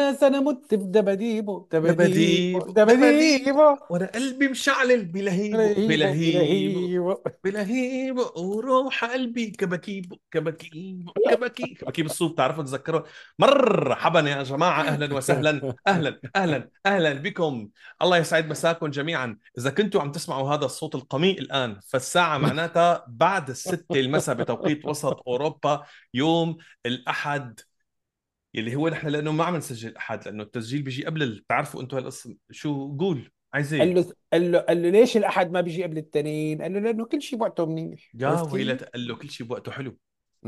أنا مت في دباديبو دباديب دباديبو دباديبو وأنا قلبي مشعلل بلهيبو بلهيبو بلهيبه وروح قلبي كبكيبه كبكيبه كبكيب. كبكيب الصوف تعرفوا تذكروا؟ مرحبا يا جماعة. أهلا وسهلا. أهلا أهلا أهلا بكم. الله يسعد مساكم جميعا. إذا كنتوا عم تسمعوا هذا الصوت القميء الآن فالساعة معناتها بعد الستة المساء بتوقيت وسط أوروبا يوم الأحد يلي هو نحن لأنه ما عم نسجل أحد لأنه التسجيل بيجي قبل بتعرفوا أنتم هالقصة شو قول عايز قال إيه له قال له قال له ليش الأحد ما بيجي قبل التنين؟ قال له لأنه كل شيء بوقته منيح يا كيف؟ قال له كل شيء بوقته حلو.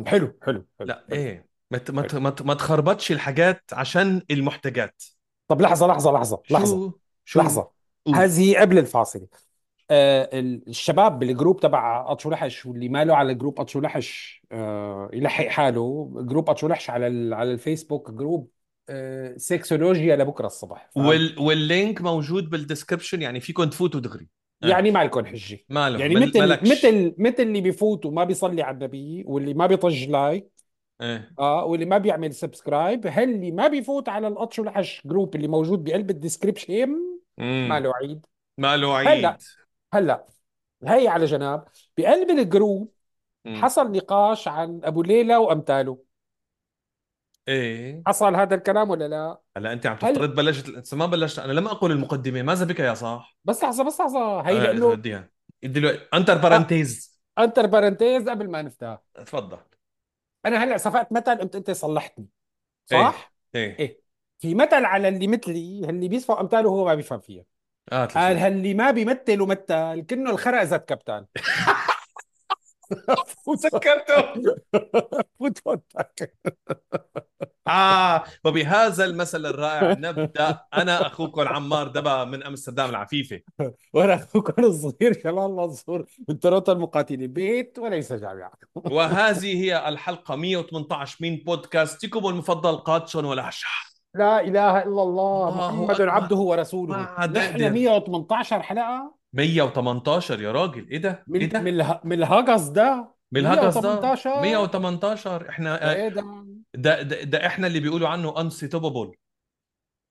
حلو حلو حلو لا حلو. إيه. ما ما ما تخربطش الحاجات عشان المحتاجات. طب لحظة لحظة لحظة لحظة شو؟ شو لحظه. هذه قبل الفاصلة. آه ال- الشباب بالجروب تبع اطشو لحش واللي ماله على جروب اطشو لحش آه يلحق حاله جروب اطشو لحش على ال- على الفيسبوك جروب آه سكسولوجيا لبكرة الصبح فهمت؟ وال... وال link موجود بال description يعني فيكم تفوتوا دغري آه. يعني ما لكم حجه ماله يعني مل- مثل ملكش. مثل مثل اللي بيفوت وما بيصلي على النبي واللي ما بيطج like إيه آه واللي ما بيعمل subscribe هل اللي ما بيفوت على الأطش ولحش group اللي موجود بقلب ال description. ما له عيد ماله هلا عيد هلا هي على جناب بقلب ال group مم. حصل نقاش عن أبو ليلى وأمثاله. إيه. حصل هذا الكلام ولا لا؟ هلا أنت عم هل- تفترض بلشت ما بلشت أنا لم أقل المقدمة ماذا بك يا صاح؟ بس لحظة بس لحظة. هي آه، لأنه بدي إياها. دلوقتي entre parenthèses entre parenthèses قبل ما نفتح. تفضل. أنا هلأ صفقت مثل قمت أنت صلحتني. صح؟ إيه. إيه. في مثل على اللي مثلي اللي بيصفى أمثاله هو ما بيفهم فيها. آه قال اللي ما بيمثل ومثل كأنه الخرق زاد كابتن سكرته آه وبهذا المثل الرائع نبدأ. أنا أخوكم عمار دبا من أمستردام العفيفة. وأنا أخوكم الصغير شمال منصور من تورونتو المقاتلين. بيت وليس جامعة. وهذه هي الحلقة 118 من بودكاستكم المفضل قادشون ولا شهر لا إله إلا الله الله محمد أكبر. عبده ورسوله. ما نحن أقدر. 118 حلقة. 118 يا راجل. إيه ده؟ من إيه ده؟ من اله- من الهجس ده. من الهجس ده. 118 118 إحنا إيه ده ده, ده, ده إحنا اللي بيقولوا عنه انسيتوبابل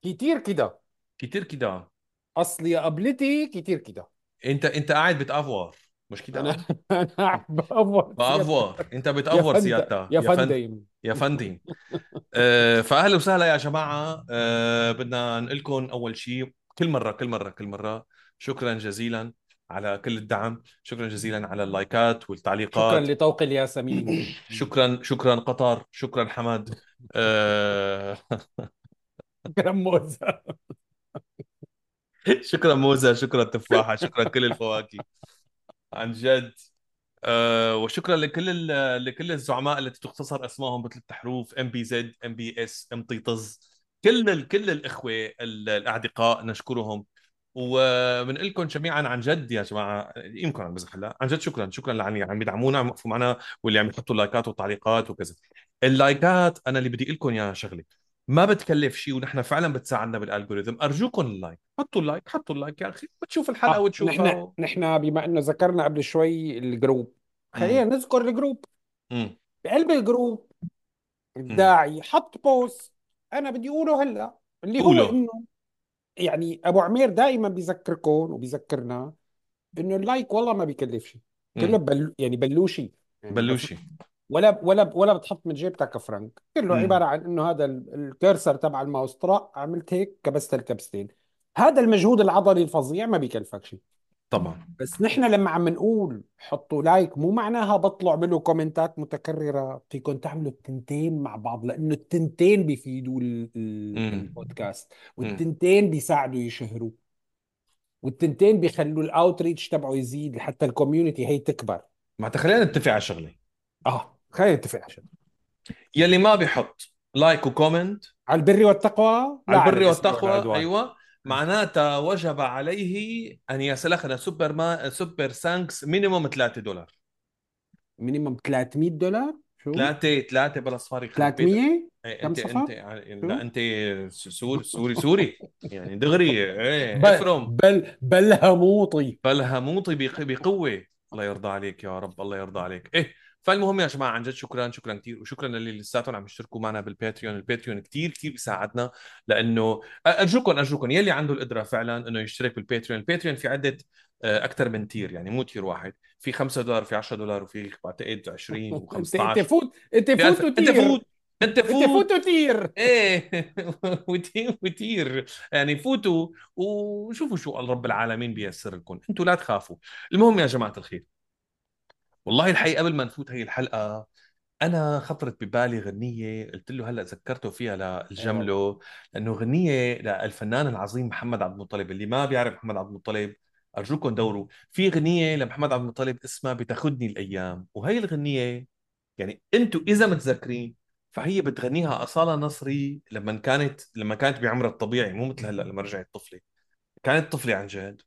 كتير كده. كتير كده. اصلي يا قبلتي كتير كده. أنت أنت قاعد بتأفور. مش كده؟ أنا أنا قاعد بأفور بأفور. أنت يا بتافور فندم سيادتها يا فن- فندم. يا فندم. آه، فأهلا وسهلا يا جماعة. آه، بدنا نقول لكم أول شيء كل مرة كل مرة كل مرة. شكرا جزيلا على كل الدعم. شكرا جزيلا على اللايكات شكرا والتعليقات لطوق الياسمين. شكرا شكرا قطر. شكرا حمد. آه، شكرا موزة. شكرا موزة شكرا تفاحة شكرا كل الفواكه. عن جد. آه، وشكرا لكل لكل الزعماء التي تختصر أسمائهم بثلاث حروف ام بي زد ام بي اس ام طيطز كل ال- كل الإخوة ال- الأعدقاء نشكرهم. وبنقول لكم جميعا عن جد يا جماعة يمكن عم بزح هلا عن جد شكرا شكرا اللي عم بيدعمونا عم يوقفوا معنا واللي عم يحطوا لايكات وتعليقات وكذا. اللايكات أنا اللي بدي أقول لكم يا شغلة. ما بتكلف شيء ونحن فعلا بتساعدنا بال algorithm أرجوكم ال like. حطوا ال like حطوا ال like يا أخي. بتشوف الحلقة آه، وتشوفها نحن نحن بما إنه ذكرنا قبل شوي ال group. خلينا نذكر ال group. مم. بقلب ال group الداعي حط post. أنا بدي أقوله هلأ اللي هو قوله. إنه يعني أبو عمير دائما بيذكركم وبيذكرنا إنه ال like والله ما بيكلف شيء. كله بل يعني بلوشي يعني بلوشي ولا ولا ولا بتحط من جيبتك فرنك كله مم. عبارة عن إنه هذا ال- ال cursor تبع الماوس طرق عملت هيك كبست الكبستين. هذا المجهود العضلي الفظيع ما بيكلفك شيء. طبعا. بس نحن لما عم نقول حطوا like مو معناها بطلوا اعملوا كومنتات متكررة. فيكم تعملوا التنتين مع بعض لأنه التنتين بيفيدوا ال- ال- مم. البودكاست. والتنتين بيساعدوا يشهروا. والتنتين بيخلوا ال outreach تبعه يزيد حتى ال community هي تكبر. ما خلينا نتفق على شغلة. آه. خلينا نتفق. عشان يلي ما بيحط like و comment على البر والتقوى؟ على البر والتقوى. أيوه. معناتها وجب عليه أن يسلخنا سوبر ما super thanks minimum 3 دولار. minimum 300 دولار؟ شو؟ 3 3 بلا صفار يخرب بيتك. 300 إيه، كم انت؟ انت لا أنت سوري سوري سوري. يعني دغري. إيه بل إفرم. بل بلهموطي فالهموطي بق- بقوة. الله يرضى عليك يا رب الله يرضى عليك. إيه فالمهم يا جماعة عن جد شكرا شكرا كثير وشكرا للي لساتهم عم يشتركوا معنا بال Patreon ال Patreon كثير كثير بيساعدنا لأنه أرجوكم أرجوكم يلي عنده القدرة فعلا إنه يشترك بال Patreon ال Patreon في عدة أكثر من tier يعني مو tier واحد. في 5 دولار في 10 دولار وفي بعتقد 20 انت انت و15 فوت انت فوت انت فوت انت انت فوت. فوت وتير. إيه وتير وتير. يعني فوتوا وشوفوا شو رب العالمين بيسر لكم. أنتم لا تخافوا. المهم يا جماعة الخير. والله الحقيقة قبل ما نفوت هي الحلقة أنا خطرت ببالي غنية قلت له هلأ ذكرته فيها والله للجملة لأنه غنية للفنان العظيم محمد عبد المطلب اللي ما بيعرف محمد عبد المطلب أرجوكم دوروا. في غنية لمحمد عبد المطلب اسمها بتاخدني الأيام وهي الغنية يعني أنتم إذا متذكرين فهي بتغنيها أصالة نصري لما كانت لما كانت بعمرها الطبيعي مو مثل هلأ لما رجعت طفلة. كانت طفلة عن جد.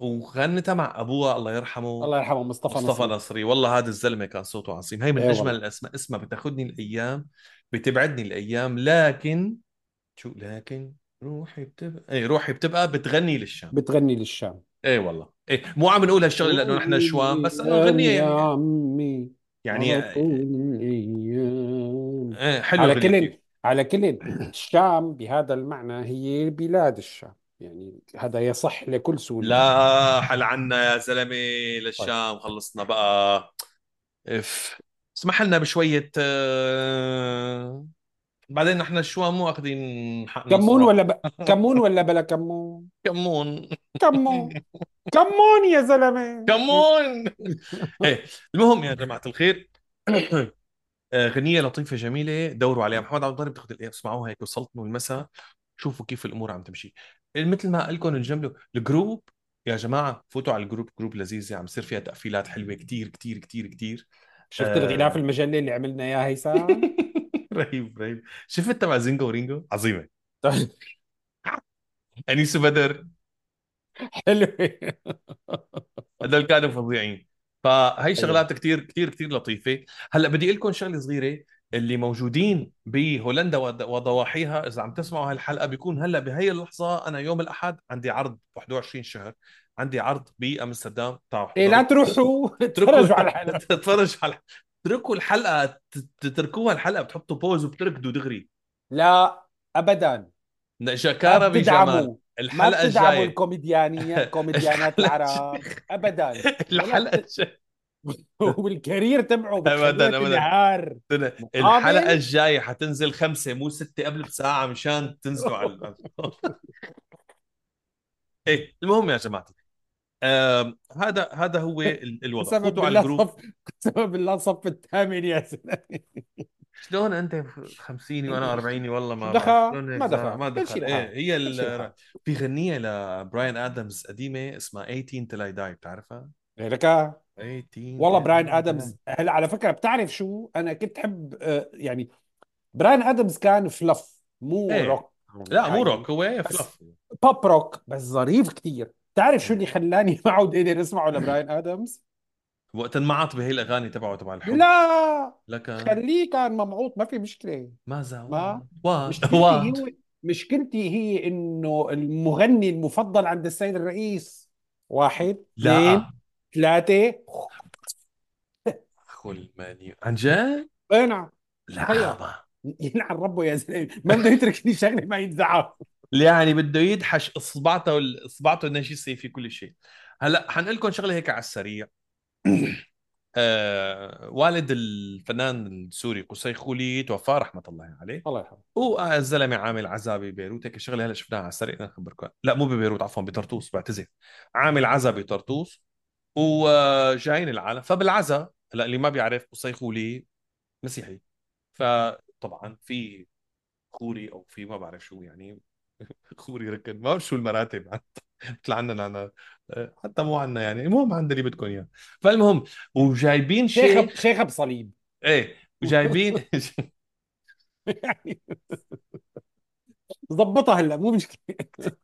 وغنتها مع ابوها الله يرحمه الله يرحمه مصطفى مصطفى نصري. نصري والله هذا الزلمة كان صوته عظيم. هي من اي أجمل الأسماء اسمها بتاخذني الأيام بتبعدني الأيام. لكن شو لكن روحي بتبقى اي روحي بتبقى بتغني للشام. بتغني للشام. اي والله. اي مو عم نقول هالشغلة لأنه نحن شوام بس انه يا يعني. عمي يعني الأيام إيه حلوة على كل على كل الشام بهذا المعنى هي بلاد الشام. يعني هذا يصح لكل سوري لا حل عنا يا زلمة طيب. للشام خلصنا بقى. إف اسمح لنا بشوية آه، بعدين نحن شوام مو أخذين حقنا كمون ولا ب... كمون ولا بلا كمون؟ كمون. كمون. كمون يا زلمة. كمون. إيه المهم يا جماعة الخير آه، غنية لطيفة جميلة دوروا عليها. محمد عبد بتاخذ الإيه؟ اسمعوها هيك وسلطنوا المساء. شوفوا كيف الأمور عم تمشي. مثل ما قال لكم الجمله ال group يا جماعة فوتوا على ال group group لذيذة عم يصير فيها تقفيلات حلوة كتير كتير كتير كتير. شفت الغلاف آه... المجله اللي عملنا اياه هيثم؟ رهيب رهيب. شفت تبع زينجو ورينجو؟ عظيمة. أنيس بدر حلو هدول كانوا فظيعين. فهي شغلات كتير كتير كتير لطيفة. هلأ بدي أقول لكم شغلة صغيرة. اللي موجودين بهولندا وض- وضواحيها. إذا عم تسمعوا هالحلقة بيكون هلأ بهي اللحظة أنا يوم الأحد عندي عرض 21 شهر. عندي عرض بأمستردام. تعالوا إيه لا تروحوا تتفرجوا على الحلقة. تتفرج على اتركوا الحلقة. ت- تتركوها الحلقة. بتحطوا بوز وبتركضوا دغري. لا ابدا. ما شكارة بجمال. بتدعموا. ما الحلقة بتدعموا الجاية. الكوميديانية كوميديانات الحلقة العرب ابدا. بت... الجاية. والكارير تبعه ابدا ابدا. مقابل؟ الجاية حتنزل خمسة مو ستة قبل بساعة مشان تنزلوا على إيه المهم يا جماعة. آم، هذا هذا هو ال- الوضع. قسما فوتوا على ال group. صف قسما بالله صف الثامن يا زلمه شلون أنت 50 وأنا 40 والله ما دخل ما؟ دخل. ما دخل. إيه هي ال... في غنية لبراين آدمز قديمة اسمها 18 till I die بتعرفها؟ لك 18 والله براين آدمز هلا على فكرة بتعرف شو؟ أنا كنت احب آه، يعني براين آدمز كان فلف مو إيه. روك لا مو يعني روك هو بس فلف pop rock بس ظريف كتير. تعرف شو اللي خلاني ما اعود قدر أسمعه لبراين آدمز؟ وقت انمعط بهي الأغاني تبعه تبع الحب. لا! لك خليه كان ممعوط ما في مشكلة. ماذا ما؟ what مشكلتي هو مشكلتي هي إنه المغني المفضل عند السيد الرئيس واحد اثنين لا ثلاثة. اخو المنيوك عن جد؟ أي نعم. لا يلعن ربه يا زلمة. ما بده يتركني شغلة ما ينزعها يعني بده يدحش إصبعته إصبعته النجسه في كل شيء. هلأ حنقول لكم شغلة هيك على السريع. آه والد الفنان السوري قصي خولي توفى رحمة الله عليه. الله يرحمه. والزلمه عامل عزا ببيروت هيك شغلة هلأ شفناها على السريع أنا اخبركم لا مو ببيروت عفوا بطرطوس بعتذر. عامل عزا بطرطوس. وجايين العالم. فبالعزا هلا اللي ما بيعرف قصي خولي مسيحي. فطبعا في خوري أو في ما بعرف شو يعني. خوري ركن. ما بعرف شو المراتب. مثل عنا عنا حتى مو عنا يعني. المهم عند اللي بدكم إياه. فالمهم وجايبين شيخ شيخ بصليب إيه. وجايبين يعني ظبطها هلا مو مشكلة.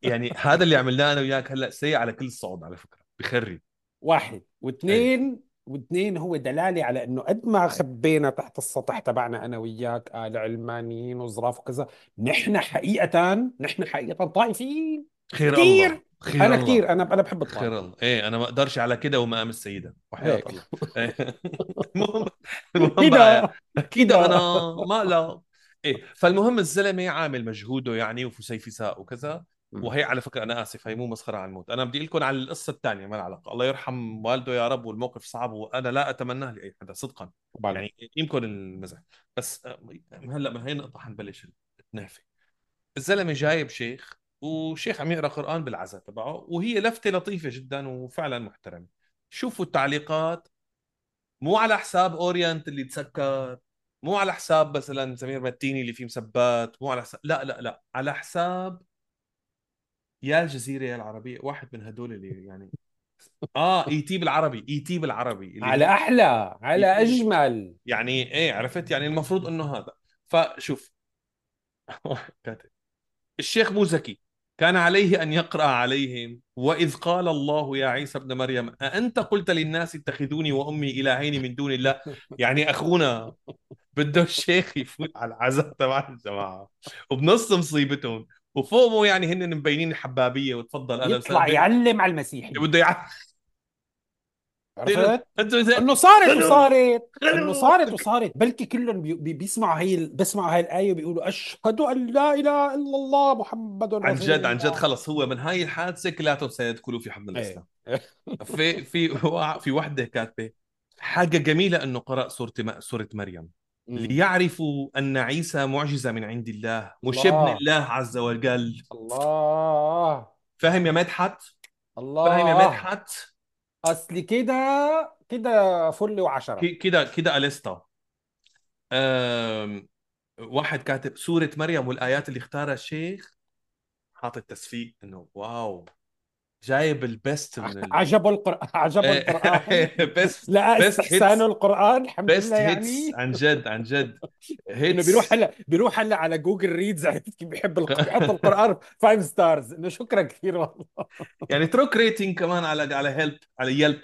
يعني هذا اللي عملناه أنا وياك هلا سيء على كل الصعود على فكرة. بخري واحد. واثنين واثنين هو دلالة على إنه قد ما خبينا تحت السطح تبعنا أنا وياك آل علمانيين وظراف وكذا نحن حقيقه نحن حقيقه طائفيين. خير الله. كثير خير أنا الله. كثير أنا أنا بحب الطائف. خير الله. إيه أنا ما أقدرش على كده ومقام السيده وحياة هيك الله. إيه. المهم المهم كده. أكيد أنا كده ما لا. إيه فالمهم الزلمة عامل مجهوده يعني وفسيفساء وكذا. وهي على فكرة أنا آسف هي مو مسخرة عن الموت. أنا بدي لكم على القصة الثانية ما لها علاقة. الله يرحم والده يا رب والموقف صعب وأنا لا أتمناه لأي حدا صدقا. وبعدين؟ يعني يمكن المزح. بس آه، هلأ من هي نقطه حنبلش النهفه الزلمة جايب شيخ وشيخ عم يقرأ قرآن بالعزاء تبعه وهي لفتة لطيفة جدا وفعلا محترمة. شوفوا التعليقات. مو على حساب أورينت اللي تسكر مو على حساب مثلا سمير متيني اللي فيه مسبات مو على حساب لا لا لا على حساب يا الجزيرة يا العربية واحد من هدول اللي يعني آه ET بالعربي ET بالعربي اللي على أحلى على تي أجمل. يعني إيه عرفت؟ يعني المفروض إنه هذا. فشوف الشيخ مو ذكي كان عليه أن يقرأ عليهم وإذ قال الله يا عيسى ابن مريم أأنت قلت للناس اتخذوني وأمي إلهين من دون الله؟ يعني أخونا بده الشيخ يفوت على العزاء تبع الجماعة. وبنص مصيبتهم. وفوق مو يعني هن مبينين الحبابية وتفضل وسهلا يطلع يعلم على المسيحيه بده يعرف عرفت؟ إنه صارت وصارت. إنه صارت وصارت. بلكي كلهم بي بي بيسمعوا هي ال- بيسمعوا هاي الآية وبيقولوا أشهد أن لا إله إلا الله محمد عن رسول جد عن جد خلص هو من هاي الحادثة كلياتهم سيدخلوا في حضن إيه. الإسلام في في في وحدة كاتبة. حاجة جميلة إنه قرأ سورة م- سورة مريم. ليعرفوا أن عيسى معجزة من عند الله مش ابن الله الله عز وجل. الله. فاهم يا مدحت؟ فاهم يا الله. مدحت؟ اصلي كده كده فل وعشرة. كده كده أليستا. أم، واحد كاتب سورة مريم والآيات اللي اختارها الشيخ حاطط تصفيق إنه واو. جايب ال best من ال عجبه القرآن عجبه القرآن. best لا best القرآن الحمد best لله hits يعني عن جد عن جد. إنه بيروح هلا بيروح هلا على Goodreads عرفت كيف بيحب. بيحط القرآن five stars إنه شكرا كثير والله. يعني اترك rating كمان على على Yelp على Yelp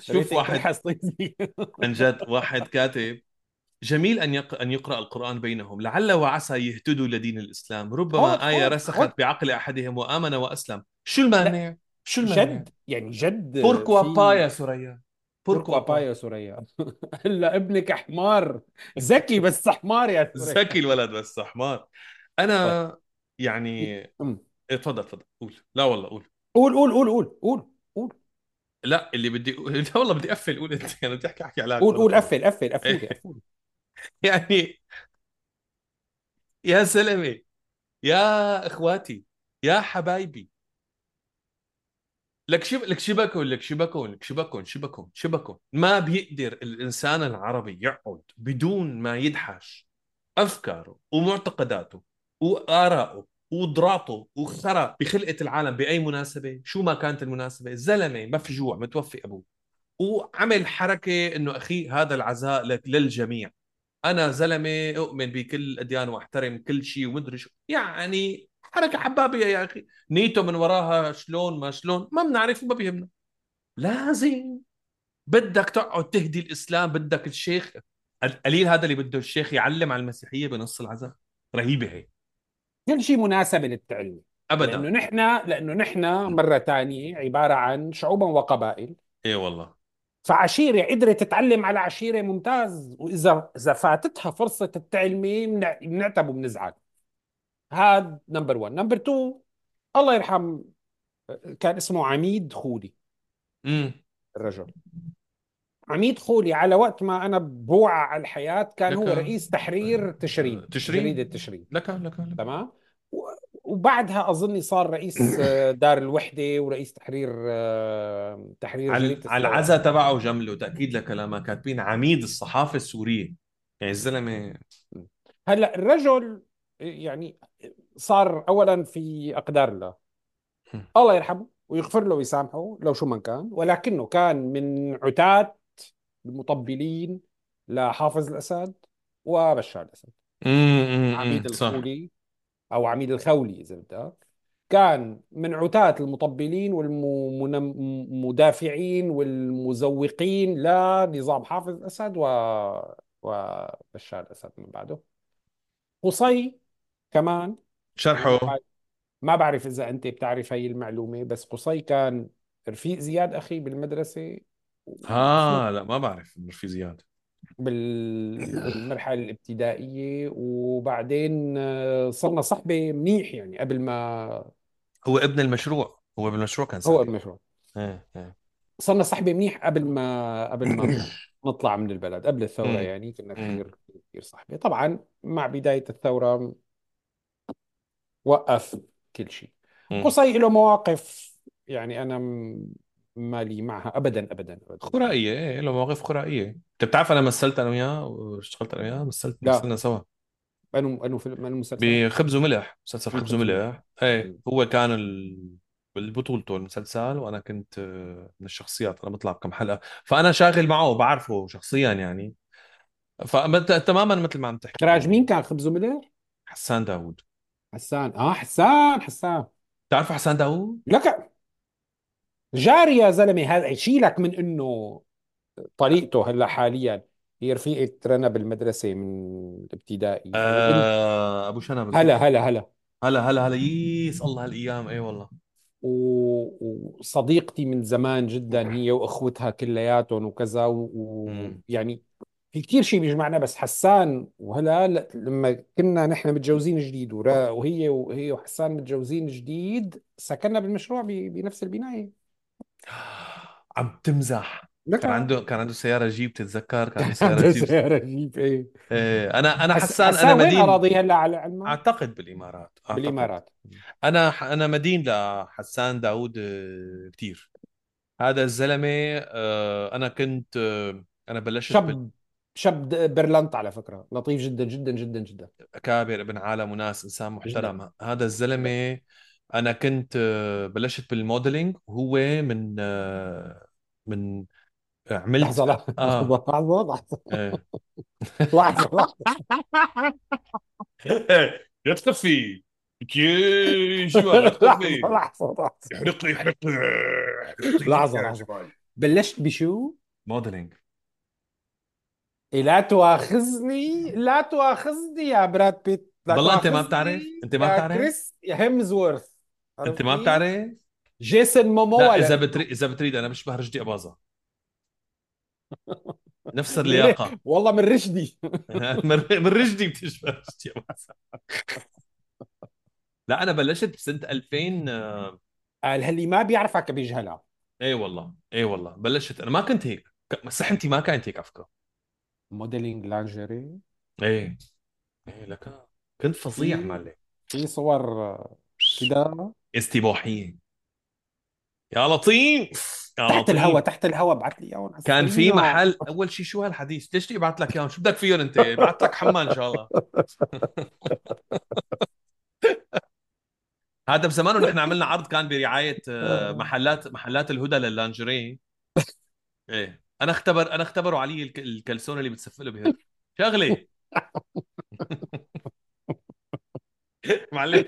شوف واحد عن جد واحد كاتب. جميل أن يق... أن يقرأ القرآن بينهم. لعل وعسى يهتدوا لدين الإسلام. خد ربما آية خد رسخت خد بعقل أحدهم وآمن وأسلم. شو المانع؟ شو المانع؟ جد يعني جد بوركوا با في يا سوريا بوركوا با بايا سوريا هلا ابنك حمار. ذكي بس حمار يا ذكي الولد بس حمار. طيب. أنا يعني تفضل تفضل قول. لا والله قول. قول قول قول قول قول قول. لا اللي بدي لا والله بدي أقفل. قول أنت أنا بدي أحكي أحكي على قول قول قفل قفل قفولي إيه. يعني يا زلمة يا إخواتي يا حبايبي. لك شب لك شبكون لك شبكون لك شبكون شبكون شبكون ما بيقدر الإنسان العربي يقعد بدون ما يدحش أفكاره ومعتقداته وآراءه وضراطه وخرا بخلقة العالم بأي مناسبة شو ما كانت المناسبة. زلمة مفجوع متوفي أبوه. وعمل حركة إنه أخي هذا العزاء للجميع. أنا زلمة أؤمن بكل الأديان وأحترم كل شيء ومدري شو. يعني حركة حبابية يا أخي. نيته من وراها شلون ما شلون؟ ما بنعرف وما بيهمنا. لازم. بدك تقعد تهدي الإسلام بدك الشيخ. القليل هذا اللي بده الشيخ يعلم على المسيحية بنص العزاء. رهيبة هي. كل شيء مناسبة للتعلم لأنه أبدا نحن لأنه نحن مرة ثانية عبارة عن شعوبا وقبائل. إيه والله. فعشيرة قدرت تتعلم على عشيرة ممتاز وإذا إذا فاتتها فرصة التعلمة بنع- بنعتب وبنزعل هذا number 1 number 2 الله يرحم كان اسمه عميد خولي. امم الرجل. عميد خولي على وقت ما أنا بوعى على الحياة كان هو لك رئيس تحرير تشرين تشرين؟ جريدة تشرين. لك لك لك. تمام؟ وبعدها أظني صار رئيس آه، دار الوحدة ورئيس تحرير آه، تحرير على على العزاء تبعه جملة تأكيد لكلامك كاتبين عميد الصحافة السورية. يعني الزلمة هلأ الرجل يعني صار اولا في أقدار الله. الله يرحمه ويغفر له ويسامحه لو شو من كان ولكنه كان من عتاة المطبلين لحافظ الأسد وبشار الأسد. عميد صح. الخولي أو عميد الخولي إذا بدك كان من عتاة المطبلين والمدافعين والمزوقين لنظام حافظ الأسد و وبشار الأسد من بعده. قصي كمان شرحه. ما بعرف إذا أنت بتعرف هي المعلومة بس قصي كان رفيق زياد أخي بالمدرسة. وشو ها لا ما بعرف في زياد. بالمرحلة الابتدائية. وبعدين آه، صرنا صحبه منيح يعني قبل ما هو ابن المشروع. هو بالمشروع كان هو ساكن المشروع. إيه إيه. صرنا صحبه منيح قبل ما قبل ما نطلع من البلد. قبل الثورة امم يعني كنا امم كثير كثير صحبه طبعا مع بداية الثورة وقف كل شيء. امم قصي له مواقف يعني أنا م- مالي معها ابدا ابدا ابدا. خرائية إيه له مواقف خرائية. أنت بتعرف أنا مثلت أنا وياه واشتغلت أنا وياه؟ مثلت لا. مثلنا سوا. انو انو فيلم انو مسلسل. بخبز وملح مسلسل خبز وملح. إيه. هو كان ال... بطولته المسلسل وأنا كنت آه، من الشخصيات. أنا بطلع بكم حلقة. فأنا شاغل معه بعرفه شخصيا يعني. فتماما مثل ما عم تحكي. اخراج انه مين كان خبز وملح؟ حسان داوود. حسان. آه حسان حسان. بتعرف حسان داوود؟ لك جاري يا زلمة هذا شيلك من إنه طريقته هلأ حاليا هي رفيقة رنا بالمدرسة من الابتدائي وبنت آه أبو شنب هلأ هلأ هلأ. هلأ هلأ هلأ ييس الله هالأيام اي والله. و- وصديقتي من زمان جدا هي وأخوتها كلياتهم وكذا امم ويعني في كثير شيء بيجمعنا بس حسان وهلأ ل- لما كنا نحن متجوزين جديد ورا- وهي وهي وحسان متجوزين جديد سكننا بالمشروع ب- بنفس البناية. عم تمزح. كان عنده كان عنده سيارة جيب تتذكر؟ كان عنده سيارة جيب. سيارة جيب إيه. إيه أنا أنا حس... حسان أنا حسان وين مدين. أراضي هلا على علمك أعتقد بالإمارات أعتقد. بالإمارات. أنا أنا مدين لحسان داوود آه، كثير هذا الزلمة آه، أنا كنت آه، أنا بلشت شاب شاب برلنت على فكرة. لطيف جدا جدا جدا جدا. بالأكابر ابن عالم وناس إنسان جدا. محترم هذا جدا الزلمة أنا كنت آه، بلشت بال modeling وهو من آه، من لحظة عملت لحظة آه. لحظة لحظة إيه لحظة لحظة. لا تخفي. لا لحظة تخفي. لحظة لحظة لحظة. يا لحظة جمال بلشت بشو؟ modeling. إيه لا تؤاخذني لا تؤاخذني يا براد بيت. لا والله أنت ما تؤاخذني بتعرف أنت ما يا بتعرف؟ كريس هيمزورث. أنت ما؟ بتعرف؟ جيسون موموا لا إذا بتريد إذا بتريد أنا بشبه رشدي اباظه نفس. اللياقة. والله من رشدي. من من رشدي بتشبه رشدي اباظه لا أنا بلشت بسنة 2000 آه، قال اللي ما بيعرفك بيجهلها اي والله اي والله. بلشت أنا ما كنت هيك. صحتي ما كانت هيك على فكرة. موديلينج لانجيري إيه. إيه لك كنت فظيع معلم في صور كده؟ استباحيه يا لطيف يا تحت لطيف. تحت الهواء ابعث لي اياهم كان في محل أول شيء شو هالحديث؟ ليش بدي ابعث لك إياهم؟ شو بدك فيهم أنت؟ ابعث لك حما إن شاء الله. هذا بزمانه نحن عملنا عرض كان برعاية آه، آه. محلات محلات الهدى لللانجري إيه. أنا أختبر أنا اختبروا علي الك- الكلسون اللي بتسفله بهر شغله معلم.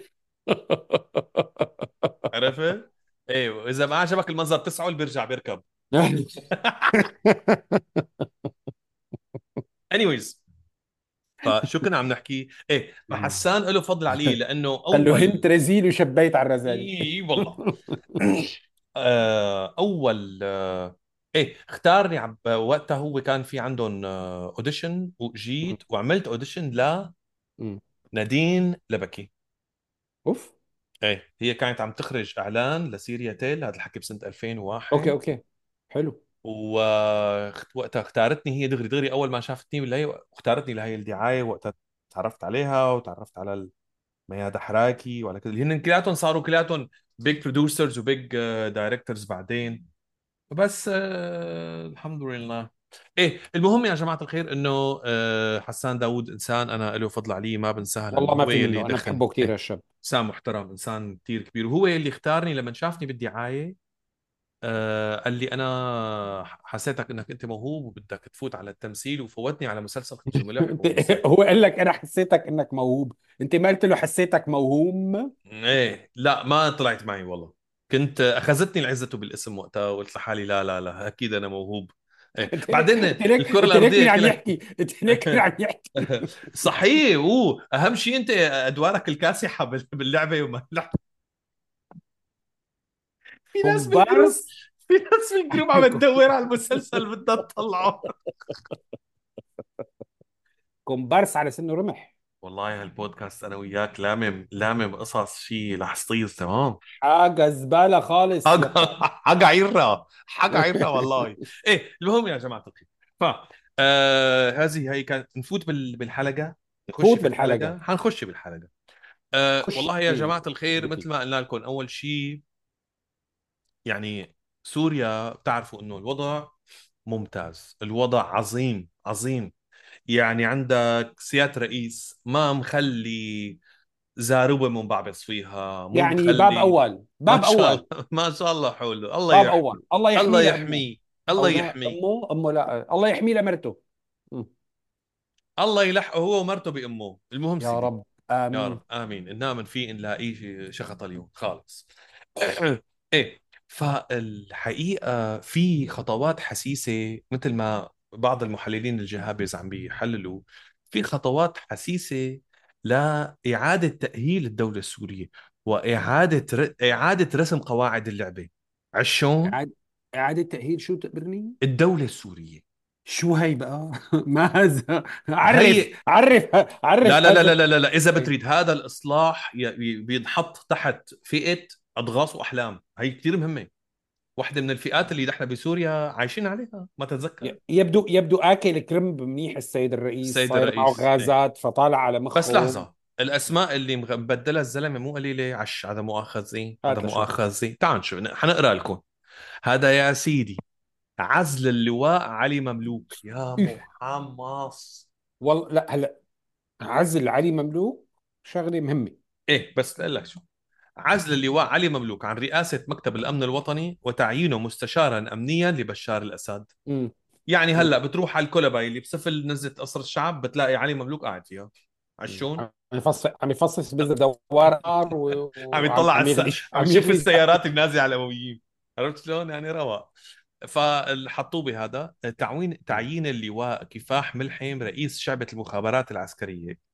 عرفت؟ إيه واذا ما عجبك المنظر تسعل بيرجع بيركب. Anyways فشو كنا عم نحكي؟ إيه فحسان له فضل علي لأنه قال له هنت اول رزيل وشبيت على الرزالة اي والله. آه، أول آه، إيه اختارني عب وقتها هو كان في عندهم audition وجيت وعملت audition مم. لنادين لبكي. أوف. إيه هي كانت عم تخرج إعلان ل Syriatel هذا الحكي بسنة okay 2001 okay حلو. ووقتها اختارتني هي دغري دغري أول ما شافتني بالهي واختارتني لهي الدعاية وقتها تعرفت عليها وتعرفت على ميادة حراكي وعلى كذا. هن كلياتهم صاروا كلياتهم big producers و big directors بعدين. بس آه الحمد لله. إيه المهم يا جماعة الخير إنه آه حسان داوود إنسان أنا له فضل عليه ما بنساه والله ما في منه أنا بحبه كثير إيه هالشاب إنسان محترم إنسان كثير كبير. وهو اللي اختارني لما شافني بالدعاية آه قال لي أنا حسيتك إنك أنت موهوب وبدك تفوت على التمثيل وفوتني على مسلسل خبز وملح أنت ومسلسل هو قال لك أنا حسيتك إنك موهوب. أنت ما قلت له حسيتك موهوم؟ إيه لا ما طلعت معي والله. كنت أخذتني العزة بالاسم وقتها وقلت لحالي لا لا لا أكيد أنا موهوب. إيه. بعدين الكرة الأرضية يعني عم يحكي تحنك يعني يحكي. صحيح أو أهم شيء أنت أدوارك الكاسحة باللعبة وما اللعبه في ناس بال group في ناس بال group عم تدور على المسلسل بدها تطلعه. كومبارس على سنه رمح. والله هالبودكاست أنا وياك لامم لامم قصص شيء رح تصير تمام؟ حاجة زبالة خالص. بتاع حاجة عيرة حاجة عيرة والله. إيه المهم يا جماعة الخير. ف آه هذه هي كانت نفوت بال... بالحلقة؟ نخش فوت في بالحلقة. حنخش بالحلقة آه والله يا جماعة الخير مثل ما قلنا لكم أول شيء يعني سوريا بتعرفوا إنه الوضع ممتاز الوضع عظيم عظيم. يعني عندك سيادة رئيس ما مخلي زاروبة منبعبص فيها مو يعني باب مخلي أول. ما باب شاء أول. الله ما شاء الله حوله الله باب يحمي. أول. الله الله يحميه لامه يحميه. الله يحميه. امه أمه لا. الله يحميه لمرته. الله يلحقه هو ومرته بأمه. المهم يا سيدي. رب. يا آمين. رب. آمين. نامن فيه نلاقيه شخط اليوم. خالص. إيه. فالحقيقة في خطوات حسيسة مثل ما بعض المحللين الجهابز عم بيحللوا في خطوات حسيسة لإعادة تأهيل الدولة السورية وإعادة ر... إعادة رسم قواعد اللعبة. عشان اعاده إعادة تأهيل شو تقبرني؟ الدولة السورية. شو هي بقى؟ ما هذا عرف هي عرف لا عرف لا لا لا هذا لا لا, لا. إذا بتريد هذا الإصلاح ي... بينحط تحت فئة أضغاث وأحلام. هي كثير مهمة. واحدة من الفئات اللي نحن بسوريا عايشين عليها ما تتذكر. يبدو يبدو آكل كرنب منيح السيد الرئيس السيد صاير معه الرئيس إيه. غازات فطالع على بس مخه لحظة الأسماء اللي مبدلها الزلمة مو قليلة عش هذا مؤاخذة هذا مؤاخذة تعال نشوف حنقرأ لكم. هذا يا سيدي عزل اللواء علي مملوك. يا محمص. والله لا هلا عزل علي مملوك شغلة مهمة. إيه بس لك شو؟ عزل اللواء علي مملوك عن رئاسة مكتب الأمن الوطني وتعيينه مستشارا أمنيا لبشار الأسد. امم يعني هلأ بتروح على الكولباي اللي بسفل نزلة قصر الشعب بتلاقي علي مملوك قاعد فيها. عشون؟ عم يفصل عم يفصص بذر دوار و- عم يطلع على عم الس... عم يشوف السيارات النازله على الأمويين. عرفت شلون؟ يعني رواق فحطوه بهذا تعوين تعيين اللواء كفاح ملحم رئيس شعبة المخابرات العسكرية.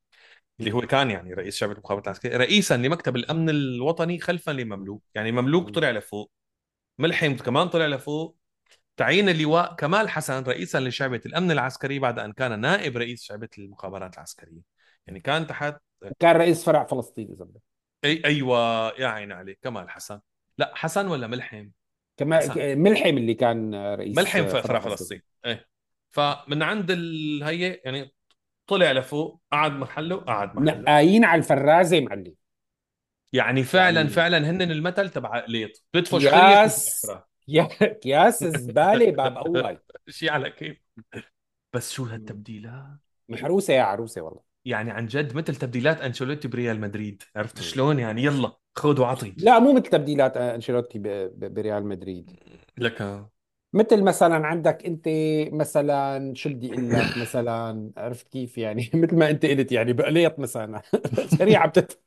اللي هو كان يعني رئيس شعبة المخابرات العسكرية رئيسا لمكتب الأمن الوطني خلفا لمملوك. يعني مملوك طلع لفوق ملحم كمان طلع لفوق. تعيين اللواء كمال حسن رئيسا لشعبة الأمن العسكري بعد أن كان نائب رئيس شعبة المخابرات العسكرية. يعني كان تحت كان رئيس فرع فلسطين اذا بدك أي أيوة يا عين عليك كمال حسن. لا حسن ولا ملحم؟ حسن. كمان ملحم اللي كان رئيس ملحم فرع فرع فلسطين فلسطين. إيه. فمن عند الهي يعني طلع لفوق قعد محله قعد محله. نقايين على الفرازة معلم. يعني فعلا يعني فعلا هن المثل تبع ليط. بتدفش خريه بتجيب كياس يا زباله باب اول شيء على كيف؟ بس شو هالتبديلات؟ محروسة يا عروسة والله. يعني عن جد مثل تبديلات أنشيلوتي بريال مدريد. عرفت شلون يعني؟ يلا خذ وعطي. لا مو مثل تبديلات أنشيلوتي بريال مدريد. لك مثل مثلا عندك أنت مثلا شو بدي أقول لك مثلا عرفت كيف يعني؟ مثل ما أنت قلت يعني بقليط مثلا. سريعه بتت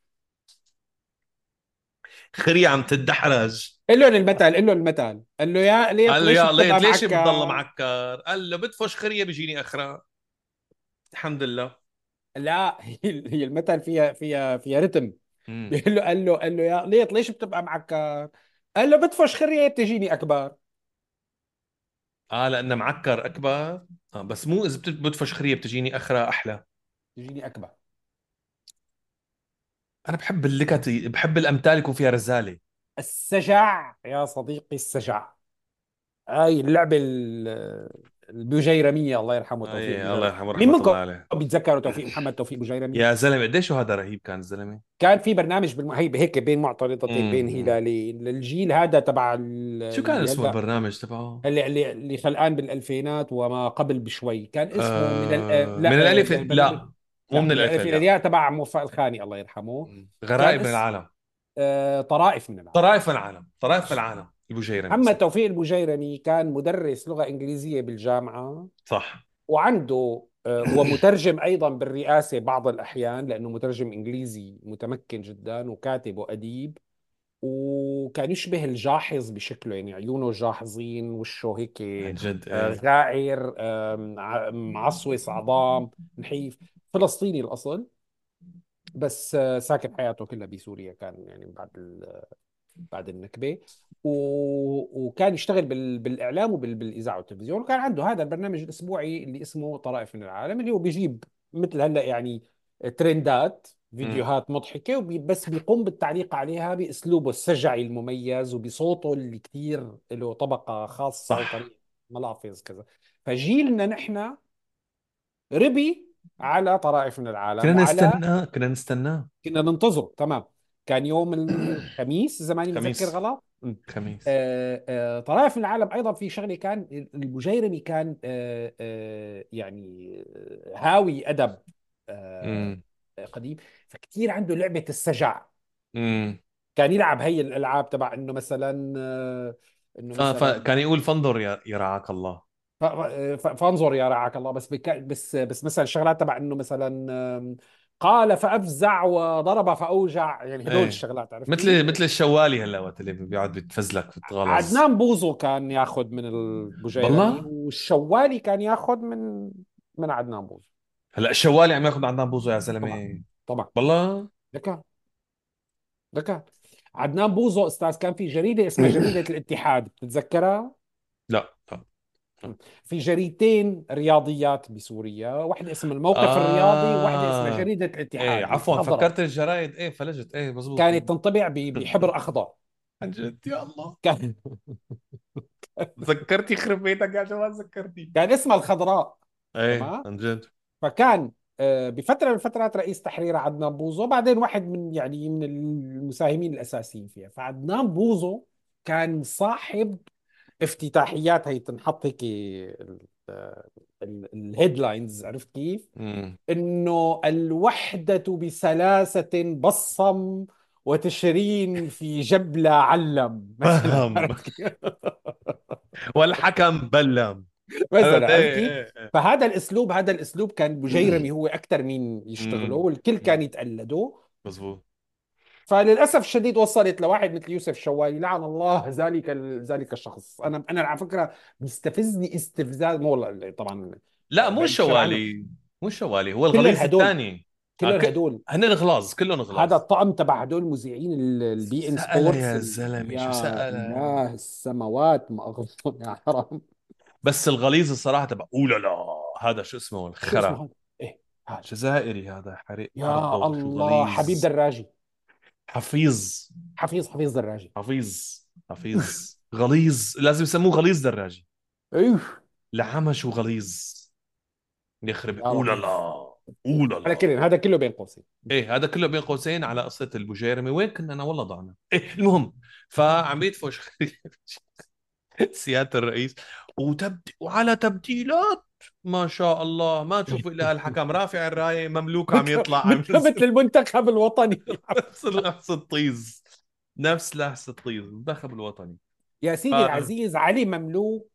خريه عم تدحرج قل لهم المثل قل لهم المثل. قال له يا قليط قال له ليش يا بتبقى ليت ليش بتضل معكر؟ قال له بدفش خرية بيجيني أخرى. الحمد لله. لا هي هي المثل فيها فيها فيها رتم. قال له قال له قال له يا قليط ليش بتبقى معكر؟ قال له بدفش خرية بتجيني أكبر. آه لأنه معكر أكبر. آه بس مو إذا بدفش خريه بتجيني أخرى أحلى. تجيني أكبر. أنا بحب اللكت بحب الأمثال يكون فيها رزالة. السجع يا صديقي السجع. هاي اللعبة ال- البجيرمية الله يرحمه توفيق اي الله يرحمه مين رحمة منكم؟ الله بيتذكروا توفيق محمد توفيق بجيرمي يا زلمة قديش هذا رهيب كان الزلمه كان في برنامج بالم... هي هيك بين معترضتين بين هلالين للجيل هذا تبع ال- شو كان اسمه البرنامج تبعه؟ اللي اللي اللي خلقان بالألفينات وما قبل بشوي. كان اسمه من ال... آه، من لا الالف لا مو لا من من الالف الالف إلى لا الياء تبع موفق الخاني الله يرحمه. غرائب من العالم. آه، طرائف من العالم. طرائف العالم طرائف العالم. ابو جيرمي محمد صح. توفيق البجيرمي كان مدرس لغة إنجليزية بالجامعة. صح. وعنده آه، ومترجم أيضا بالرئاسة بعض الأحيان لأنه مترجم إنجليزي متمكن جدا وكاتب وأديب. وكان يشبه الجاحظ بشكله يعني عيونه جاحظين وشه هيك جد آه، إيه. غائر معصوص عظام نحيف. فلسطيني الأصل. بس آه، ساكن حياته كلها بسوريا كان يعني بعد بعد النكبة. و... وكان يشتغل بال... بالإعلام وبالاذاعه والتلفزيون وكان عنده هذا البرنامج الأسبوعي اللي اسمه طرائف من العالم اللي هو بيجيب مثل هلأ يعني ترندات فيديوهات مضحكة وبي... بس بيقوم بالتعليق عليها بأسلوبه السجعي المميز وبصوته اللي كثير له طبقة خاصة وطريقة ملافظ كذا. فجيلنا نحن ربي على طرائف من كنا العالم وعلى نستناه كنا نستناه. كنا ننتظره تمام. كان يوم الخميس إذا ماني متذكر غلط. خميس. آه، آه، من العالم أيضا في شغلة كان المجيرمي كان آه، آه، يعني آه، هاوي أدب آه، قديم. فكتير عنده لعبة السجع. امم كان يلعب هي الألعاب تبع إنه مثلا آه، إنه ف... مثلا فكان يقول فانظر يا يا رعاك الله. فانظر يا رعاك الله. بس بس بس مثلا الشغلات تبع إنه مثلا قال فأفزع وضرب فأوجع. يعني هدول إيه. الشغلات عرفتي مثل مثل الشوالي هلا وقت اللي بيقعد بيتفزلك بيتغلظ عدنان بوزو كان ياخذ من البجيرمي بالله؟ والشوالي كان ياخذ من من عدنان بوزو. هلا الشوالي عم ياخذ عندنا بوزو يا زلمة. طبعا بالله؟ لك لك عدنان بوزو أستاذ كان في جريدة اسمها جريدة الاتحاد بتتذكرها؟ في جريدتين رياضيات بسوريا واحدة اسمها الموقف الرياضي وواحدة اسمها جريدة إيه الاتحاد عفوا الخضراء فكرت الجرايد إيه فلجت. إيه مزبوط كانت تنطبع بحبر أخضر. عن جد يا الله. كان ذكرتي يخرب بيتك يا جماعة ذكرتي. كان اسمها الخضراء. إيه عن جد. فكان آه، بفترة من الفترات رئيس تحرير عدنان بوزو بعدين واحد من يعني من المساهمين الأساسيين فيها. فعدنان بوزو كان صاحب افتتاحيات هي تنحط هيك ال headlines عرفت كيف؟ إنه الوحدة بسلاسة بصم وتشرين في جبلة علم مثلا؟ والحكم بلم. مثلا كيف؟ إيه إيه. فهذا الأسلوب هذا الأسلوب كان بجيرمي هو أكثر مين يشتغله والكل كان. يتقلده مزبوط فللأسف الشديد وصلت لواحد مثل يوسف شوالي. لعن الله ذلك ذلك الشخص. أنا أنا على فكرة بيستفزني استفزاز مو طبعا. لا مو الشوالي مو الشوالي هو الغليظ الثاني. كل هدول. هن الغلاظ كلهم هذا غلاظ الطقم تبع هدول مذيعين ال- ال beIN Sports يا زلمة شو يا سأل؟ اله السماوات ما اغفر يا حرام. بس الغليظ الصراحة تبع اولا لا هذا شو اسمه شو اسمه الخرا. هذا؟ إيه هذا. جزائري هذا حرق يا الله حبيب دراجي. حفيظ. حفيظ حفيظ دراجي. حفيظ حفيظ. غليظ لازم يسموه غليظ دراجي. أيوه. لعمش وغليظ. يخرب اولا لا اولا على لا كل هذا كله بين قوسين. إيه هذا كله بين قوسين على قصة البوجيرمي وين كنا أنا والله ضعنا. إيه المهم فعم يدفش سيادة الرئيس وتبد... وعلى تبديلات ما شاء الله. ما تشوف إلا الحكم. رافع الراية مملوك عم يطلع. عم مثل المنتخب الوطني. نفس نفس الطيز. نفس لحس الطيز. المنتخب الوطني. يا. سيدي العزيز علي مملوك.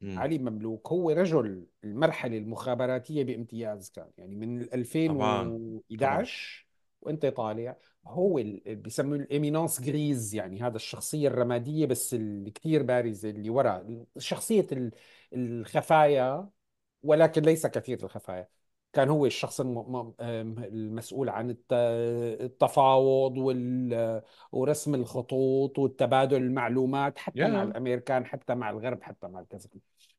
مم. علي مملوك هو رجل المرحلة المخابراتية بامتياز كان. يعني من طبعا طبعا. 2011 وأنت طالع هو ال- بيسموه الإمينانس جريز يعني هذا الشخصية الرمادية بس اللي كثير بارزة اللي وراء شخصية ال- الخفايا ولكن ليس كثير الخفايا. كان هو الشخص المسؤول عن الت- التفاوض ورسم الخطوط والتبادل المعلومات حتى مع يا الأمريكان حتى مع الغرب حتى مع الكذا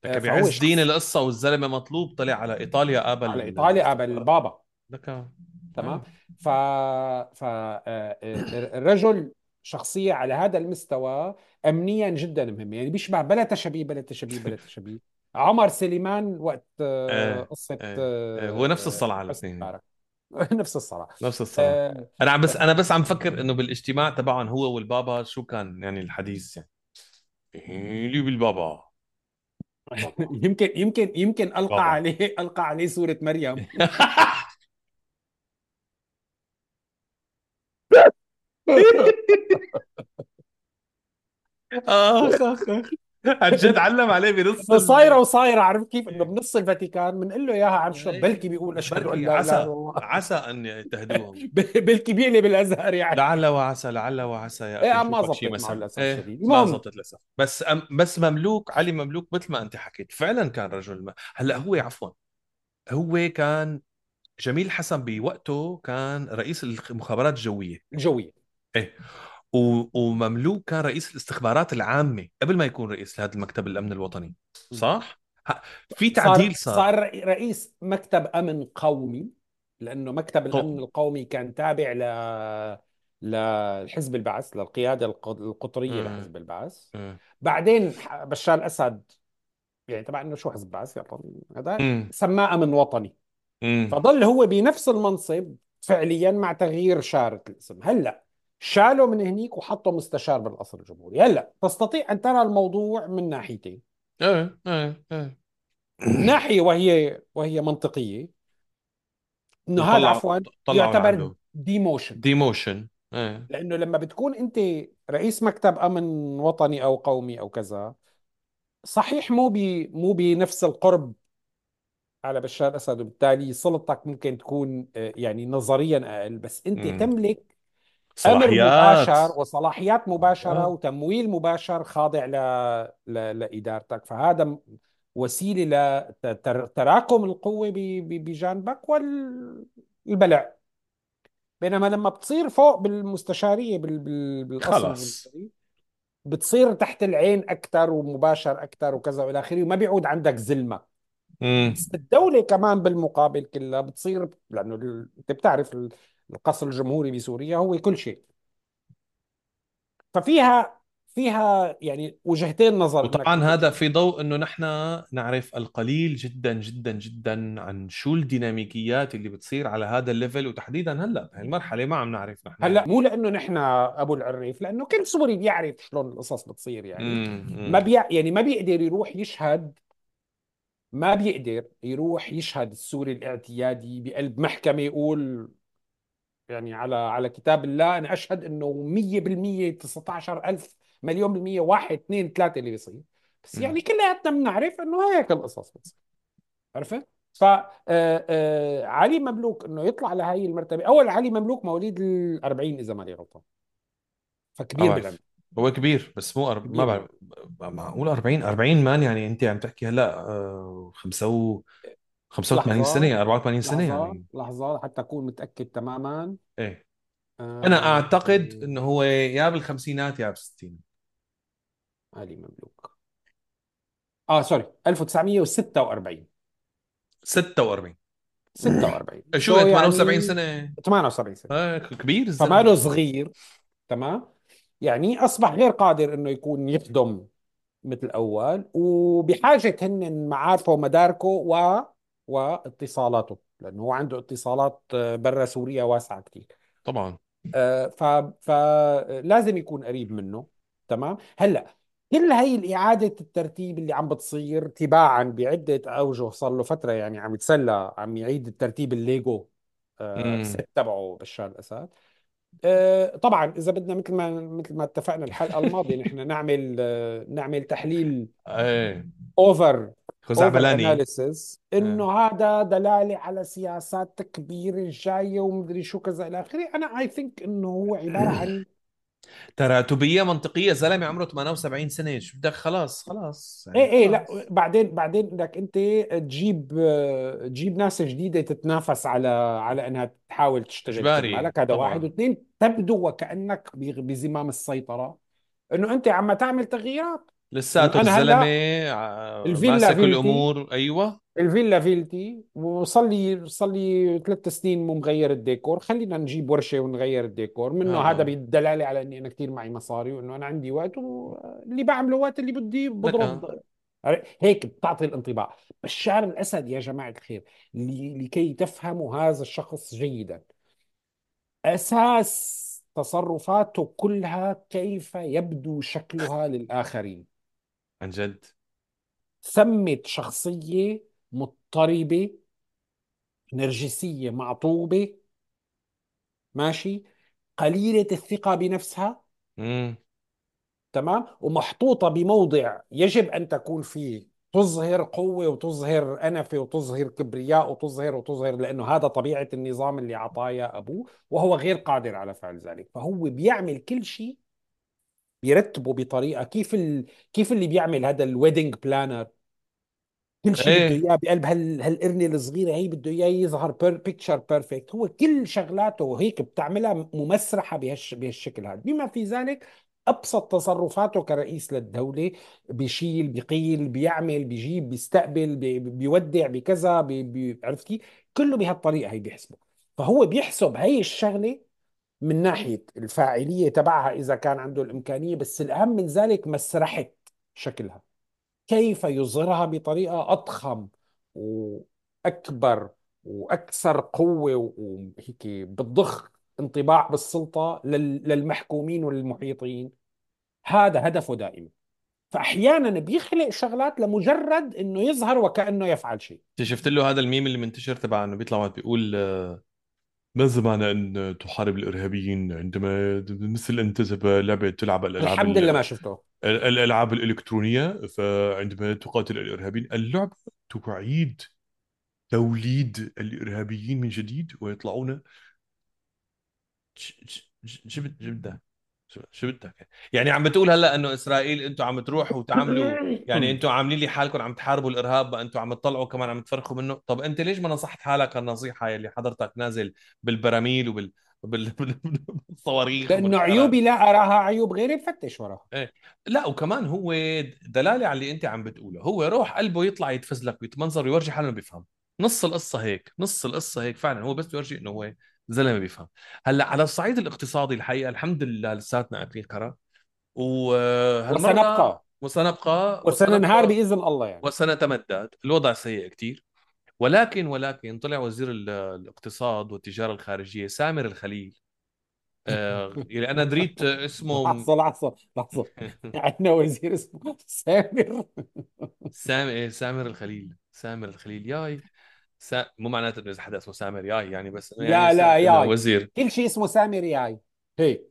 لك آه، بعز دين القصة والزلمة مطلوب طلع على إيطاليا على قابل إيطاليا قبل السفاره البابا لك تمام؟ إيه ف ف آه، آه، الرجل شخصية على هذا المستوى أمنيا جدا مهم. يعني بيشبه بلا تشبيه بلا تشبيه بلا تشبيه. عمر سليمان وقت آه، قصة إيه إيه هو نفس آه، الصلعة حسني الاثنين مبارك. نفس الصراحة نفس الصلعة. آه، أنا عم بس أنا بس عم فكر إنه بالاجتماع تبعهم هو والبابا شو كان يعني الحديث يعني. إيه لي بالبابا؟ بابا يمكن يمكن يمكن ألقى بابا. عليه ألقى عليه صورة مريم. أخ أخ أخ. عن جد علم عليه بنص ال... صايرة وصايرة عارف كيف؟ إنه بنص الفاتيكان بنقول له إياها عن شو؟ إيه. بلكي بيقول أشهد أن لا عسى الله. عسى أن يتهدوهم. بلكي بيقلب الأزهر يعني. لعل وعسى لعل وعسى يا إيه أخي عم ما زبطت للاسف إيه الشديد. ما زبطت للأسف. بس أم بس مملوك علي مملوك مثل ما أنت حكيت. فعلا كان رجل ما. هلأ هو عفوا هو كان جميل حسن بوقته كان رئيس المخابرات الجوية. الجويه إيه. و- ومملوك كان رئيس الاستخبارات العامة قبل ما يكون رئيس لهذا المكتب الأمن الوطني صح؟ في تعديل صار صار صار رئيس مكتب أمن قومي لأنه مكتب الأمن قو... القومي كان تابع ل لحزب البعث للقيادة الق- القطرية. لحزب البعث. بعدين بشار الأسد يعني تبع إنه شو حزب البعث يلا هذا. سماه أمن وطني مم. فظل هو بنفس المنصب فعليا مع تغيير شارة الاسم هلأ شالوا من هنيك وحطوا مستشار بالقصر الجمهوري. هلا تستطيع أن ترى الموضوع من ناحيتين. إيه إيه إيه. ناحية وهي وهي منطقية. إنه هذا عفوا يعتبر ديموشن ديموشن إيه. لأنه لما بتكون أنت رئيس مكتب أمن وطني أو قومي أو كذا صحيح مو بي مو بنفس القرب على بشار الاسد وبالتالي سلطتك ممكن تكون آه، يعني نظريا أقل بس أنت مم. تملك أمر صلاحيات. مباشر وصلاحيات مباشرة آه. وتمويل مباشر خاضع ل... ل... لإدارتك. فهذا وسيلة لتراكم القوة ب... ب... بجانبك والبلع بينما لما بتصير فوق بالمستشارية بال... بال... بالقصر خلاص. الجمهوري بتصير تحت العين أكثر ومباشر أكثر وكذا وإلى آخره وما بيعود عندك زلمة. مم. بس الدولة كمان بالمقابل كلها بتصير لأنه أنت بتعرف القصر الجمهوري بسوريا هو كل شيء. ففيها فيها يعني وجهتين نظر وطبعا هذا في ضوء إنه نحن نعرف القليل جدا جدا جدا عن شو الديناميكيات اللي بتصير على هذا الليفل. وتحديدا هلأ بهي المرحلة ما عم نعرف نحن. هلأ مو لأنه نحن أبو العريف لأنه كل سوري بيعرف شلون القصص بتصير يعني. ما امم بيع يعني ما بيقدر يروح يشهد ما بيقدر يروح يشهد السوري الاعتيادي بقلب محكمة يقول يعني على على كتاب الله أنا أشهد إنه 100% 19000 مليون بالمية واحد اثنين ثلاثة اللي بيصير. بس يعني كلياتنا بنعرف إنه هيك القصص بتصير عرفت؟ ف آه، آه، علي مملوك إنه يطلع لهي المرتبة. أول علي مملوك مواليد ال 40 إذا ماني غلطان. فكبير بالعمر هو كبير بس مو أرب... ما بعرف معقول 40 40 مان يعني أنت عم تحكي هلأ آه، خمسة و 85 سنه لحظة يعني 84 سنة لحظة يعني. لحظة حتى أكون متأكد تماما. إيه. أنا آه اعتقد إنه هو يا بالخمسينات يا بالستين. علي مملوك. آه sorry 1946 46 46 شو so 78 يعني سنة؟ 78 سنة. آه كبير الزلمه فماله صغير تمام؟ يعني أصبح غير قادر إنه يكون يخدم مثل أول وبحاجة هن معارفه ومداركه و واتصالاته لأنه هو عنده اتصالات آه، برا سوريا واسعة كثير طبعا. آه، ف فلازم يكون قريب منه. تمام؟ هلأ كل هي الإعادة الترتيب اللي عم بتصير تباعا بعدة أوجه صار له فترة يعني عم يتسلى عم يعيد الترتيب الليجو آه، ست تبعه بشار الأسد. آه، طبعا إذا بدنا مثل ما مثل ما اتفقنا الحلقة الماضية نحن نعمل آه، نعمل تحليل over over خزعبلاني analysis إيه. إنه هذا دلالة على سياسات كبيرة جاية ومدري شو كذا إلى آخره. أنا I think إنه هو عبارة عن تراتبيه منطقية زلمة عمره 78 سنة. شو بدك؟ خلاص خلاص. إيه يعني إيه لا خلاص. بعدين بعدين بدك أنت تجيب تجيب ناس جديدة تتنافس على على إنها تحاول تشتغل إجباري. كرمالك هذا واحد واثنين. تبدو وكأنك بزمام السيطرة. إنه أنت عم تعمل تغييرات. لساته الزلمة الفيلا ماسك فيلتي الأمور. أيوه. الفيلا فيلتي وصار لي صار لي ثلاث سنين مو مغير الديكور. خلينا نجيب ورشة ونغير الديكور. منه هذا آه بالدلالة على إني أنا كثير معي مصاري وإنه أنا عندي وقت واللي بعمله وقت اللي بدي بضرب. هيك بتعطي الانطباع. بشار الأسد يا جماعة الخير لكي تفهموا هذا الشخص جيدا. أساس تصرفاته كلها كيف يبدو شكلها للآخرين. عن جد؟ ثمت شخصية مضطربة نرجسية معطوبة ماشي؟ قليلة الثقة بنفسها. امم تمام؟ ومحطوطة بموضع يجب أن تكون فيه. تظهر قوة وتظهر أنفة وتظهر كبرياء وتظهر وتظهر لأنه هذا طبيعة النظام اللي عطاه ياه أبوه وهو غير قادر على فعل ذلك. فهو بيعمل كل شيء بيرتبه بطريقة كيف ال... كيف اللي بيعمل هذا ال wedding planner كل شيء بده إيه. إياه بقلب هال هالقرنة الصغيرة هي بده إياه يظهر بير picture perfect هو كل شغلاته هيك بتعملها ممسرحه بهالش بهالشكل هذا. بما في ذلك أبسط تصرفاته كرئيس للدولة بيشيل بيقيل بيعمل بيجيب بيستقبل بي بيودع بكذا بي بي عرفت كيف؟ كله بهالطريقة هي بيحسبه. فهو بيحسب هي الشغلة من ناحية الفاعلية تبعها إذا كان عنده الإمكانية بس الأهم من ذلك مسرحة شكلها. كيف يظهرها بطريقة أضخم وأكبر وأكثر قوة وهيك بتضخ انطباع بالسلطة لل- للمحكومين والمحيطين؟ هذا هدفه دائما. فأحيانا بيخلق شغلات لمجرد أنه يظهر وكأنه يفعل شيء. شفت له هذا الميم اللي منتشر تبع إنه بيطلع واحد بيقول ماذا معنى إن تحارب الإرهابيين عندما مثل انت تذهب لعبة تلعب الألعاب الحمد لله ما شفته. الألعاب الإلكترونية فعندما تقاتل الإرهابيين اللعبه تعيد توليد الإرهابيين من جديد ويطلعون. ش- ش- شو شو بدك؟ يعني عم بتقول هلأ إنه إسرائيل أنتم عم تروحوا وتعملوا يعني أنتم عاملين لي حالكم عم تحاربوا الإرهاب بقى أنتم عم تطلعوا كمان عم تفرخوا منه. طب أنت ليش ما نصحت حالك النصيحة اللي حضرتك نازل بالبراميل وبال بال- بالصواريخ وبالحرب عيوبي لا أراها عيوب غيري بفتش وراها. إيه. لا وكمان هو دلالة على اللي أنت عم بتقوله. هو روح قلبه يطلع يتفزلك ويتمنظر ويورجي حاله بيفهم. نص القصة هيك نص القصة هيك فعلا. هو بس بيورجي إنه هو زلمه بيفهم. هلأ على الصعيد الاقتصادي الحقيقة الحمد لله لساتنا اكلين كرة. وسنبقى. وسنبقى. وسننهار بإذن الله يعني. وسنتمدد. الوضع سيء كثير ولكن ولكن طلع وزير ال- الاقتصاد والتجارة الخارجية سامر الخليل. آه يعني أنا دريت اسمه لحظة لحظة لحظة. عندنا وزير اسمه سامر. سام إيه سامر الخليل. سامر الخليل. ياي. سا... مو معناته إنه إذا حدا اسمه سامر ياي يعني بس يعني لا. لا ياي. وزير. كل شيء اسمه سامر ياي. هيك.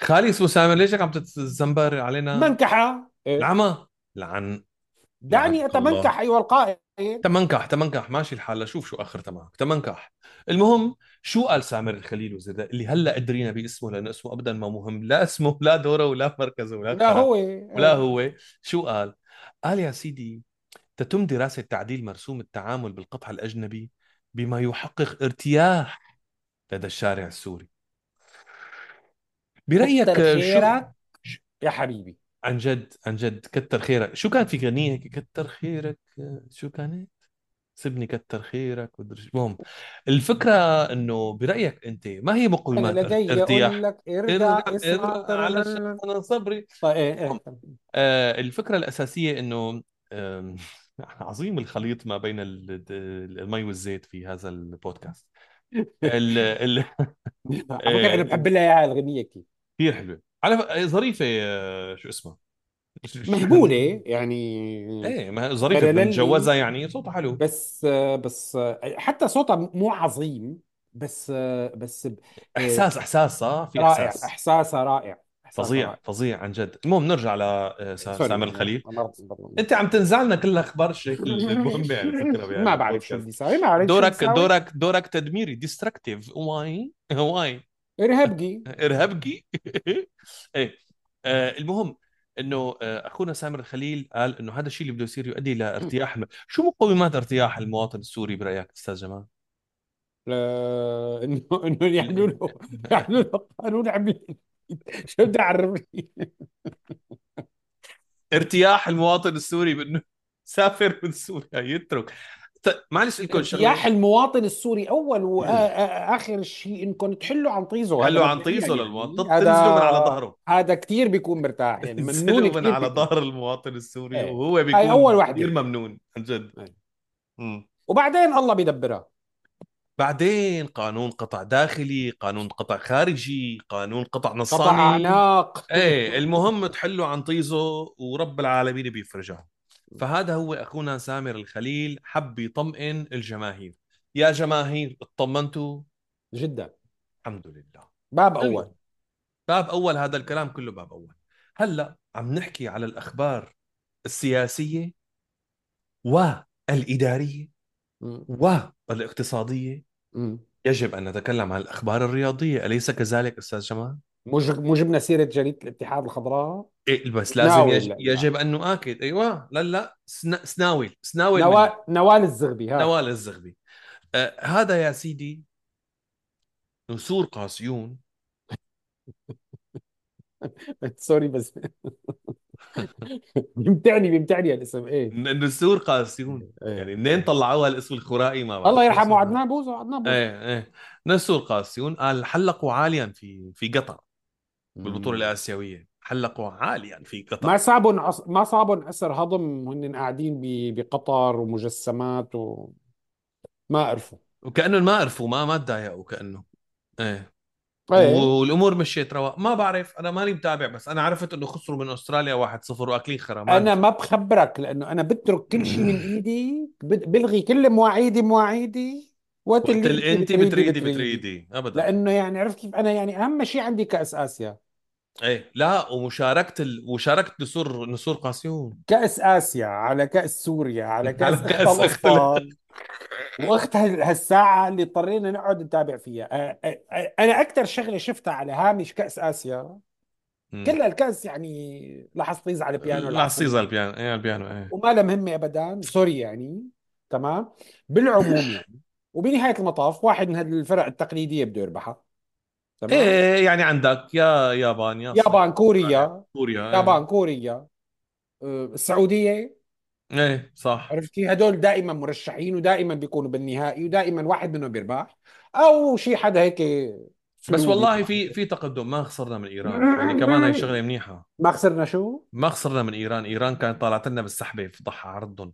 خالي اسمه سامر ليش عم تتزنبر علينا؟ منكحة. إيه. العمى لعن. دعني أتمنكح أيها القائد. تمنكح تمنكح. ماشي الحال شوف شو آخر تمام تمنكح. المهم شو قال سامر الخليل وزير؟ اللي هلا ادرينا باسمه لأنه اسمه ابدا ما مهم. لا اسمه لا دوره ولا مركزه ولا لا هو. ولا إيه. هو. شو قال؟ قال يا سيدي تتم دراسة تعديل مرسوم التعامل بالقطع الأجنبي بما يحقق ارتياح لدى الشارع السوري. برأيك كتر آه، شو خيرك ش- يا حبيبي. عن جد عن جد كتر خيرك. شو كانت في غنية هيك كتر خيرك. آه، شو كانت؟ سيبني كتر خيرك ودري شو. المهم الفكرة إنه برأيك أنت ما هي مقومات لدي أقول ارتياح. لك ارجع إرجع اسمع إرجع علشان. أنا صبري. طيب إيه إيه آه، الفكرة الأساسية إنه آم، عظيم الخليط ما بين ال- المي والزيت في هذا البودكاست. ال ال آه، بحب لها إياها الغنية كثير كثير حلوة. على آه، شو اسمها؟ مهبولة يعني إيه ترللي نتجوزها يعني صوتها حلو. بس بس حتى صوتها مو عظيم بس بس إحساس إحساس صح في رائع إحساس. إحساسها رائع. فظيع فظيع عن جد. المهم نرجع ل آه، يعني الخليل. انت عم تنزعلنا كل الأخبار على فكرة بهذا ما بعرف شو بدي أسوي ما بعرف دورك دورك دورك تدميري. destructive way way. ارهبجي ارهابجي إيه آه المهم إنه آه أخونا سامر الخليل قال إنه هذا الشيء اللي بده يصير يؤدي إلى ارتياح الم... شو مقومات ارتياح المواطن السوري برأيك أستاذ جمال؟ إنه إنه يعملوا له يعملوا له قانون عميل. شو بدي اعرفني ارتياح المواطن السوري بأنه سافر من سوريا يترك. ط- معلش لكم ارتياح شغله المواطن السوري أول واخر شيء انكم تحلوا عن طيزه. حلوا عن طيزه يعني. للمواطن. هذا تنزلوا من على ظهره. هذا كثير بيكون مرتاح يعني. ممنون تنزلوا من على ظهر المواطن السوري إيه. وهو هاي بيكون أول كثير وحده ممنون عن جد. إيه. وبعدين الله بيدبرها بعدين قانون قطع داخلي قانون قطع خارجي قانون قطع قطع نصامي أعناق. إيه المهم تحلوا عن طيزه ورب العالمين بيفرجها. فهذا هو أخونا سامر الخليل حب يطمئن الجماهير. يا جماهير اطمنتوا؟ جدا. الحمد لله. باب حلو أول. باب أول هذا الكلام كله باب أول. هلأ عم نحكي على الأخبار السياسية والإدارية. مم. يجب أن نتكلم عن الأخبار الرياضية أليس كذلك أستاذ جمال؟ مو جبنا سيرة جريدة الاتحاد الخضراء؟ إيه بس لازم ناول يج... لا. لا يجب أن نؤكد. أيوه لا لا سنا... سناوي سناوي نوا... نوال الزغبي ها. نوال الزغبي. آه هذا يا سيدي نسور قاسيون. sorry بس. بيمتعني بيمتعني الاسم. إيه. ن- نسور قاسيون. إيه. يعني منين إيه طلعوها الاسم الخرائي ما الله بعرف يرحمه. نسور قاسيون. عدنان بوزو عدنان بوزو إيه. إيه نسور قاسيون. قال حلقوا عاليا في في قطر بالبطولة. الآسيوية. حلقوا عاليا في ما قطر صابن عص... ما صابن عسر هضم هن قاعدين ب... بقطر ومجسمات وما عرفوا. وكانه ما عرفوا ما ما تضايقوا كأنه. إيه. إيه. والأمور مشيت رواق ما بعرف أنا ماني متابع بس أنا عرفت إنه خسروا من أستراليا 1-0 وأكلين خرا أنا ما بخبرك لأنه أنا بترك كل شيء من إيدي بلغي كل مواعيدي مواعيدي وقت اللي أنت بتريدي بتريدي ابدا. لأنه يعني عرفت كيف أنا يعني أهم شيء عندي كأس آسيا. إيه. لا ومشاركة ال... مشاركة نسور نسور قاسيون. كأس آسيا على كأس سوريا على على كأس كأس اختلف القصطان واخت هال- هالساعة اللي اضطرينا نقعد نتابع فيها. أنا أكثر شغلة شفتها على هامش كأس آسيا. كل الكأس يعني لاحظت على البيانو لا العفو سيزا البيانو. إيه البيانو إيه. وما لها مهمة ابدا. سوري يعني. تمام. بالعموم يعني. وبنهاية المطاف واحد من هذه الفرق التقليدية بده يربحها تمام؟ إيه يعني عندك يا يابان يا الصين يابان كوريا. كوريا إيه. يابان كوريا. آه، السعودية. إيه صح. عرفت كيف؟ هدول دائما مرشحين ودائما بيكونوا بالنهائي ودائما واحد منهم بيربح. أو شيء حدا هيك بس والله في في تقدم ما خسرنا من إيران. يعني كمان هي شغله منيحة. ما خسرنا شو؟ ما خسرنا من إيران. إيران كانت طالعت لنا بالسحبة فضحها عرضهم.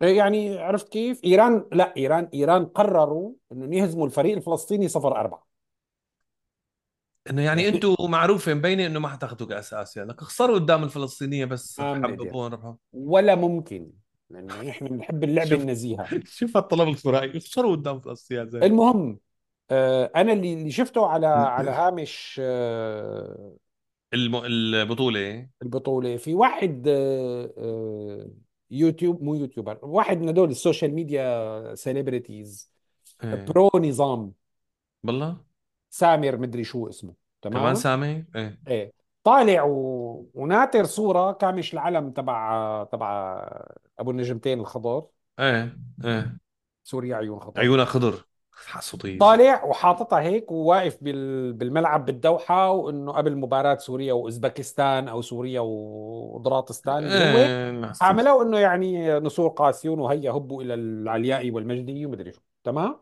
يعني عرفت كيف؟ إيران لا إيران إيران قرروا إنهم يهزموا الفريق الفلسطيني صفر أربعة. إنه يعني أنتم معروفه مبينه إنه ما حتاخذوا كاس اسيا لك خسروا قدام الفلسطينية بس حببون ربحوا ولا ممكن. لأنه إحنا بنحب اللعبة النزيهة. شوف هالطلب الخرائي خسروا قدام فلسطين زلمه المهم آه، أنا اللي شفته على على هامش آه، الم... البطولة. البطولة. في واحد آه، آه، يوتيوب مو YouTuber واحد من هدول ال social media celebrities إيه. برو نظام. بالله؟ سامر مدري شو اسمه كمان تمام سامي؟ إيه. إيه. طالع و... وناطر صورة كامش العلم تبع تبع أبو النجمتين الخضر إيه إيه. سوريا عيون خضر عيونها خضر. حسوطيز طالع وحاططها هيك وواقف بال... بالملعب بالدوحة وإنه قبل مباراة سوريا وأوزبكستان أو سوريا وضراطستان اللي هو نحسن عملوا انه يعني نسور قاسيون وهيا هبوا إلى العلياء والمجدي ومدري شو تمام؟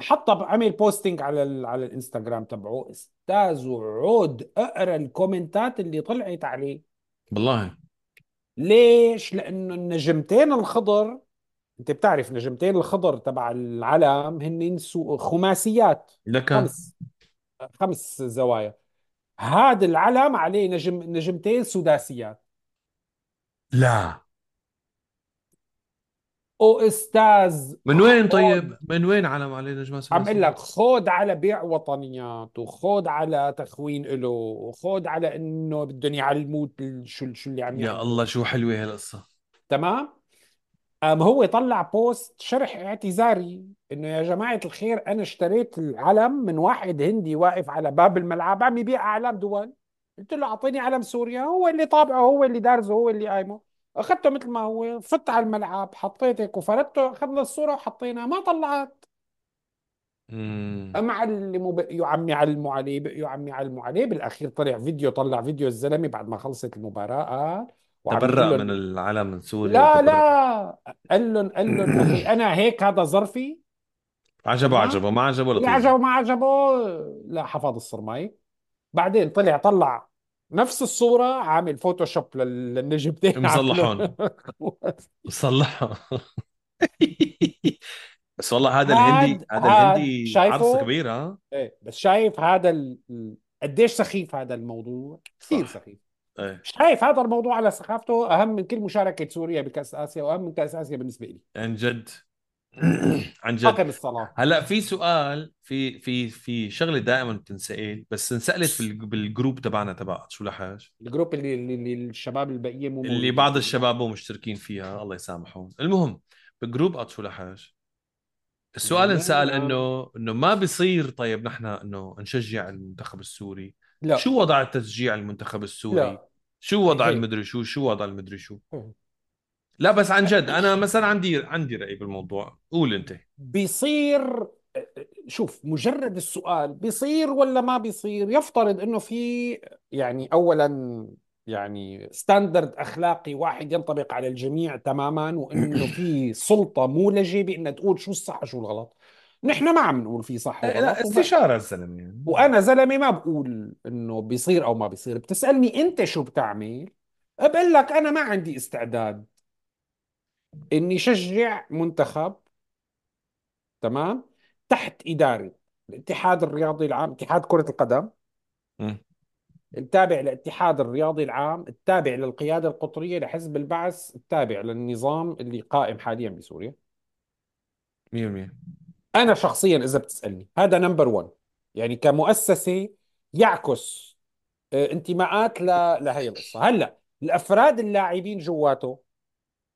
حط عمل بوستنج على ال... على الإنستغرام تبعه. أستاذ عود اقرأ الكومنتات اللي طلعت عليه. بالله ليش؟ لأنه النجمتين الخضر أنت بتعرف نجمتين الخضر تبع العلم هن خماسيات. لك. خمس خمس زوايا. هذا العلم عليه نجم نجمتين سداسيات. لا. واستاذ من وين طيب؟ من وين علم عليه نجمة عم أقول لك خود على بيع وطنيات وخود على تخوين له وخود على إنه بدهم يعلموه شو شو اللي عم يا يعملوا. الله شو حلوة هالقصة تمام؟ قام هو طلع بوست شرح اعتذاري إنه يا جماعة الخير أنا اشتريت العلم من واحد هندي واقف على باب الملعب عم يبيع أعلام دول. قلت له أعطيني علم سوريا هو اللي طابعه هو اللي دارزه هو اللي قايمه. أخذته مثل ما هو فت على الملعب حطيت هيك وفردته أخذنا الصورة وحطيناها ما طلعت. امم أم علموا بقيوا عم يعلموا عليه عم يعلموا عليه. بالأخير طلع فيديو طلع فيديو الزلمة بعد ما خلصت المباراة. قال وعم يقول تبرأ من لهم العلم من سوريا لا وتبرأ لا. قال لهم قال لهم أخي أنا هيك هذا ظرفي. عجبه تمام عجبه ما عجبه اللي لطيف. عجبه ما عجبه. لا حفظ الصرماي. بعدين طلع طلع نفس الصورة عامل Photoshop لل- للنجمتين عامله مصلحهن. صلحها بس والله هذا الهندي هذا الهندي شايفه؟ كبير ها؟ إيه بس شايف هذا ال... قديش سخيف هذا الموضوع؟ كثير صح. سخيف. إيه. شايف هذا الموضوع على سخافته أهم من كل مشاركة سوريا بكأس آسيا وأهم من كأس آسيا بالنسبة لي عن جد. عن جد. حقن الصلاة. هلا في سؤال في في في شغلة دائما بتنسأل بس انسألت بال group تبعنا تبع شو لحاج الجروب اللي, اللي, الشباب البقية مو اللي بعض الشباب مو مشتركين فيها الله يسامحهم. المهم ب group شو لحاج السؤال لا إنه إنه ما بيصير طيب نحن إنه نشجع المنتخب السوري. لا. شو وضع التشجيع المنتخب السوري؟ لا. شو وضع المدري شو؟ شو وضع المدري شو؟ لا بس عن جد أنا مثلا عندي عندي رأي بالموضوع. قول أنت. بيصير شوف مجرد السؤال بيصير ولا ما بيصير؟ يفترض إنه في يعني اولا يعني ستاندرد أخلاقي واحد ينطبق على الجميع تماما وإنه في سلطة مولجة بإنها تقول شو الصح شو الغلط. نحن ما عم نقول في صح وغلط لا وما استشارة الزلمة. يعني. وأنا زلمة ما بقول إنه بيصير أو ما بيصير. بتسألني أنت شو بتعمل؟ بقول لك أنا ما عندي استعداد. إني شجع منتخب تمام تحت إدارة الاتحاد الرياضي العام اتحاد كرة القدم. مم. التابع للاتحاد الرياضي العام التابع للقيادة القطرية لحزب البعث التابع للنظام اللي قائم حاليا بسوريا. 100% أنا شخصيا إذا بتسألني هذا نمبر 1 يعني كمؤسسة يعكس آه، انتماءات ل... لهي القصة. هلأ الأفراد اللاعبين جواته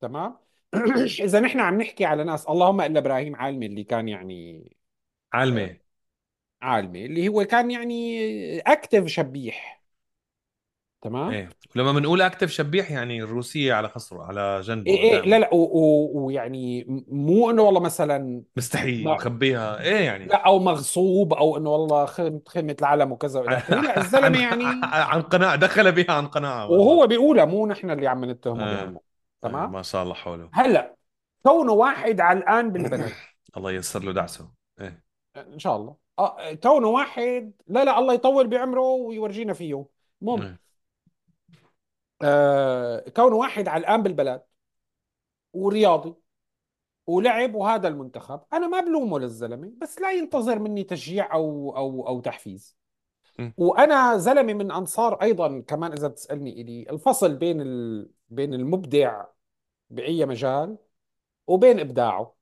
تمام إذا نحن عم نحكي على ناس اللهم إلا إبراهيم عالمي اللي كان يعني آه، عالمي عالمي اللي هو كان يعني اكتف شبيح. تمام؟ إيه. ولما بنقول اكتف شبيح يعني الروسية على خصره على جنبه إيه إيه لا لا ويعني مو إنه والله مثلا مستحي ما مخبيها إيه يعني. لا أو مغصوب أو إنه والله خدمة العلم وكذا. والى اخره لا الزلمة يعني عن قناعة دخل بها عن قناعة. والله وهو بيقولها مو نحن اللي عم نتهمه إيه تمام؟ ما شاء الله حوله. هلا كونه واحد علقان بالبلد. الله ييسر له دعسه. إيه. إن شاء الله. آه كونه واحد لا لا الله يطول بعمره ويورجينا فيه. المهم إيه. آه كونه واحد علقان بالبلد ورياضي ولعب وهذا المنتخب أنا ما بلومه للزلمة بس لا ينتظر مني تشجيع أو أو أو تحفيز. م. وأنا زلمة من أنصار أيضا كمان إذا بتسألني إلي الفصل بين ال... بين المبدع بأي مجال وبين إبداعه.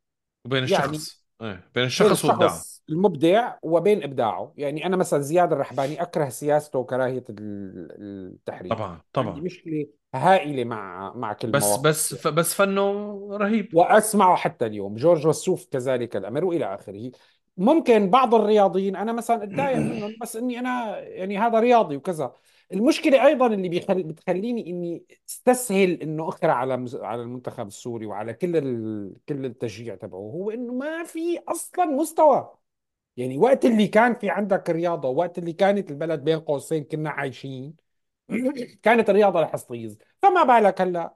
وبين يعني الشخص. إيه بين بين الشخص وإبداعه. الشخص المبدع وبين إبداعه. يعني أنا مثلا زياد الرحباني أكره سياسته وكراهية ال- التحريك طبعا عندي طبعا. مشكلة هائلة مع مع كل بس مواقف بس بس فنه رهيب. وأسمعه حتى اليوم. جورج وسوف كذلك الأمر وإلى آخره. ممكن بعض الرياضيين أنا مثلا أتضايق منهم بس إني أنا يعني هذا رياضي وكذا. المشكلة أيضا اللي بيخل... بتخليني إني أستسهل إنه اخرع على مز... على المنتخب السوري وعلى كل ال... كل التشجيع تبعه هو إنه ما في أصلا مستوى. يعني وقت اللي كان في عندك رياضة وقت اللي كانت البلد بين قوسين كنا عايشين كانت الرياضة لحصيص فما بالك هلأ؟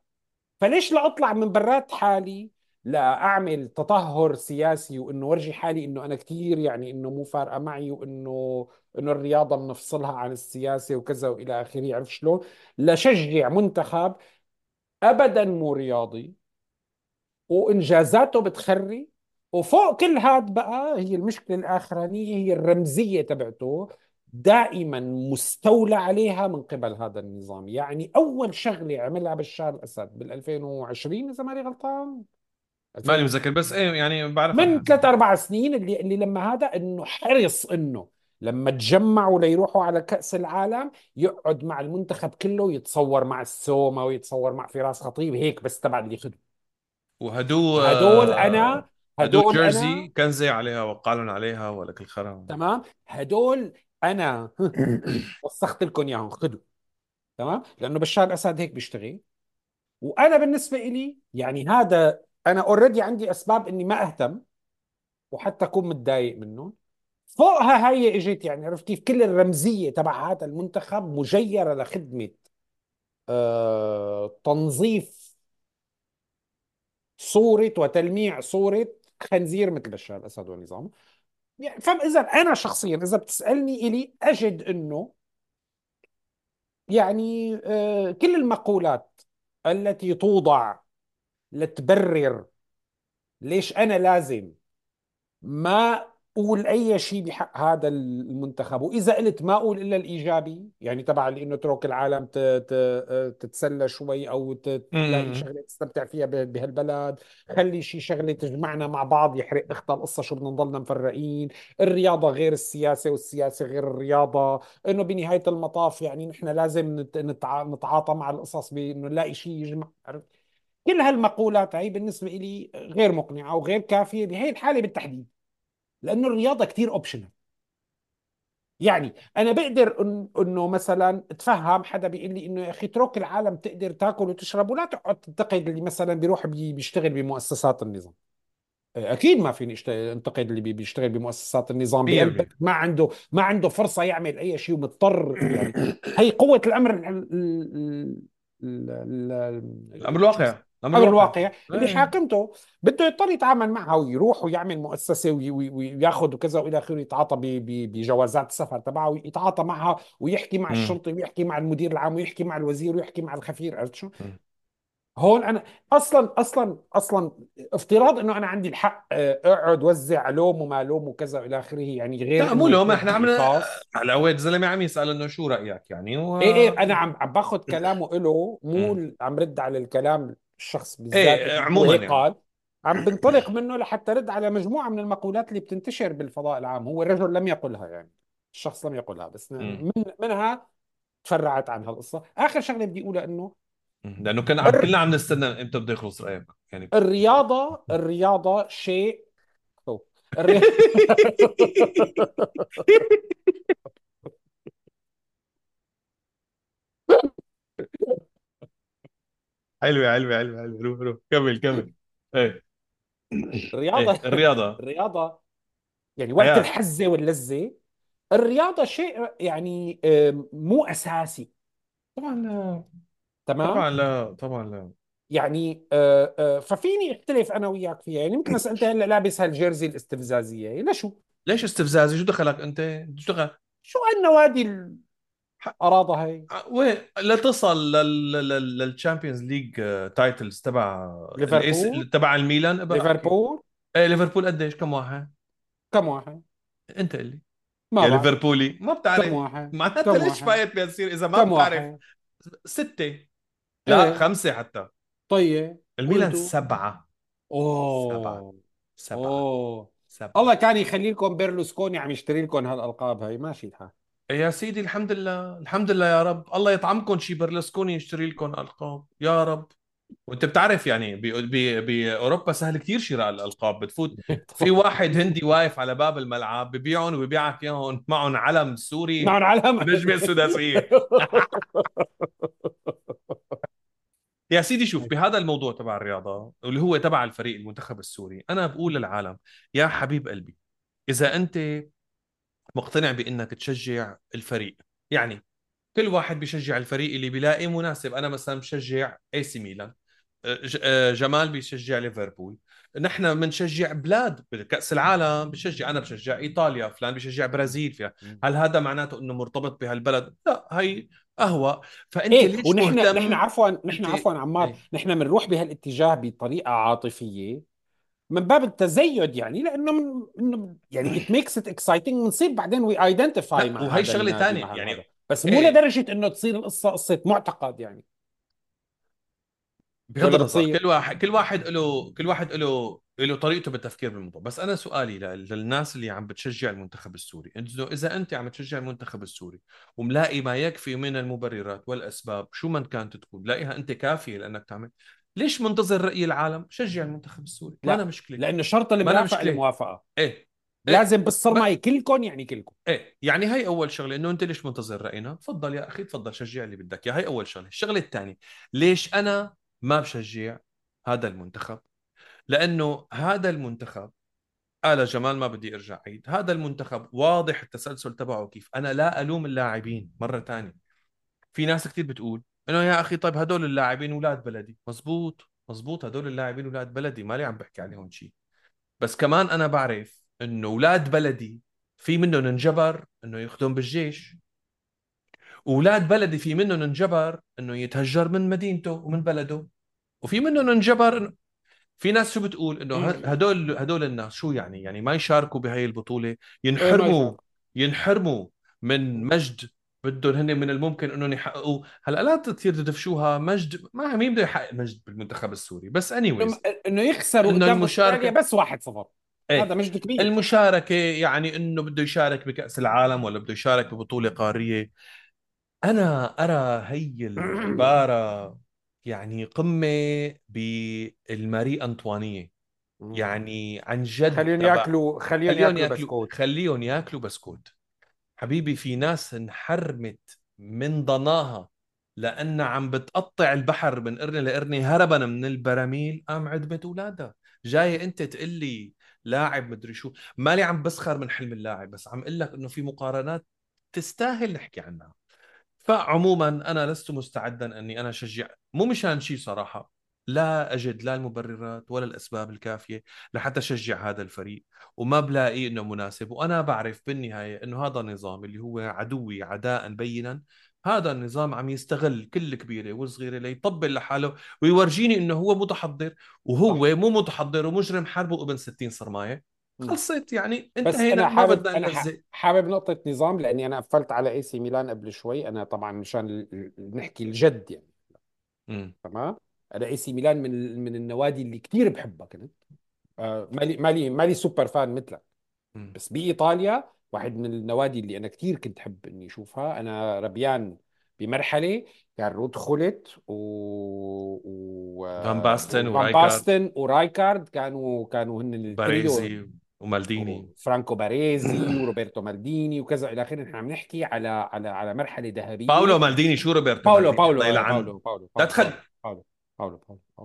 فليش لا أطلع من برات حالي لا أعمل تطهر سياسي وإنه ورجي حالي إنه أنا كثير يعني إنه مو فارقة معي وإنه إنه الرياضة بنفصلها عن السياسة وكذا وإلى آخره عرف شلون؟ لشجع منتخب ابدا مو رياضي وإنجازاته بتخري وفوق كل هاد بقى هي المشكلة الاخرانيه هي الرمزية تبعته دائما مستولى عليها من قبل هذا النظام يعني أول شغلة عملها بشار الأسد بال 2020 إذا ماني غلطان ماني 2000 متذكر بس إيه يعني بعرف من ثلاث أربع سنين اللي اللي لما هذا إنه حرص إنه لما تجمعوا ليروحوا على كأس العالم يقعد مع المنتخب كله يتصور مع السومة ويتصور مع فراس خطيب هيك بس تبع اللي يخدم وهدو هدول أنا هدو هدول جيرسي أنا كنزة عليها وقالن عليها ولك الخرا تمام؟ هدول أنا وسخت لكم إياهم خدوا. تمام؟ لأنه بشار الأسد هيك بيشتغل. وأنا بالنسبة إلي يعني هذا أنا اوريدي عندي أسباب إني ما أهتم وحتى أكون متضايق منهم فوقها هاي إجت يعني عرفت كيف؟ كل الرمزية تبع هذا المنتخب مجيرة لخدمة آه تنظيف صورة وتلميع صورة خنزير مثل بشار الأسد ونظامه يعني فاذا أنا شخصيا إذا بتسألني إلي أجد إنه يعني آه كل المقولات التي توضع لتبرر ليش أنا لازم ما أقول أي شيء بحق هذا المنتخب. وإذا قلت ما أقول إلا الإيجابي يعني تبع اللي انه اترك العالم تتسلى شوي أو تلاقي شغلة تستمتع فيها بهالبلد. خلي شيء شغلة تجمعنا مع بعض يحرق اختها القصة شو بدنا نضلنا مفرقين. الرياضة غير السياسة والسياسة غير الرياضة. إنه بنهاية المطاف يعني نحن لازم نت- نتع- نتعاطى مع القصص بإنه نلاقي شيء يجمع. عرفت؟ كل هالمقولات هي بالنسبة لي غير مقنعة وغير كافية بهي الحالة بالتحديد لأنه الرياضة كثير optional يعني أنا بقدر إن إنه مثلا أتفهم حدا بيقول لي إنه يا أخي اترك العالم تقدر تاكل وتشرب ولا تقعد تنتقد اللي مثلا بيروح بي- بيشتغل بمؤسسات النظام. أكيد ما فيني انتقد اللي بي- بيشتغل بمؤسسات النظام بقلب 100% بلد ما عنده ما عنده فرصة يعمل أي شيء ومضطر يعني هي قوة الأمر ال- ال- ال- ال- الأمر الواقع. أمر الواقع. الواقع. اللي إيه. حاكمته بده يضطر يتعامل معها ويروح ويعمل مؤسسة وي- وي- وياخذ وكذا وإلى آخره يتعاطى بجوازات السفر تبعه ويتعاطى معها ويحكي مع. الشرطي ويحكي مع المدير العام ويحكي مع الوزير ويحكي مع الخفير عرفت شو؟ هون أنا أصلا أصلا أصلا افتراض إنه أنا عندي الحق آه، أقعد وزع لوم وما لوم وكذا إلى آخره يعني غير لا مو إنه لو ما يكون إحنا قصاص. على واد زلمه عم يسأل إنه شو رأيك يعني و... إيه إيه أنا عم عم باخذ كلامه له مو عم رد على الكلام الشخص بالذات إيه عموما يعني قال عم بنطلق منه لحتى رد على مجموعة من المقولات اللي بتنتشر بالفضاء العام هو الرجل لم يقلها يعني الشخص لم يقلها بس. من منها تفرعت عن هالقصه آخر شغلة بدي أقولها إنه مم. لأنه كان عم كلنا عم نستنى إمتى بده يخلص رأيك يعني الرياضة الرياضة شيء أوه. الري... حلوة حلوة حلوة حلوة روح روح. كمل كمل. إيه. الرياضة. إيه الرياضة. الرياضة. يعني وقت حياه الحزة واللذة الرياضة شيء يعني آم، مو أساسي. طبعا لا تمام؟ طبعا لا طبعا لا. يعني آه، آه، ففيني أختلف أنا وياك فيها. يعني مثل مثلا أنت هلأ لابس هال jersey الاستفزازية. لشو؟ ليش استفزازي؟ شو دخلك أنت؟ شو دخل؟ شو النوادي اللي أراضها هي. ع- وين؟ لتصل لل... لل... لل Champions League titles تبع ليفربول. تبع الميلان. ليفربول. إيه ليفربول قديش؟ كم واحد؟ كم واحد؟ أنت قل لي. ما يا بعرف. ليفربولي. ما كم بتعرف واحد؟ معناتها كم ليش؟ فايت بيصير إذا ما كم بتعرف. واحد؟ ستة. لا إيه. خمسة حتى. طيب. الميلان قلتوا. سبعة. سبعة. اوه سبعة. أوه. سبعة. الله كان يخلي لكم برلسكوني عم يشتري لكم هالألقاب هاي. ماشي الحال. يا سيدي الحمد لله الحمد لله يا رب. الله يطعمكم شي برلسكوني يشتري لكم ألقاب. يا رب. وأنت بتعرف يعني باوروبا سهل كثير شراء الألقاب. بتفوت. في واحد هندي واقف على باب الملعب ببيعهم وبيبيعك إياهم. معهم علم سوري. معهم علم. بالنجمه السداسية. يا سيدي شوف بهذا الموضوع تبع الرياضة واللي هو تبع الفريق المنتخب السوري أنا بقول للعالم يا حبيب قلبي إذا أنت مقتنع بإنك تشجع الفريق. يعني كل واحد بيشجع الفريق اللي بيلاقي مناسب. أنا مثلا بشجع اي سي ميلان جمال بيشجع ليفربول. نحن بنشجع بلاد بكأس العالم بشجع أنا بشجع إيطاليا فلان بشجع برازيل. فيها. هل هذا معناته إنه مرتبط بهالبلد؟ لا هي اهواء فأنت إيه ليش ونحن نحن مهتم عفوا نحن عفوا عمار إيه. نحن بنروح بهالاتجاه بطريقة عاطفية. من باب التزيد يعني لأنه من إنه يعني it makes it exciting بنصير بعدين we identify مع وهي هذا شغلة ثانية يعني هذا بس مو إيه. لدرجة إنه تصير القصة قصة معتقد يعني. بغض النظر كل واحد كل واحد له كل واحد له له طريقته بالتفكير بالموضوع. بس أنا سؤالي لل- للناس اللي عم بتشجع المنتخب السوري. انه إذا أنت عم تشجع المنتخب السوري وملاقي ما يكفي من المبررات والأسباب شو من كانت تكون لاقيها أنت كافية لأنك تعمل. ليش منتظر رأي العالم؟ شجع المنتخب السوري ما لا مشكلة. لأنه المرافقه مشكلة. الموافقه إيه. إيه. لازم بالصرماي كلكم يعني كلكم إيه. يعني هاي أول شغلة إنه أنت ليش منتظر رأينا؟ تفضل يا أخي تفضل شجع اللي بدك إياه. هاي أول شغلة. الشغلة الثانية ليش أنا ما بشجع هذا المنتخب؟ لأنه هذا المنتخب آل جمال ما بدي أرجع عيد هذا المنتخب واضح التسلسل تبعه كيف. أنا لا ألوم اللاعبين مرة ثانية في ناس كثير بتقول إنه يا أخي طيب هدول اللاعبين أولاد بلدي. مزبوط مزبوط هدول اللاعبين أولاد بلدي. مالي عم بحكي عليهم شيء بس كمان أنا بعرف إنه أولاد بلدي في منهم انجبر إنه يخدم بالجيش. واولاد بلدي في منهم انجبر إنه يتهجر من مدينته ومن بلده. وفي منهم انجبر إنه في ناس شو بتقول إنه ه- هدول هدول الناس شو يعني؟ يعني ما يشاركوا بهي البطولة. إيه ما ينحرموا ينحرموا من مجد بدهم هن من الممكن إنهم يحققوه هلأ لا كثير تدفشوها مجد ما مين بده يحقق مجد بالمنتخب السوري؟ بس انيويز انه يخسروا إنه المشاركة بس 1-0 هذا إيه. مجد كبير. المشاركة يعني إنه بده يشارك بكأس العالم ولا بده يشارك ببطولة قارية. أنا أرى هي العبارة يعني قمة بالماري أنطوانية. يعني عن جد خليهم ياكلوا خليهم ياكلوا بسكوت. خليهم ياكلوا بسكوت. حبيبي في ناس انحرمت من ضناها لأنها عم بتقطع البحر من قرنة لقرنة هربا من البراميل قام عدمت أولادها. جاي أنت تقول لي لاعب مدري شو. مالي عم بسخر من حلم اللاعب بس عم أقول لك إنه في مقارنات تستاهل نحكي عنها. فعموما أنا لست مستعدا إني أنا أشجع مو مشان شيء صراحة. لا أجد لا المبررات ولا الأسباب الكافية لحتى أشجع هذا الفريق وما بلاقي إنه مناسب. وأنا بعرف بالنهاية إنه هذا النظام اللي هو عدوي عداء بينا هذا النظام عم يستغل كل كبيرة وصغيرة ليطبل لحاله ويورجيني إنه هو متحضر وهو مو متحضر ومجرم حرب وابن 60 صرماية. خلصت يعني بس أنا انتهينا ما حابب أنا حابب نقطة نظام لأني أنا قفلت على إي سي ميلان قبل شوي أنا طبعا مشان نحكي الجد يعني. تمام؟ أنا AC Milan من من النوادي اللي كثير بحبها كنت. آه، مالي مالي مالي super fan مثلك بس بايطاليا واحد من النوادي اللي أنا كثير كنت أحب إني أشوفها. أنا ربيان بمرحلة كان رود خولت و... و... فان باستن ورايكارد باستن ورايكارد كانوا كانوا هن باريزي ومالديني وفرانكو باريزي وروبرتو مالديني وكذا إلى آخره. نحن عم نحكي على على على مرحلة باولو ذهبيه مالديني شو روبرتو باولو مالديني؟ الله باولو آه، يلعن باولو باولو لا باولو تخل باولو باولو باولو باولو باولو.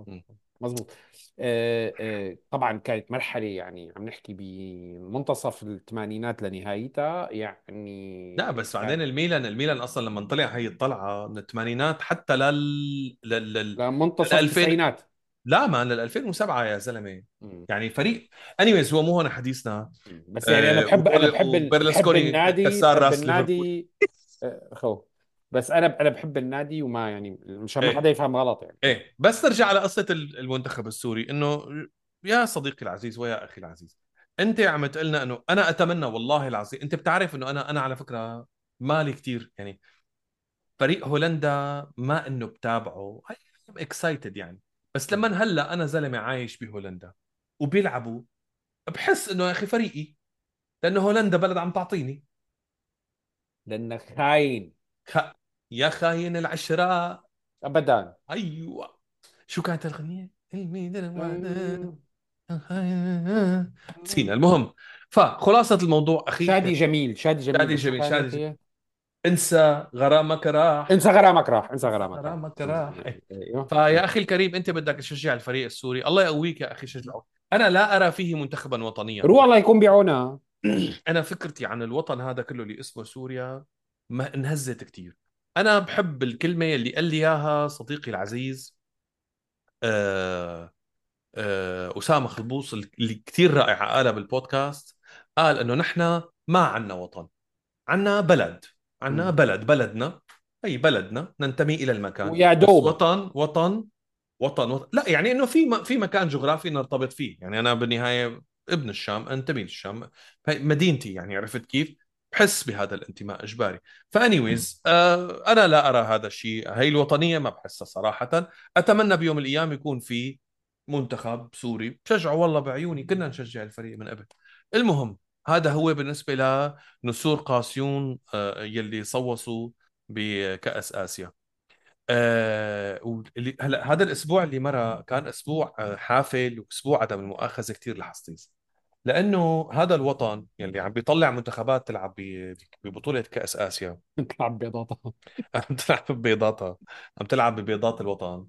مم. مظبوط. آه، آه، طبعا كانت مرحلة يعني عم نحكي بمنتصف الثمانينات لنهايتها لا يعني بس كان بعدين الميلان الميلان أصلا لما طلع هي الطلعة من الثمانينات حتى لل لل لل لل لمنتصف 2000 التسعينات. لا ما لل 2007 يا زلمة. مم. يعني فريق انيويز هو مو هون حديثنا. بس يعني أنا آه بحب أنا بحب ال- بحب النادي كسار بحب راس ليفربول النادي. آه، خو بس أنا أنا بحب النادي وما يعني مشان ما إيه. حدا يفهم غلط يعني. إيه. بس نرجع على قصة ال- المنتخب السوري إنه يا صديقي العزيز ويا أخي العزيز أنت عم تقول لنا إنه أنا أتمنى والله العظيم أنت بتعرف إنه أنا أنا على فكرة مالي كتير يعني فريق هولندا ما إنه بتابعه اكسايتد يعني. بس لما هلأ أنا زلمة عايش بهولندا وبيلعبوا بحس إنه يا أخي فريقي لأنه هولندا بلد عم تعطيني. لأنك خاين. خ... يا خاين العشراء أبدا. أيوه. شو كانت الأغنية؟ نسينا المهم فخلاصة الموضوع أخي شادي جميل شادي جميل. شادي جميل شادي. جميل انسى غرامك راح. انسى غرامك راح انسى غرامك راح. غرامك. راح. أيوه. فيا أخي الكريم أنت بدك تشجع الفريق السوري. الله يقويك يا أخي شجعه. أنا لا أرى فيه منتخبا وطنيا. روح الله يكون بعونها أنا فكرتي عن الوطن هذا كله اللي اسمه سوريا ما انهزت كثير أنا بحب الكلمة اللي قال لي إياها صديقي العزيز آه آه أسامة خلبوص اللي كثير رائعة قالها بالبودكاست قال إنه نحن ما عنا وطن عنا بلد عنا. بلد بلدنا أي بلدنا ننتمي إلى المكان ويا دوب وطن وطن وطن, وطن. لا يعني إنه في م- في مكان جغرافي نرتبط فيه يعني أنا بالنهاية ابن الشام أنتمي للشام مدينتي يعني عرفت كيف بحس بهذا الانتماء إجباري فأنيويز آه أنا لا أرى هذا الشيء هي الوطنية ما بحسها صراحة. أتمنى بيوم من الأيام يكون في منتخب سوري. بشجعه والله بعيوني كنا نشجع الفريق من قبل. المهم هذا هو بالنسبة لنسور قاسيون آه، يلي صوصوا بكأس آسيا. آه، هلا هذا الأسبوع اللي مرة كان أسبوع آه، حافل وأسبوع عدم المؤاخذة كثير لحظتيز لأنه هذا الوطن يلي عم بيطلع منتخبات تلعب ب- ببطولة كأس آسيا. تلعب بيضاتها. عم تلعب ببيضاتها. عم تلعب ببيضات الوطن.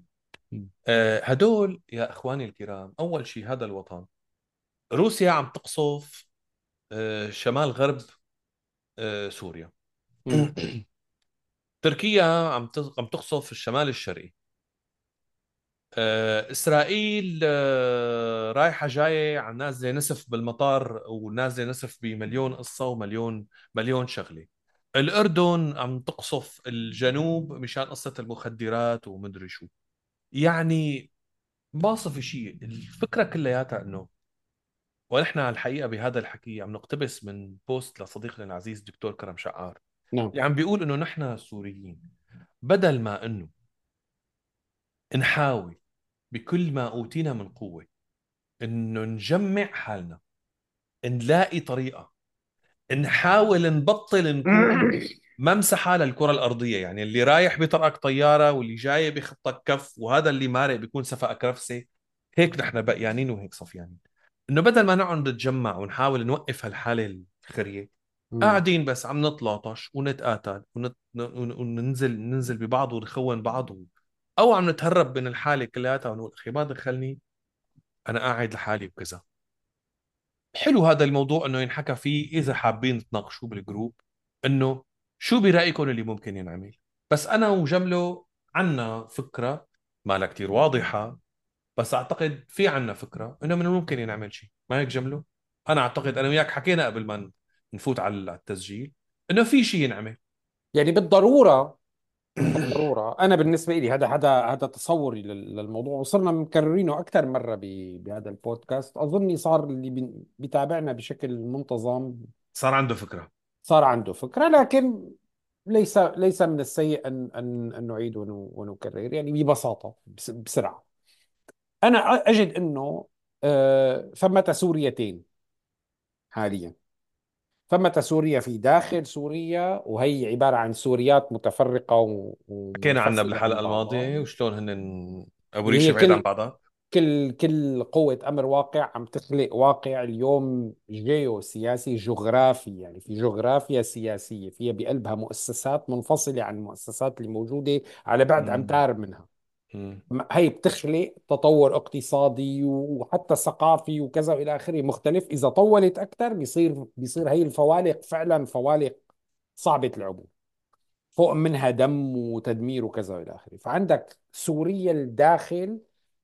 آه، هدول يا إخواني الكرام أول شيء هذا الوطن. روسيا عم تقصف آه، شمال غرب آه، سوريا. تركيا عم عم تقصف الشمال الشرقي. إسرائيل آه، رايحة جاية عم نازله نسف بالمطار ونازله نسف بمليون قصة ومليون مليون شغلة. الأردن عم تقصف الجنوب مشان قصة المخدرات ومدري شو. يعني باصف شيء الفكرة كلياتها إنه ونحن الحقيقة بهذا الحكي عم نقتبس من بوست لصديقنا العزيز دكتور كرم شعار نعم. اللي عم بيقول إنه نحن السوريين بدل ما إنه نحاول بكل ما أوتينا من قوة إنه نجمع حالنا نلاقي طريقة نحاول نبطل نكون ممسحه للكره الأرضية. يعني اللي رايح بيطرقك طيارة واللي جاي بيخطك كف وهذا اللي مارق بيكون سفقك رفسه هيك نحن بقيانين وهيك صفيانين. إنه بدل ما نقعد نتجمع ونحاول نوقف هالحالة الخرية. قاعدين بس عم نتلاطش ونتقاتل ونت... ون- وننزل ننزل ببعض ونخون بعض و... أو عم نتهرب من الحالة كلياتها ونقول أخي ما دخلني أنا قاعد لحالي وكذا حلو هذا الموضوع إنه ينحكى فيه إذا حابين تناقشوه بالجروب إنه شو برأيكم اللي ممكن ينعمل؟ بس أنا وجمله عنا فكرة ما لها كثير واضحة بس أعتقد في عنا فكرة إنه من الممكن ينعمل شيء ما هيك جمله أنا أعتقد أنا وياك حكينا قبل ما نفوت على التسجيل إنه في شيء ينعمل. يعني بالضرورة بالضرورة أنا بالنسبة لي هذا هذا هذا تصوري لل- للموضوع. وصرنا مكررينه أكثر مرة ب- بهذا البودكاست. أظني صار اللي بي- بيتابعنا بشكل منتظم. صار عنده فكرة. صار عنده فكرة لكن ليس ليس من السيء أن أن أن نعيد ون- ونكرر يعني ببساطة بس- بسرعة. أنا أجد أنه آه، ثمة سوريتين حاليا. ثمة سوريا في داخل سوريا؟ وهي عبارة عن سوريات متفرقة و- حكينا عنها ومنفصلة بالحلقة بعضها الماضية وشلون هن أبو اللي ريشة هي بعيد عن كل بعضها؟ كل كل قوة أمر واقع عم تخلق واقع اليوم جيو سياسي جغرافي. يعني في جغرافيا سياسية فيها بقلبها مؤسسات منفصلة عن المؤسسات اللي موجودة على بعد. أمتار منها. مم. هي بتخلق تطور اقتصادي وحتى ثقافي وكذا وإلى آخره مختلف. إذا طولت أكثر بيصير بيصير هي الفوالق فعلا فوالق صعبة العبور. فوق منها دم وتدمير وكذا وإلى آخره. فعندك سوريا الداخل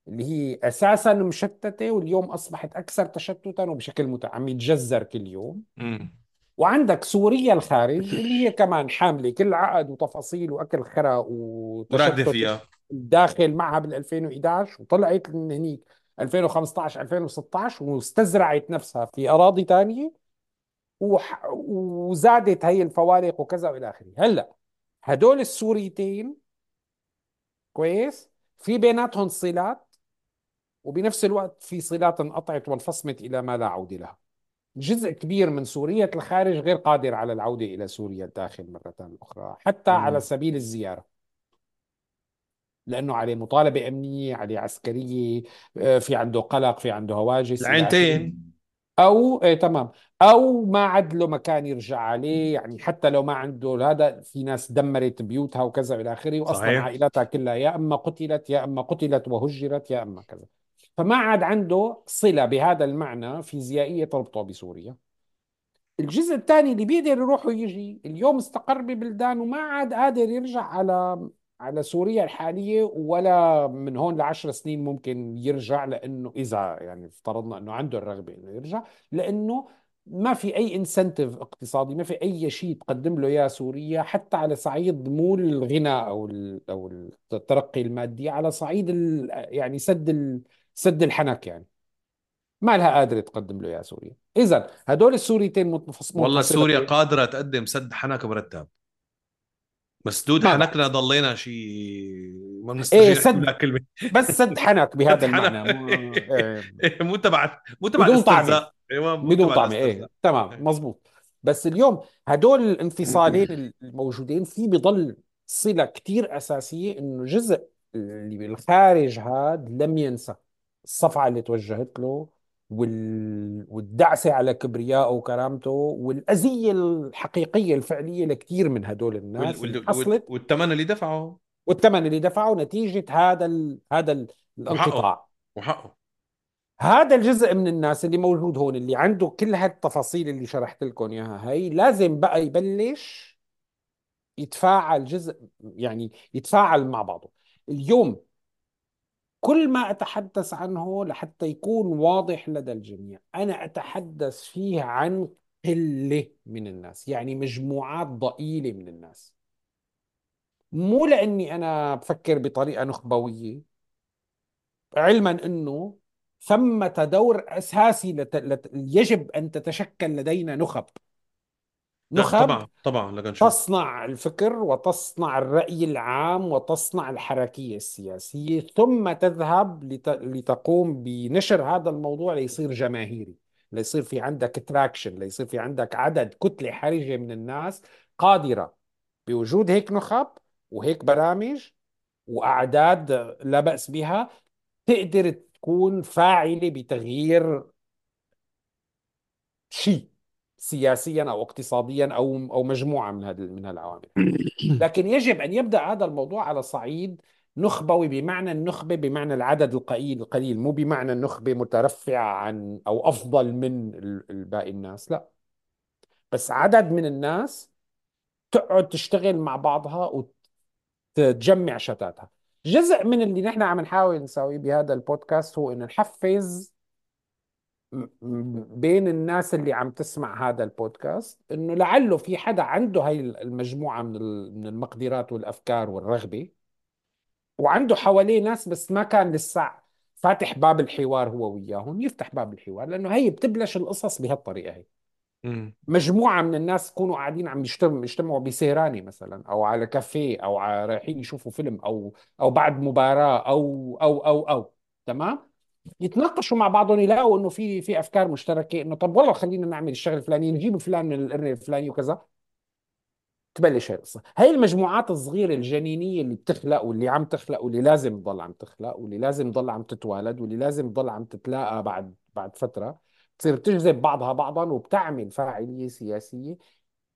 اللي هي أساسا مشتتة واليوم أصبحت أكثر تشتتا وبشكل مت... عم يتجذر كل يوم. مم. وعندك سوريا الخارج اللي هي كمان حاملة كل عقد وتفاصيل وأكل خرا وتشتت. فيها الداخل معها بال 2011 وطلعت من هنيك 2015 2016 واستزرعت نفسها في أراضي ثانية وح... وزادت هي الفوارق وكذا وإلى آخره. هلأ هدول السوريتين كويس؟ في بيناتهم صلات وبنفس الوقت في صلات انقطعت وانفصمت إلى ما لا عوده لها. جزء كبير من سورية الخارج غير قادر على العودة إلى سوريا الداخل مرة أخرى حتى على. سبيل الزيارة. لأنه عليه مطالبة أمنية عليه عسكرية آه، في عنده قلق في عنده هواجس العينتين. أو إيه تمام. أو ما عاد له مكان يرجع عليه يعني حتى لو ما عنده هذا في ناس دمرت بيوتها وكذا إلى آخره وأصلا صحيح. عائلاتها كلها يا أما قتلت يا أما قتلت وهجرت يا أما كذا. فما عاد عنده صلة بهذا المعنى فيزيائية تربطه بسوريا. الجزء الثاني اللي بيقدر يروح ويجي اليوم استقر ببلدان وما عاد قادر يرجع على على سوريا الحالية ولا من هون لعشر سنين ممكن يرجع لأنه إذا يعني افترضنا أنه عنده الرغبة أنه يرجع لأنه ما في أي انسنتيف اقتصادي ما في أي شيء تقدم له يا سوريا حتى على صعيد مو الغنى أو أو الترقي المادي على صعيد ال- يعني سد سد الحنك يعني. ما لها قادرة تقدم له يا سوريا. إذا هدول السوريتين والله سوريا قادرة تقدم سد حنك مرتب مسدود ما حنكنا ضلينا شيء ما إيه بنسترجي نحكي سد كلمة. بس سد حنك بهذا المعنى مو إيه. مو تبع مو تبع بدون أيوه مو بدون إيه. الاسترزاق تمام مزبوط بس اليوم هدول الانفصالين الموجودين في بضل صلة كتير أساسية إنه جزء اللي بالخارج هاد لم ينسى الصفعة اللي توجهت له وال... والدعسة على كبريائه وكرامته والأذية الحقيقية الفعلية لكثير من هدول. الناس. وال... وال... حصلت والثمن اللي دفعه. والثمن اللي دفعه نتيجة هذا ال... هذا ال... وحقه. الانقطاع. وحقه. هذا الجزء من الناس اللي موجود هون اللي عنده كل هالتفاصيل اللي شرحت لكم إياها هي لازم بقى يبلش يتفاعل جزء يعني يتفاعل مع بعضه. اليوم كل ما أتحدث عنه لحتى يكون واضح لدى الجميع أنا أتحدث فيه عن قلة من الناس يعني مجموعات ضئيلة من الناس. مو لأني أنا بفكر بطريقة نخبوية علما أنه ثمة دور أساسي لت... لت... يجب أن تتشكل لدينا نخب. نخب طبعا طبعا شو تصنع الفكر وتصنع الرأي العام وتصنع الحركية السياسية ثم تذهب لت... لتقوم بنشر هذا الموضوع ليصير جماهيري ليصير في عندك تراكشن ليصير في عندك عدد كتلة حرجة من الناس قادرة بوجود هيك نخب وهيك برامج وأعداد لا بأس بها تقدر تكون فاعلة بتغيير شيء. سياسيا أو اقتصاديا أو أو مجموعة من هذه من العوامل لكن يجب أن يبدأ هذا الموضوع على صعيد نخبوي بمعنى النخبة بمعنى العدد القليل القليل مو بمعنى النخبة مترفعة عن أو أفضل من باقي الناس لا. بس عدد من الناس تقعد تشتغل مع بعضها وتجمع شتاتها. جزء من اللي نحن عم نحاول نسويه بهذا البودكاست هو إنه نحفز بين الناس اللي عم تسمع هذا البودكاست إنه لعله في حدا عنده هاي المجموعة من من المقدرات والأفكار والرغبة وعنده حواليه ناس بس ما كان لسه فاتح باب الحوار هو وياهم يفتح باب الحوار لأنه هي بتبلش القصص بهالطريقة هي. مجموعة من الناس يكونوا قاعدين عم يجتمعوا يجتمعوا بسيراني مثلا أو على كافيه أو رايحين يشوفوا فيلم أو أو بعد مباراة أو أو أو أو. تمام؟ يتناقشوا مع بعضهم يلاقوا إنه في في أفكار مشتركة إنه طب والله خلينا نعمل الشغل الفلاني نجيب فلان من القرن الفلاني وكذا. تبلش هاي القصة. هاي المجموعات الصغيرة الجنينية اللي بتخلق واللي عم تخلق واللي لازم تضل عم تخلق واللي لازم تضل عم تتوالد واللي لازم تضل عم تتلاقى بعد بعد فترة تصير تجذب بعضها بعضا وبتعمل فاعلية سياسية.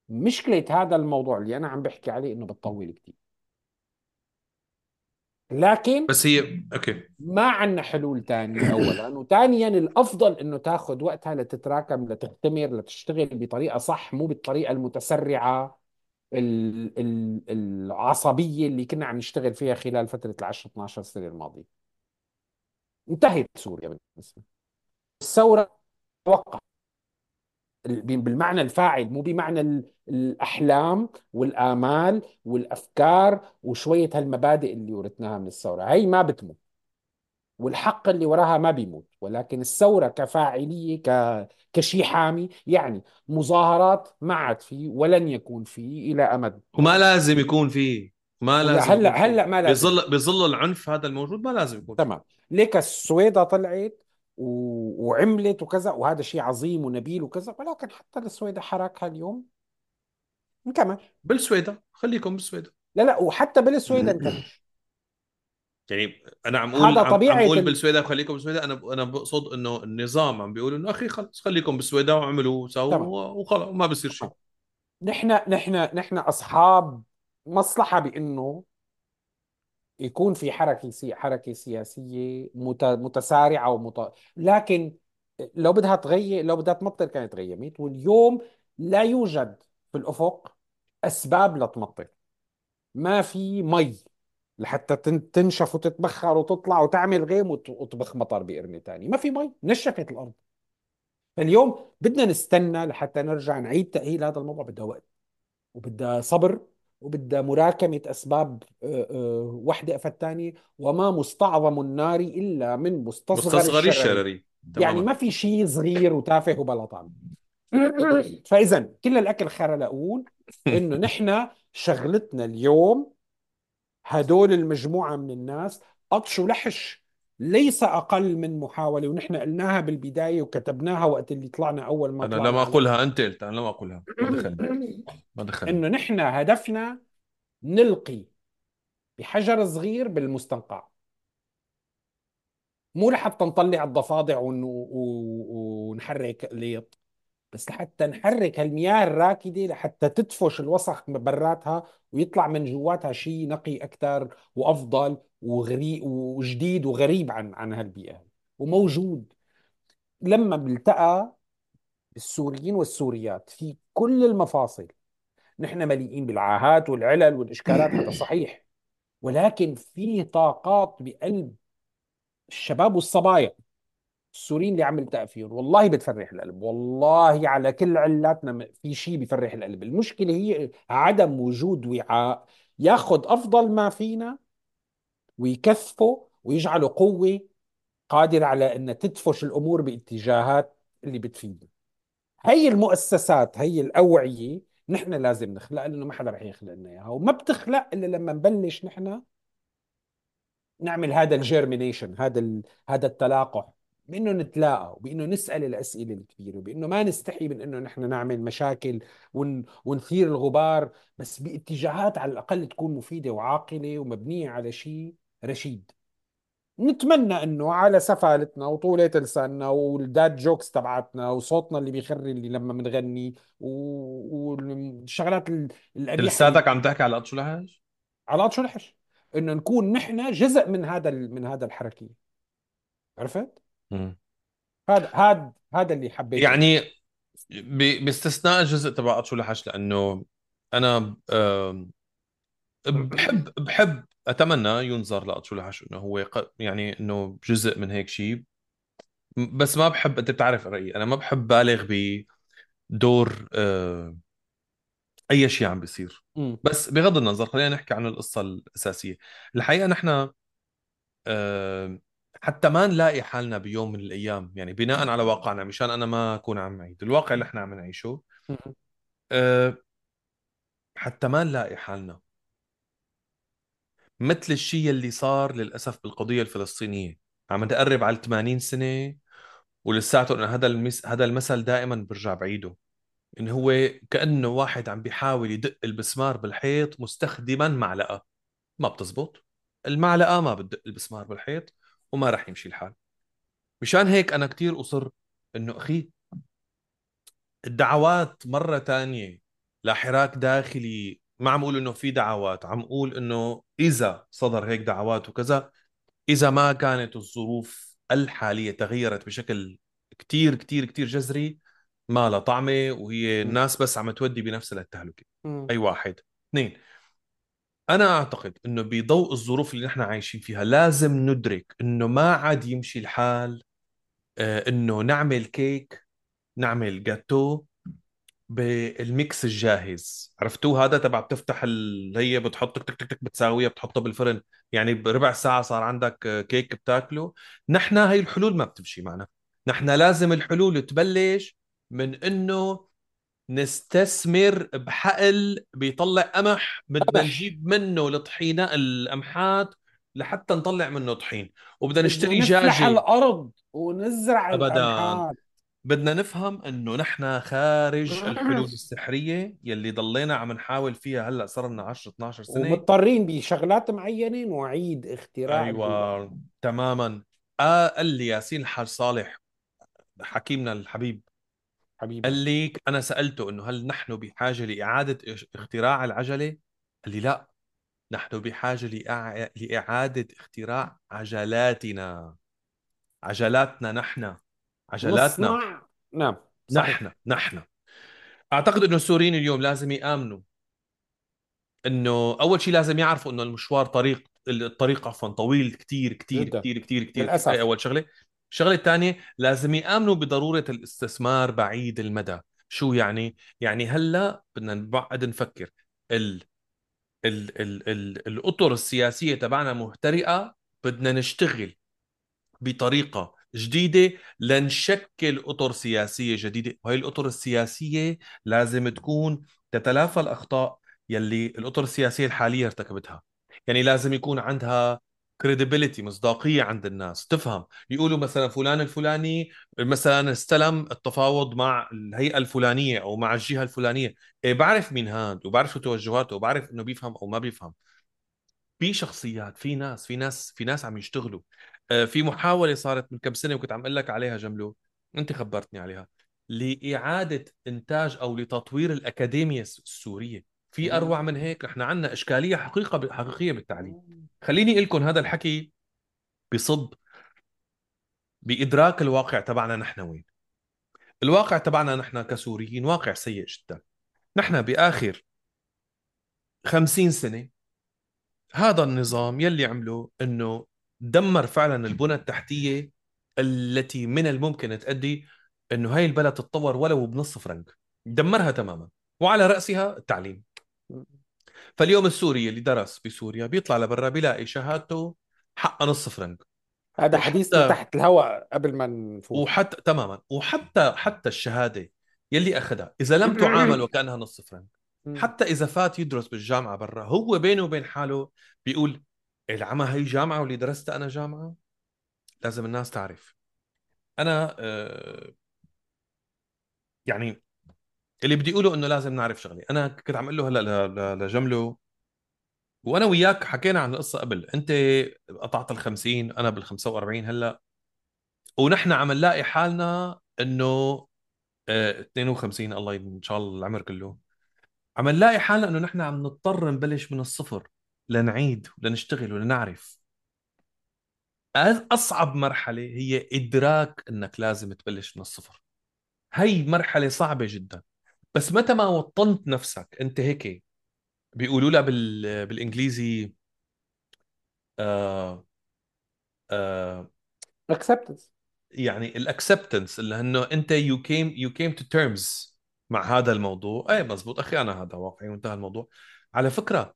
مشكلة هذا الموضوع اللي أنا عم بحكي عليه إنه بتطول كثير لكن بس هي أوكي. ما عندنا حلول تانية اولا وثانيا الأفضل إنه تاخذ وقتها لتتراكم لتختمر لتشتغل بطريقة صح مو بالطريقة المتسرعة العصبية اللي كنا عم نشتغل فيها خلال فترة ال 10 12 سنة الماضية. انتهت سوريا بالنسبة. الثورة توقع بالمعنى الفاعل مو بمعنى الأحلام والآمال والأفكار وشوية هالمبادئ اللي ورثناها من الثورة. هي ما بتموت. والحق اللي وراها ما بيموت. ولكن الثورة كفاعلية ك... كشيء حامي يعني مظاهرات ما عاد في ولن يكون في إلى أمد. وما لازم يكون في. ما لازم هلأ هلأ ما لازم. بظل بظل العنف هذا الموجود ما لازم يكون تمام. ليك السويدة طلعت. وعملت وكذا وهذا شيء عظيم ونبيل وكذا ولكن حتى السويدة حركها اليوم انكمش بالسويدة خليكم بالسويدة. لا لا وحتى بالسويدة انكمش يعني أنا عم أقول هذا طبيعي عم أقول بالسويدة خليكم بالسويدة. أنا أنا بقصد إنه النظام عم بيقول إنه أخي خلص خليكم بالسويدة واعملوا وسووا وخلص وما بصير شيء. نحن نحن نحن أصحاب مصلحة بإنه يكون في حركة سي... حركة سياسية مت... متسارعة ومت... لكن لو بدها تغير لو بدها تمطر كانت غيمت واليوم لا يوجد في الأفق أسباب لتمطر. ما في مي لحتى تنشف وتتبخر وتطلع وتعمل غيم وتطبخ مطر بقرنة ثاني ما في مي نشفت الأرض. اليوم بدنا نستنى لحتى نرجع نعيد تأهيل هذا الموضوع بدها وقت وبدها صبر. وبدها مراكمة أسباب آه، آه، وحدة أفت الثانية وما مستعظم النار إلا من مستصغر, مستصغر الشرري, الشرري. يعني ما في شيء صغير وتافه وبلا طعم فإذا كل الأكل خرى لأقول إنه نحن شغلتنا اليوم هدول المجموعة من الناس قطش ولحش ليس أقل من محاولة ونحن قلناها بالبداية وكتبناها وقت اللي طلعنا أول ما أنا لم أقولها أنت قلت أنا لم أقولها ما دخلني ما دخلني إنه نحن هدفنا نلقي بحجر صغير بالمستنقع. مو لحتى نطلع الضفادع ونحرك ليط بس لحتى نحرك هالمياه الراكدة لحتى تدفش الوسخ براتها ويطلع من جواتها شيء نقي أكثر وأفضل وغريب وجديد وغريب عن عن هالبيئة وموجود. لما بلتقى السوريين والسوريات في كل المفاصل نحن مليئين بالعاهات والعلل والإشكالات هذا صحيح. ولكن في طاقات بقلب الشباب والصبايا. السوريين اللي عم نلتقى فيهم والله بتفرح القلب. والله على كل علاتنا في شيء بفرح القلب. المشكلة هي عدم وجود وعاء. ياخذ أفضل ما فينا ويكثفه ويجعله قوة قادرة على أن تدفش الأمور باتجاهات اللي بتفيدنا هي المؤسسات هي الأوعية نحن لازم نخلق لأنه ما حدا رح يخلق لنا إياها. وما بتخلق إلا لما نبلش نحن نعمل هذا الجيرمينيشن هذا هذا التلاقح. بإنه نتلاقى وبإنه نسأل الأسئلة الكبيرة وبإنه ما نستحي من إنه نحن نعمل مشاكل ون ونثير الغبار بس باتجاهات على الأقل تكون مفيدة وعاقلة ومبنية على شيء رشيد نتمنى إنه على سفالتنا وطولة لساننا والداد جوكس تبعتنا وصوتنا اللي بيخري اللي لما بنغني و- والشغلات ال- القبيحه لساتك عم تحكي على قط شو لهج؟ على شو الحش إنه نكون نحن جزء من هذا ال- من هذا الحركية عرفت. هذا هذا هذا اللي حبيته. يعني ب- باستثناء الجزء تبع شو لهج لأنه أنا بحب بحب أتمنى ينظر لقط شو لهج إنه هو ق- يعني إنه جزء من هيك شيء بس ما بحب أنت بتعرف رأيي أنا ما بحب بالغ بدور آه، أي شيء عم بيصير. بس بغض النظر خلينا نحكي عن القصة الأساسية. الحقيقة نحن حتى ما نلاقي حالنا بيوم من الأيام يعني بناء على واقعنا مشان أنا ما أكون عم عيد الواقع اللي إحنا عم نعيشه آه، حتى ما نلاقي حالنا. مثل الشيء اللي صار للأسف بالقضية الفلسطينية. عم نقرب على 80 سنة ولساته إنه هذا المس... هذا المثل دائما برجع بعيده. إنه هو كأنه واحد عم بيحاول يدق البسمار بالحيط مستخدما معلقة. ما بتزبط. المعلقة ما بتدق البسمار بالحيط. وما راح يمشي الحال. مشان هيك أنا كتير أصر إنه أخي الدعوات مرة تانية لحراك داخلي ما عم أقول إنه في دعوات عم أقول إنه إذا صدر هيك دعوات وكذا إذا ما كانت الظروف الحالية تغيرت بشكل كتير كتير كتير جذري ما لها طعمة وهي الناس بس عم تودي بنفسها للتهلكة. أي واحد. اثنين أنا أعتقد إنه بضوء الظروف اللي نحن عايشين فيها لازم ندرك إنه ما عاد يمشي الحال آه، إنه نعمل كيك نعمل جاتو بال mix الجاهز. عرفتوه؟ هذا تبع بتفتح ال... هي بتحط تك تك تك بتساويها بتحطها بالفرن. يعني بربع ساعة صار عندك آه، كيك بتاكله. نحن هاي الحلول ما بتمشي معنا. نحن لازم الحلول تبلش من إنه نستثمر بحقل بيطلع قمح بدنا نجيب منه الطحينة القمحات لحتى نطلع منه طحين وبدنا بدنا نشتري دجاجة الأرض ونزرع ابدا. بدنا نفهم إنه نحن خارج الحلول السحرية يلي ضلينا عم نحاول فيها هلأ صار لنا 10 12 سنة. ومضطرين بشغلات معينه نعيد اختراع أيوه تماما. آه قال لي ياسين الحاج صالح حكيمنا الحبيب. قال حبيبنا لي أنا سألته إنه هل نحن بحاجة لإعادة اختراع العجلة؟ قال لي لا نحن بحاجة لإع... لإعادة اختراع عجلاتنا. عجلاتنا نحن. عجلاتنا. نصنع نعم صحيح. نحن نحن. أعتقد إنه السوريين اليوم لازم يآمنوا إنه أول شيء لازم يعرفوا إنه المشوار طريق الطريق عفوا طويل كتير كتير جدا. كتير كتير كتير. هاي للأسف. أول شغلة. الشغله الثانية لازم يآمنوا بضرورة الاستثمار بعيد المدى. شو يعني؟ يعني هلأ بدنا نبعد نفكر. ال ال ال ال الأطر السياسية تبعنا مهترئة بدنا نشتغل بطريقة جديدة لنشكل أطر سياسية جديدة. وهي الأطر السياسية لازم تكون تتلافى الأخطاء يلي الأطر السياسية الحالية ارتكبتها. يعني لازم يكون عندها credibility مصداقية عند الناس. تفهم؟ يقولوا مثلا فلان الفلاني مثلا استلم التفاوض مع الهيئة الفلانية أو مع الجهة الفلانية. إيه بعرف مين هاد وبعرف شو توجهاته وبعرف إنه بيفهم أو ما بيفهم. في شخصيات في ناس في ناس في ناس عم يشتغلوا. آه، في محاولة صارت من كم سنة وكنت عم أقول لك عليها جملو أنت خبرتني عليها. لإعادة إنتاج أو لتطوير الأكاديمية الس- السورية. في أروع من هيك نحن عندنا إشكالية حقيقة حقيقية بالتعليم. خليني أقول لكم هذا الحكي بصب بإدراك الواقع تبعنا نحن وين. الواقع تبعنا نحن كسوريين واقع سيء جدا. نحن بآخر خمسين سنة هذا النظام يلي عمله إنه دمر فعلا البنى التحتية التي من الممكن تؤدي إنه هاي البلد تتطور ولو بنص فرنك. دمرها تماما. وعلى رأسها التعليم. فاليوم السوري اللي درس بسوريا بيطلع لبرا بيلاقي شهادته حقها نص فرنك. هذا حديثنا وحتى تحت الهواء قبل ما نفوت. وحتى تماما. وحتى حتى الشهادة يلي أخذها. إذا لم تعامل وكأنها نص فرنك. حتى إذا فات يدرس بالجامعة برا هو بينه وبين حاله بيقول العمى هي جامعة واللي درستها أنا جامعة؟ لازم الناس تعرف. أنا آه، يعني اللي بدي اقوله إنه لازم نعرف شغلة. أنا كنت عم أقول له هلأ لجملة وأنا وياك حكينا عن القصة قبل. أنت قطعت ال 50 أنا بال 45 هلأ. ونحن عم نلاقي حالنا إنه آه، 52 الله إن شاء الله العمر كله. عم نلاقي حالنا إنه نحن عم نضطر نبلش من الصفر لنعيد ولنشتغل ولنعرف. أصعب مرحلة هي إدراك إنك لازم تبلش من الصفر. هي مرحلة صعبة جدا. بس متى ما وطنت نفسك انت هيك بيقولوا لها بال... بالإنجليزي آه آه acceptance. يعني ال acceptance اللي انه أنت you came you came to terms مع هذا الموضوع. اي مزبوط. أخي أنا هذا واقعي وانتهى الموضوع. على فكرة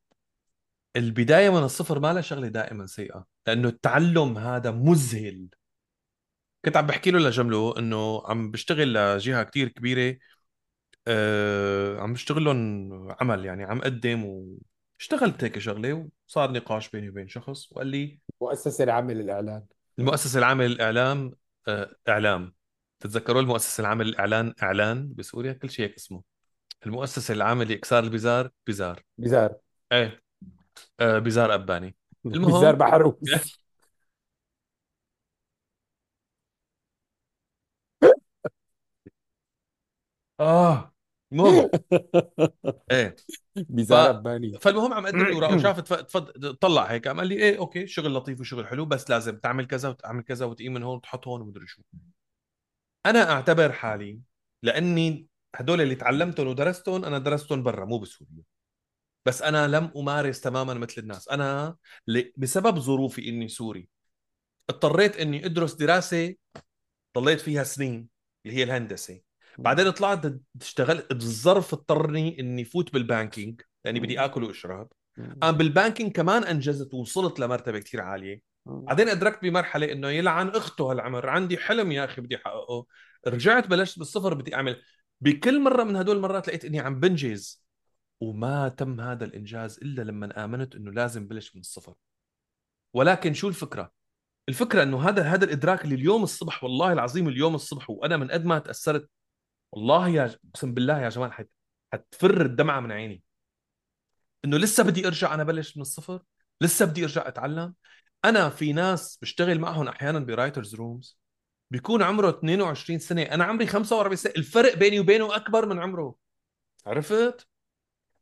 البداية من الصفر ما لها شغلة دائما سيئة لأنه التعلم هذا مذهل. كنت عم بحكي له لجملة إنه عم بشتغل لجهة كتير كبيرة. آه عم بشتغل لهم عمل يعني عم قدم واشتغلت هيك شغلة وصار نقاش بيني وبين شخص وقال لي مؤسسة العامة للإعلان المؤسسة العامه للاعلام آه إعلام. تتذكروا المؤسسة العامه للاعلان إعلان بسوريا؟ كل شيء هيك اسمه. المؤسسة العامه لاكسار البزار بزار. بزار. إيه. آه بزار أباني. بزار المهم بحروس آه. المهم. إيه. ف بزار أباني فالمهم عم اقدم اوراق وشاف تف- تفضل طلع هيك عم قال لي إيه أوكي شغل لطيف وشغل حلو بس لازم تعمل كذا وتعمل كذا وتقيم من هون وتحط هون ومدري شو. أنا أعتبر حالي لأني هدول اللي تعلمتهم ودرستهم أنا درستهم برا مو بسوريا بس أنا لم أمارس تماما مثل الناس. أنا بسبب ظروفي إني سوري اضطريت إني أدرس دراسة ضليت فيها سنين اللي هي الهندسة. بعدين طلعت اشتغلت الظرف اضطرني اني فوت بال banking لأني بدي آكل وأشرب. قام بال banking كمان أنجزت ووصلت لمرتبة كثير عالية. بعدين أدركت بمرحلة إنه يلعن أخته هالعمر عندي حلم يا أخي بدي أحققه. رجعت بلشت بالصفر بدي أعمل. بكل مرة من هدول المرات لقيت إني عم بنجز وما تم هذا الإنجاز إلا لما آمنت إنه لازم بلش من الصفر. ولكن شو الفكرة؟ الفكرة إنه هذا هذا الإدراك اللي اليوم الصبح والله العظيم اليوم الصبح وأنا من قد ما تأثرت والله يا اقسم بالله يا جمال حت حتفر الدمعة من عيني. إنه لسه بدي أرجع أنا بلش من الصفر لسه بدي أرجع أتعلم. أنا في ناس بشتغل معهم أحيانا ب writers' rooms بيكون عمره 22 سنة. أنا عمري 45 سنة. الفرق بيني وبينه أكبر من عمره. عرفت؟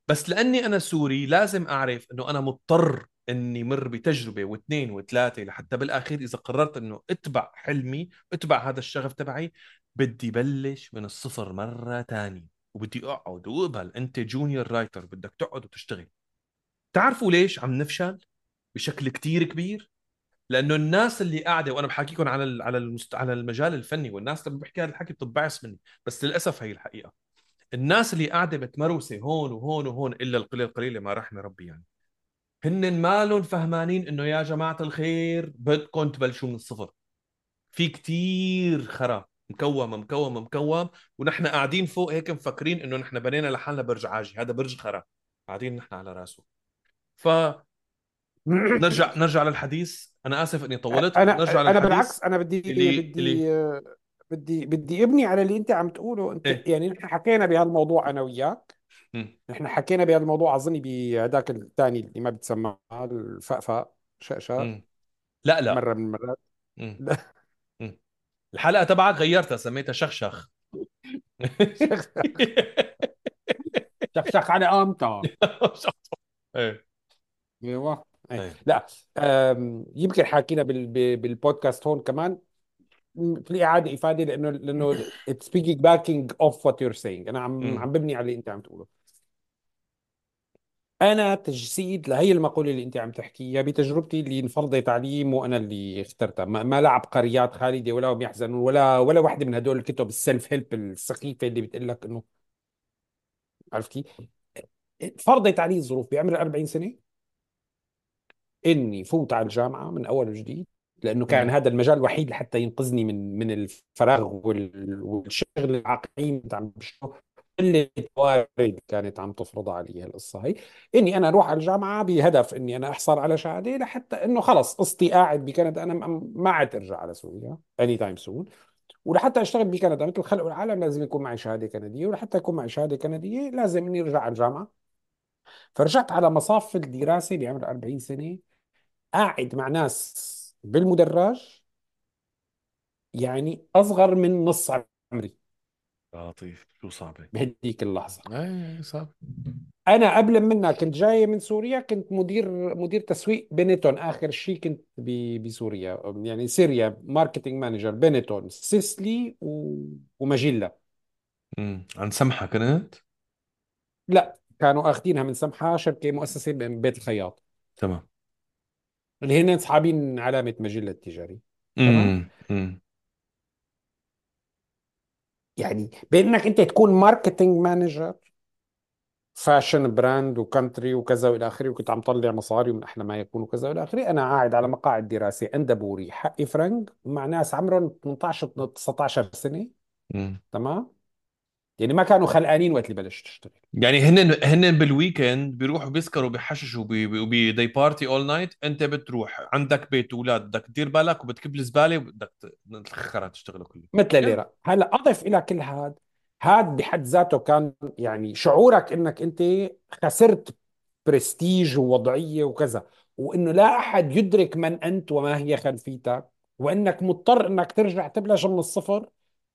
بس لأني أنا سوري لازم أعرف إنه أنا مضطر إني مر بتجربة واثنين وثلاثة لحتى بالاخير إذا قررت إنه أتبع حلمي أتبع هذا الشغف تبعي بدي بلش من الصفر مرة ثانية وبدي أقعد وأقبل. أنت junior writer بدك تقعد وتشتغل. تعرفوا ليش عم نفشل؟ بشكل كتير كبير. لأنه الناس اللي قاعدة وأنا بحكيكم على على المست... على المجال الفني والناس لما بحكي هذا الحكي بتنبعث مني بس للأسف هي الحقيقة. الناس اللي قاعدة متمروسه هون وهون وهون إلا القله القليله ما رحم ربي يعني. هن مالهم فهمانين إنه يا جماعة الخير بدكم تبلشوا من الصفر. في كتير خرا. مكوم مكوم مكوم ونحن قاعدين فوق هيك مفكرين إنه نحن بنينا لحالنا برج عاجي. هذا برج خرا. قاعدين نحن على راسه. ف نرجع نرجع للحديث. أنا آسف إني طولت. أنا نرجع أنا بالعكس أنا بدي اللي بدي اللي بدي بدي ابني على اللي أنت عم تقوله. أنت إيه. يعني نحن حكينا بهالموضوع أنا وياك. نحن حكينا بهالموضوع أظني بهذاك الثاني اللي ما بتسمى الفقفق شقشق. لا لا. مرة من المرات. الحلقة تبعك غيرتها سميتها شخشخ. شخشخ على قامته إيه. أيوه. إيه. إيه. لا يمكن حكينا بالبودكاست هون كمان. في إعادة إفادة لأنه لأنه it's speaking backing of what you're saying. أنا عم. عم ببني على اللي أنت عم تقوله. أنا تجسيد لهي المقولة اللي أنت عم تحكيها بتجربتي اللي انفرضت تعليم وأنا اللي اخترتها. ما, ما لا عبقريات خالدة ولا هم يحزنون ولا ولا وحدة من هدول الكتب السيلف هيلب السخيفة اللي بتقول لك إنه عرفتي فرضت علي الظروف بعمر 40 سنة. إني فوت على الجامعة من أول وجديد لأنه كان. هذا المجال الوحيد لحتى ينقذني من من الفراغ وال- والشغل العقيم اللي عم بشتغله اللي الوالد كانت عم تفرض علي القصة هي. إني أنا أروح على الجامعة بهدف إني أنا أحصل على شهادة لحتى إنه خلص قصتي قاعد بكندا أنا ما عاد أرجع على سوريا anytime soon ولحتى أشتغل بكندا مثل خلق العالم لازم يكون معي شهادة كندية ولحتى يكون معي شهادة كندية لازم إني أرجع على الجامعة فرجعت على مصاف الدراسة بعمر 40 سنة قاعد مع ناس بالمدرج يعني أصغر من نص عمري. لطيف شو صعبة؟ بهديك اللحظة. إيه صعب. أنا قبل منها كنت جاي من سوريا كنت مدير مدير تسويق Benetton. آخر شيء كنت ب- بسوريا يعني سوريا marketing manager Benetton. Sisley و... وماجيلا. امم عن سمحة كنت؟ لا كانوا أخذينها من سمحة شركة مؤسسة من بيت الخياط. تمام. اللي هن اصحابين علامة ماجيلا التجاري. تمام؟ امم امم يعني بإنك أنت تكون marketing manager fashion brand و country وكذا وإلى آخره وكنت عم طلع مصاري ومن أحلى ما يكون وكذا وإلى آخره أنا قاعد على مقاعد دراسة اندبوري حقي فرنك مع ناس عمرهم 18 19 سنة. تمام؟ يعني ما كانوا خلقانين وقت اللي بلشت اشتغل يعني هن هن بال weekend بيروحوا بيسكروا بيحششوا وب party all night انت بتروح عندك بيت واولاد بدك تدير بالك وبتكب الزبالة وبدك تخرها تشتغلوا كله مثل اللي يلا رأى. هلأ أضف إلى كل هذا هذا بحد ذاته كان يعني شعورك إنك أنت خسرت برستيج ووضعية وكذا وإنه لا أحد يدرك من أنت وما هي خلفيتك وإنك مضطر إنك ترجع تبلش من الصفر.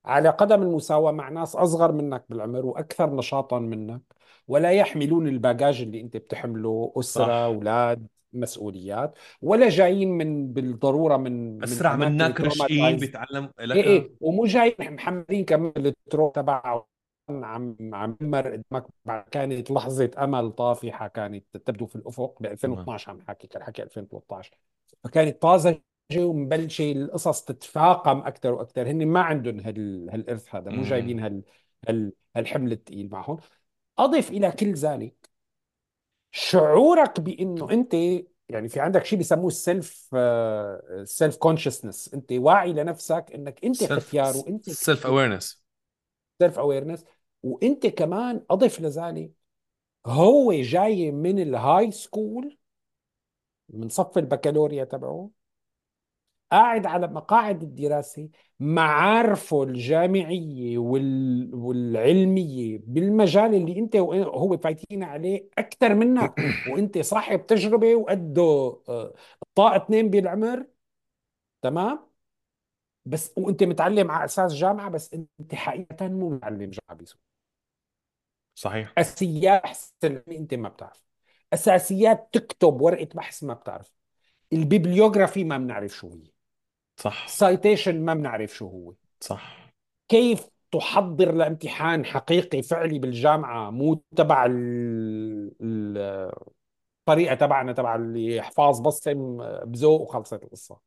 على قدم المساواة مع ناس أصغر منك بالعمر وأكثر نشاطا منك ولا يحملون الباجاج اللي أنت بتحمله أسرة صح. أولاد مسؤوليات ولا جايين من بالضرورة من من أسرع أماكن منك رشقين تروماتايز بيتعلم إيه لك إيه. ومو جاي محملين كمان الترو تبعه عم عم مر قدامك كانت لحظة أمل طافحة كانت تبدو في الأفق ب تمام. 2012 عم حكي كان حكي 2013 فكانت طازجة ومبلشة القصص تتفاقم أكثر وأكثر. هن ما عندهم هال... هالإرث هذا مو جايبين هال... هال... هالحمل الثقيل معهم. أضف إلى كل ذلك شعورك بأنه أنت يعني في عندك شيء بيسموه ال self self consciousness أنت واعي لنفسك إنك أنت self ختيار وأنت self awareness self awareness وأنت كمان أضف لذلك هو جاي من ال high school من صف البكالوريا تبعه. قاعد على مقاعد الدراسة معارفه الجامعية وال... والعلمية بالمجال اللي انت وهو فايتين عليه أكثر منك وانت صاحب تجربة وقده آه، طاقة اثنين بالعمر. تمام؟ بس وانت متعلم على أساس جامعة بس انت حقيقة مو متعلم جامعة بسهولة صحيح. العلمي انت ما بتعرف. أساسيات تكتب ورقة بحث ما بتعرف. ال bibliography ما بنعرف شو هي. صح. citation ما بنعرف شو هو. صح. كيف تحضر لامتحان حقيقي فعلي بالجامعة مو تبع ال- ال- الطريقة تبعنا تبع اللي حفاظ بصم بذوق وخلصت القصة.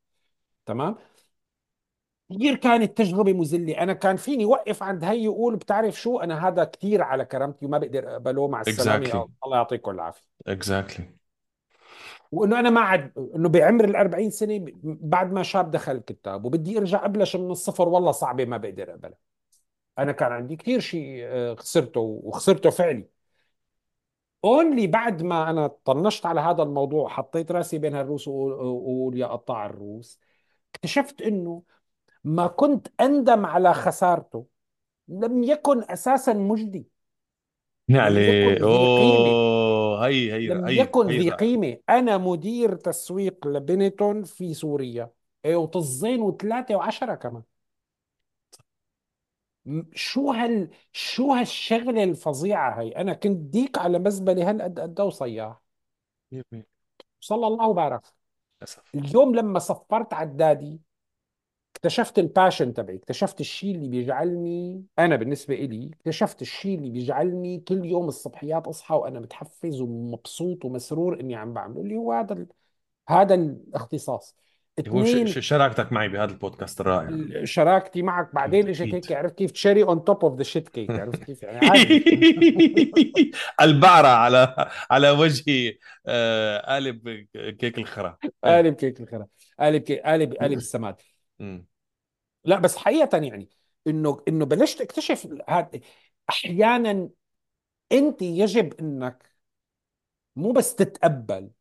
تمام؟ كثير كانت تجربة مذلة. أنا كان فيني وقف عند هي يقول بتعرف شو؟ أنا هذا كثير على كرامتي وما بقدر أقبله. مع exactly أو الله يعطيكم العافية. exactly وإنه أنا ما عاد إنه بعمر ال 40 سنه بعد ما شاب دخل الكتاب وبدي أرجع أبلش من الصفر والله صعبة ما بقدر أقبلها. أنا كان عندي كثير شيء آه، خسرته وخسرته فعلي. only بعد ما أنا طنشت على هذا الموضوع حطيت رأسي بين هالروس وأقول يا قطاع الروس اكتشفت إنه ما كنت أندم على خسارته لم يكن أساسا مجدي. لم يكن يعني ذي قيمة. اوه هي هي لم هي يكن ذي قيمة. أنا مدير تسويق لبنتون في سوريا. إيه وطزين وثلاثة وعشرة كمان. م- شو هال شو هالشغلة الفظيعة هي؟ أنا كنت ديك على مزبلة هالقد قد وصياح 100% صلى الله وبارك. للاسف اليوم لما صفرت عدادي اكتشفت ال passion تبعي اكتشفت الشيء اللي بيجعلني أنا بالنسبة إلي اكتشفت الشيء اللي بيجعلني كل يوم الصبحيات أصحى وأنا متحفز ومبسوط ومسرور إني عم بعمله اللي هو هذا ال- هذا الاختصاص. هو اثنين ش- شراكتك معي بهذا البودكاست الرائع. شراكتي معك بعدين إجت هيك عرفت كيف؟ cherry on top of the shit cake عرفت كيف؟ يعني عادي. البعرة على على وجه آه، قالب كيك الخرا. قالب كيك الخرا. قالب كيك قالب قالب السماد. لا بس حقيقة يعني إنه إنه بلشت أكتشف هذا أحيانا أنت يجب إنك مو بس تتقبل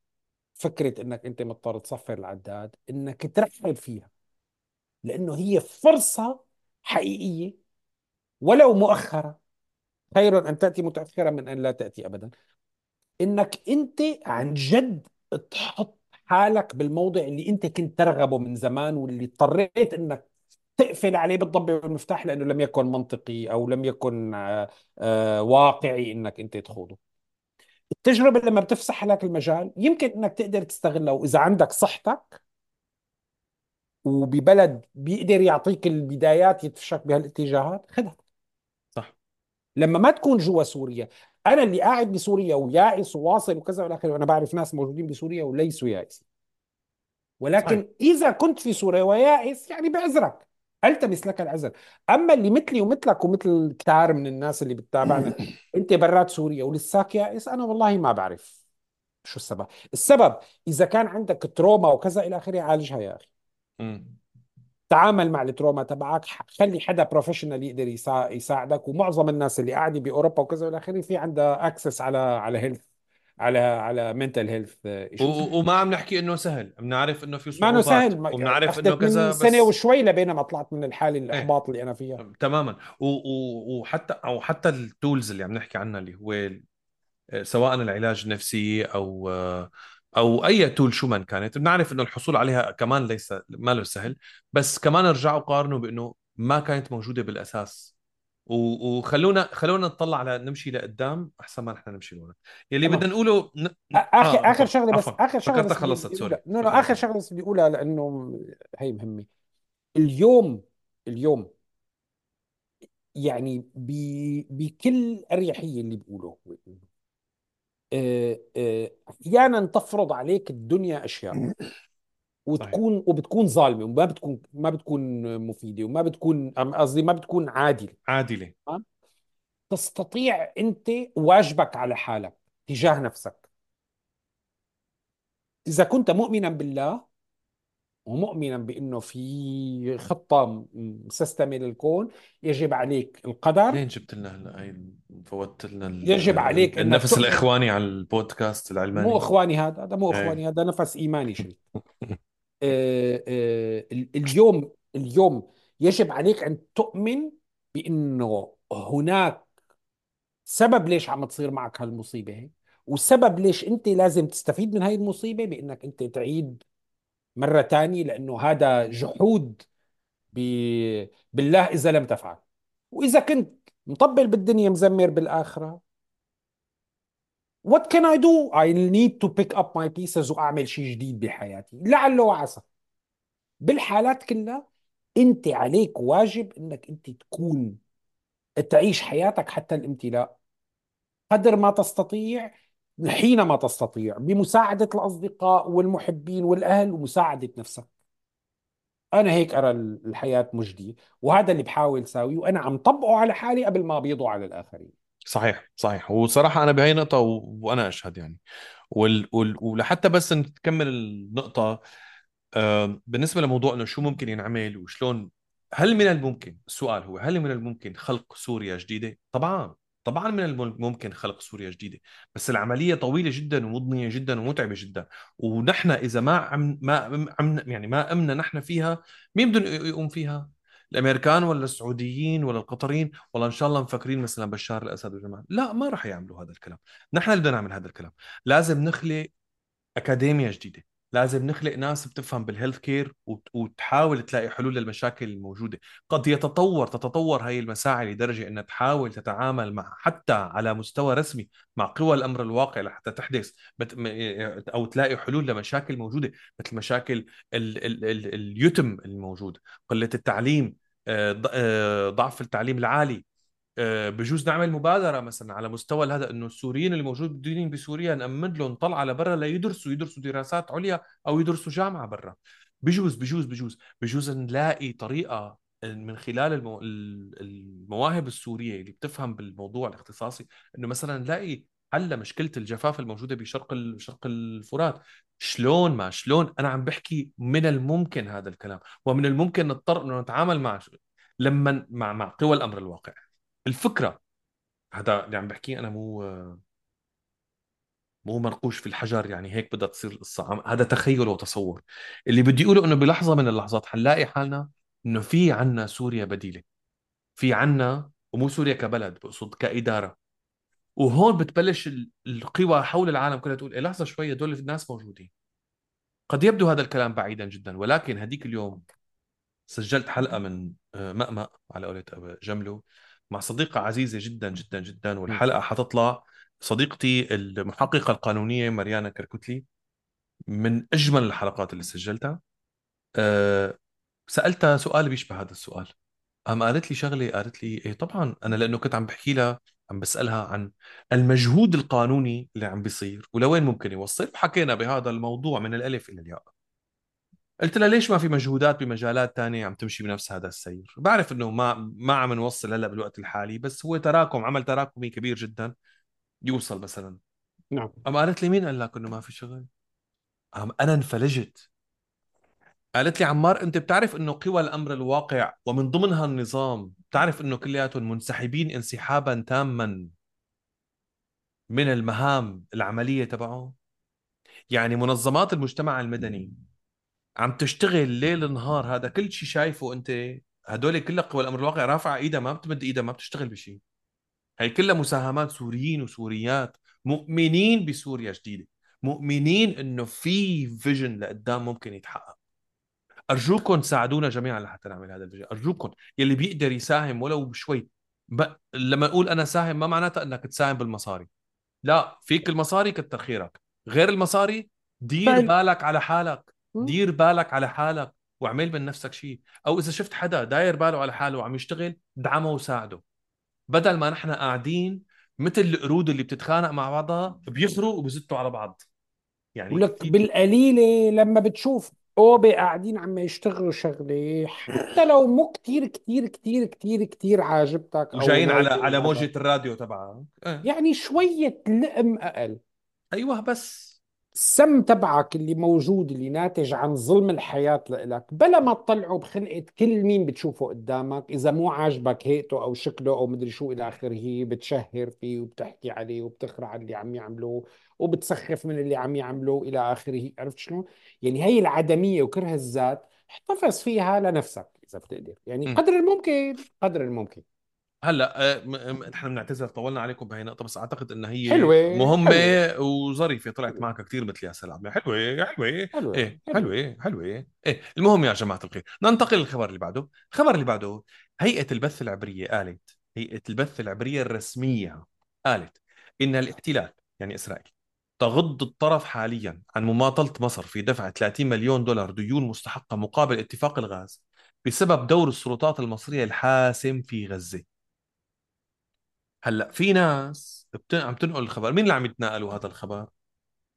فكرة إنك أنت مضطر تصفر العداد إنك ترحب فيها لأنه هي فرصة حقيقية ولو مؤخرة. خير أن تأتي متأخرة من أن لا تأتي أبدا. إنك أنت عن جد تحط حالك بالموضع اللي أنت كنت ترغبه من زمان واللي اضطريت إنك تقفل عليه بالضبة والمفتاح لأنه لم يكن منطقي أو لم يكن آه، آه، واقعي إنك أنت تخوضه. التجربة لما بتفسح لك المجال يمكن إنك تقدر تستغلها وإذا عندك صحتك وببلد بيقدر يعطيك البدايات يتفشك بهالاتجاهات خدها. صح. لما ما تكون جوا سوريا أنا اللي قاعد بسوريا ويائس وواصل وكذا والى آخره وأنا بعرف ناس موجودين بسوريا وليسوا يائسين. صحيح. ولكن إذا كنت في سوريا ويائس يعني بعذرك. ألتمس لك العذر أما اللي مثلي ومثلك ومثل كتار من الناس اللي بتتابعنا أنت برات سوريا ولساك يائس أنا والله ما بعرف شو السبب. السبب إذا كان عندك trauma وكذا إلى آخره عالجها يا أخي. تعامل مع ال trauma تبعك خلي حدا professional يقدر يسا- يساعدك ومعظم الناس اللي قاعدة بأوروبا وكذا والى آخره في عندها access على على health على على mental health وما عم نحكي إنه سهل. بنعرف إنه في ما إنه صعوبات سهل ما- وبنعرف إنه اخذت مني كذا سنه بس وشوي لبين ما طلعت من الحالة إيه. الأحباط اللي أنا فيها. تماما. وحتى أو حتى ال tools اللي عم نحكي عنها اللي هو سواء العلاج النفسي أو أو أي tool شو ما كانت. بنعرف إنه الحصول عليها كمان ليس ما له سهل. بس كمان ارجعوا قارنوا بإنه ما كانت موجودة بالأساس. وخلونا خلونا نطلع على نمشي لقدام أحسن ما نحن نمشي لورا يلي بدنا نقوله ن... اخر آه آخر عفوا شغلة بس آخر شغلة بس خلصت sorry. no no آخر شغلة بس بدي أقولها لأنه هي مهمة. اليوم اليوم يعني ب- بكل أريحية اللي بقوله. آه، آه، أحيانا تفرض عليك الدنيا أشياء. وتكون وبتكون ظالمة وما بتكون ما بتكون مفيدة وما بتكون قصدي ما بتكون عادلة. عادلة؟ تستطيع أنت واجبك على حالك تجاه نفسك. إذا كنت مؤمنا بالله ومؤمنا بأنه في خطة مسستمه للكون يجب عليك القدر. لين جبت لنا هلا هاي فوتت لنا ال- يجب عليك النفس تؤمن. الإخواني على البودكاست مو العلماني إخواني هذا هذا مو إيه. إخواني هذا نفس إيماني ال- اليوم اليوم يجب عليك أن تؤمن بأنه هناك سبب ليش عم تصير معك هالمصيبة هي ليش أنت لازم تستفيد من هاي المصيبة بأنك أنت تعيد مرة تانية لأنه هذا جحود ب... بالله إذا لم تفعل. وإذا كنت مطبل بالدنيا مزمر بالآخرة What can I do? I need to pick up my pieces وأعمل شيء جديد بحياتي. لعل وعسى. بالحالات كلها أنت عليك واجب إنك أنت تكون تعيش حياتك حتى الامتلاء. قدر ما تستطيع حينما تستطيع. بمساعدة الأصدقاء والمحبين والأهل ومساعدة نفسك. أنا هيك أرى الحياة مجدية. وهذا اللي بحاول ساويه وأنا عم طبقه على حالي قبل ما أبيضه على الآخرين. صحيح صحيح وصراحة أنا بهي نقطة و... وأنا أشهد يعني وال... وال... ولحتى بس نكمل النقطة آه، بالنسبة لموضوع إنه شو ممكن ينعمل وشلون هل من الممكن السؤال هو هل من الممكن خلق سوريا جديدة؟ طبعا طبعا من الممكن خلق سوريا جديدة بس العملية طويلة جدا ومضنية جدا ومتعبة جدا ونحن إذا ما عم ما عم يعني ما أمنا نحن فيها مين بدهم يقوم فيها؟ الأمريكان ولا السعوديين ولا القطريين؟ والله إن شاء الله مفكرين مثلا بشار الأسد وجماعه لا ما راح يعملوا هذا الكلام. نحن اللي بدنا نعمل هذا الكلام. لازم نخلق اكاديميا جديدة. لازم نخلق ناس بتفهم بال health care وت- وتحاول تلاقي حلول للمشاكل الموجودة. قد يتطور تتطور هاي المساعي لدرجة إنها تحاول تتعامل مع حتى على مستوى رسمي مع قوى الأمر الواقع لحتى تحدث بت... أو تلاقي حلول لمشاكل موجودة مثل مشاكل ال... ال... ال... اليتم الموجود. قلة التعليم آه، آه، ضعف التعليم العالي بجوز نعمل مبادرة مثلا على مستوى هذا إنه السوريين اللي موجودين بسوريا نأمن لهم طلعة لبرا ليدرسوا يدرسوا دراسات عليا أو يدرسوا جامعة برا بجوز بجوز بجوز بجوز نلاقي طريقة من خلال المو... ال- المواهب السورية اللي بتفهم بالموضوع الاختصاصي إنه مثلا نلاقي حل مشكله الجفاف الموجودة بشرق. شرق الفرات شلون ما شلون أنا عم بحكي من الممكن هذا الكلام ومن الممكن نضطر إنه نتعامل مع لما مع مع قوى الأمر الواقع الفكرة. هذا اللي عم بحكيه أنا مو مو منقوش في الحجر يعني هيك بدها تصير القصة. هذا تخيل وتصور. اللي بدي أقوله إنه بلحظة من اللحظات حنلاقي حالنا إنه في عنا سوريا بديلة. في عنا ومو سوريا كبلد بقصد كإدارة. وهون بتبلش ال- القوى حول العالم كلها تقول إيه لحظة شوية دول الناس موجودين. قد يبدو هذا الكلام بعيدا جدا ولكن هديك اليوم سجلت حلقة من آه، مأمأ على قولة جملو. مع صديقة عزيزة جدا جدا جدا. والحلقة حتطلع. صديقتي المحققة القانونية مريانا كركتلي من أجمل الحلقات اللي سجلتها. أه سألتها سؤال بيشبه هذا السؤال. قام قالت لي شغلة قالت لي إيه طبعا أنا لأنه كنت عم بحكي لها عم بسألها عن المجهود القانوني اللي عم بيصير ولوين ممكن يوصل. حكينا بهذا الموضوع من الألف إلى الياء. قلت لها ليش ما في مجهودات بمجالات تانية عم تمشي بنفس هذا السير؟ بعرف إنه ما ما عم نوصل هلأ بالوقت الحالي بس هو تراكم عمل تراكمي كبير جدا يوصل مثلا. نعم. اما قالت لي مين؟ قال لك إنه ما في شغل. أم أنا انفلجت. قالت لي عمار أنت بتعرف إنه قوى الأمر الواقع ومن ضمنها النظام بتعرف إنه كلياتهم منسحبين انسحابا تاما من المهام العملية تبعه يعني منظمات المجتمع المدني عم تشتغل ليل نهار هذا كل شيء شايفه أنت. هدول كلها قوى الامر الواقع رافعة إيدها ما بتمد إيدها ما بتشتغل بشيء هي كلها مساهمات سوريين وسوريات مؤمنين بسوريا جديدة. مؤمنين إنه في vision لقدام ممكن يتحقق. ارجوكم ساعدونا جميعا لحتى نعمل هذا ال vision ارجوكم يلي بيقدر يساهم ولو بشوي. ب... لما أقول أنا ساهم ما معناتها إنك تساهم بالمصاري. لا فيك المصاري كتر خيرك. غير المصاري دير بالك على حالك. دير بالك على حالك واعمل من نفسك شيء أو إذا شفت حدا داير باله على حاله وعم يشتغل دعمه وساعده. بدل ما نحن قاعدين مثل القرود اللي بتتخانق مع بعضها بيخروا وبزتوا على بعض. يعني ولك في بالقليلة لما بتشوف أوبي قاعدين عم يشتغلوا شغلة حتى لو مو كتير كتير كتير كتير كتير عاجبتك أو وجايين على على موجة الراديو تبعك. إيه. يعني شوية لقم أقل. أيوه بس. السم تبعك اللي موجود اللي ناتج عن ظلم الحياة لإلك بلا ما تطلعه بخلقة كل مين بتشوفه قدامك إذا مو عاجبك هيئته أو شكله أو مدري شو إلى آخره بتشهر فيه وبتحكي عليه وبتخرع اللي عم يعملوه وبتسخف من اللي عم يعملوه إلى آخره عرفت شلون؟ يعني هي العدمية وكره الذات احتفظ فيها لنفسك إذا بتقدر يعني. قدر الممكن قدر الممكن هلأ آه، نحن بنعتذر طولنا عليكم بهي النقطة بس أعتقد ان هي حلوة مهمة حلوة. وظريفة طلعت معك كثير مثل يا سلام. حلوة حلوة حلوة إيه حلوة. حلوة حلوة. إيه المهم يا جماعة الخير ننتقل للخبر اللي بعده. الخبر اللي بعده هيئة البث العبرية قالت هيئة البث العبرية الرسمية قالت إن الإحتلال يعني إسرائيل تغض الطرف حاليا عن مماطلة مصر في دفع 30 مليون دولار ديون مستحقة مقابل اتفاق الغاز بسبب دور السلطات المصرية الحاسم في غزة. هلأ في ناس بت... عم تنقل الخبر. مين اللي عم يتناقلوا هذا الخبر؟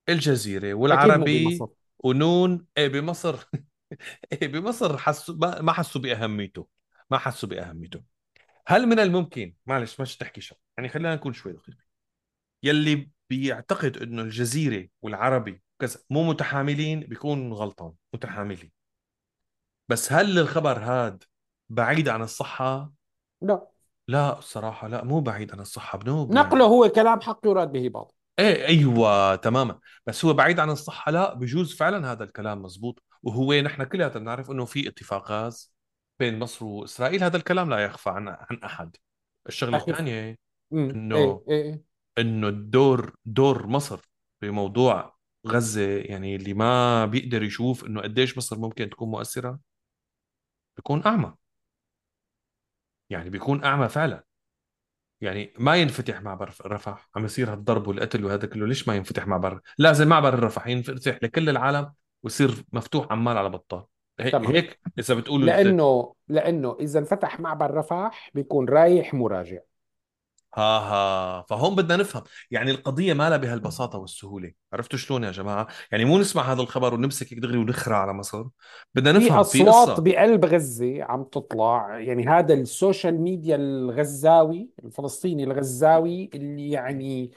مو والعربي ونون. إيه بمصر. إيه بمصر حسوا ما ما حسوا بأهميته. ما حسوا بأهميته. هل من الممكن؟ معلش مش تحكي شو يعني خلينا نكون شوي دقيقين. يلي بيعتقد إنه الجزيرة والعربي كذا مو متحاملين بيكون غلطان. متحاملين. بس هل الخبر هاد بعيد عن الصحة؟ لا. لا الصراحة لا مو بعيد عن الصحة بنوب نقله يعني هو كلام حق يراد به باطل إيه أيوه تماما. بس هو بعيد عن الصحة لا بجوز فعلا هذا الكلام مزبوط. وهو نحن كلياتنا بنعرف إنه في اتفاق غاز بين مصر وإسرائيل. هذا الكلام لا يخفى عن عن أحد. الثانية امم إيه إنه إيه إيه. إنه الدور دور مصر بموضوع غزة يعني اللي ما بيقدر يشوف إنه قديش مصر ممكن تكون مؤثرة بيكون أعمى. يعني بيكون أعمى فعلا. يعني ما ينفتح معبر رفح عم يصير هالضرب والقتل وهذا كله ليش ما ينفتح معبر؟ لازم معبر الرفح ينفتح لكل العالم ويصير مفتوح عمال على بطال. تمام هيك إذا بتقولوا لأنه لأنه إذا انفتح معبر رفح بيكون رايح مراجع. ها ها فهون بدنا نفهم. يعني القضية ما لها بهالبساطة والسهولة. عرفتوا شلون يا جماعة؟ يعني مو نسمع هذا الخبر ونمسك دغري ونخرع على مصر. بدنا في نفهم في أصوات قصة. بقلب غزة عم تطلع. يعني هذا ال social media الغزاوي الفلسطيني الغزاوي اللي يعني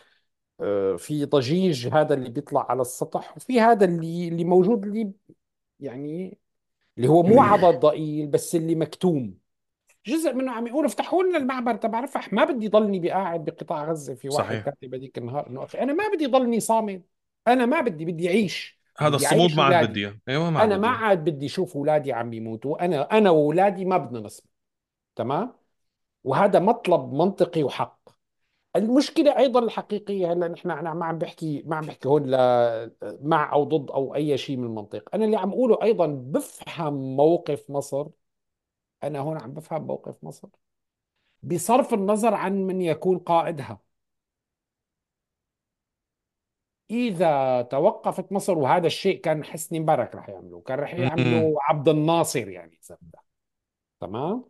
آه، في ضجيج هذا اللي بيطلع على السطح. وفي هذا اللي اللي موجود اللي يعني اللي هو مو عبط ضئيل بس اللي مكتوم. جزء منه عم يقول افتحوا لنا المعبر تبع رفح. ما بدي ضلني بقاعد بقطاع غزة في واحد صحيح. كاتب هذيك النهار إنه أخي أنا ما بدي ضلني صامد أنا ما بدي بدي أعيش. هذا بدي الصمود ما عاد بدي. أيوه ما عاد أنا ما. عاد بدي أشوف أولادي عم يموتوا أنا أنا وأولادي ما بدنا نصمت. تمام؟ وهذا مطلب منطقي وحق. المشكلة أيضا الحقيقية هلأ نحن أنا ما عم بحكي ما عم بحكي هون لا مع أو ضد أو أي شيء من المنطق. أنا اللي عم أقوله أيضا بفهم موقف مصر. أنا هون عم بفهم موقف مصر. بصرف النظر عن من يكون قائدها. إذا توقفت مصر وهذا الشيء كان حسني مبارك رح يعمله كان رح يعمله عبد الناصر يعني إذا بدك تمام؟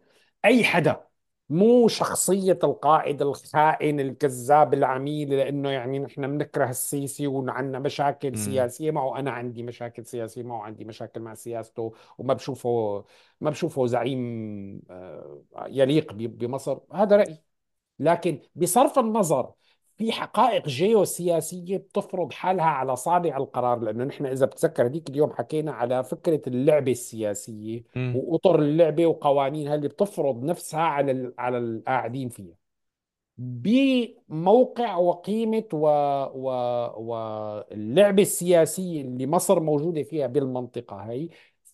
أي حدا. مو شخصية القائد الخائن الكذاب العميل لأنه يعني نحن بنكره السيسي وعندنا مشاكل سياسية. معه أنا عندي مشاكل سياسية معه عندي مشاكل مع سياسته وما بشوفه ما بشوفه زعيم آه، يليق بمصر. هذا رأيي. لكن بصرف النظر في حقائق جيوسياسية بتفرض حالها على صانع القرار لأنه نحن إذا بتذكر هذيك اليوم حكينا على فكرة اللعبة السياسية امم وأطر اللعبة وقوانينها اللي بتفرض نفسها على ال- على القاعدين فيها. بموقع وقيمة و... و... واللعبة السياسية اللي مصر موجودة فيها بالمنطقة هي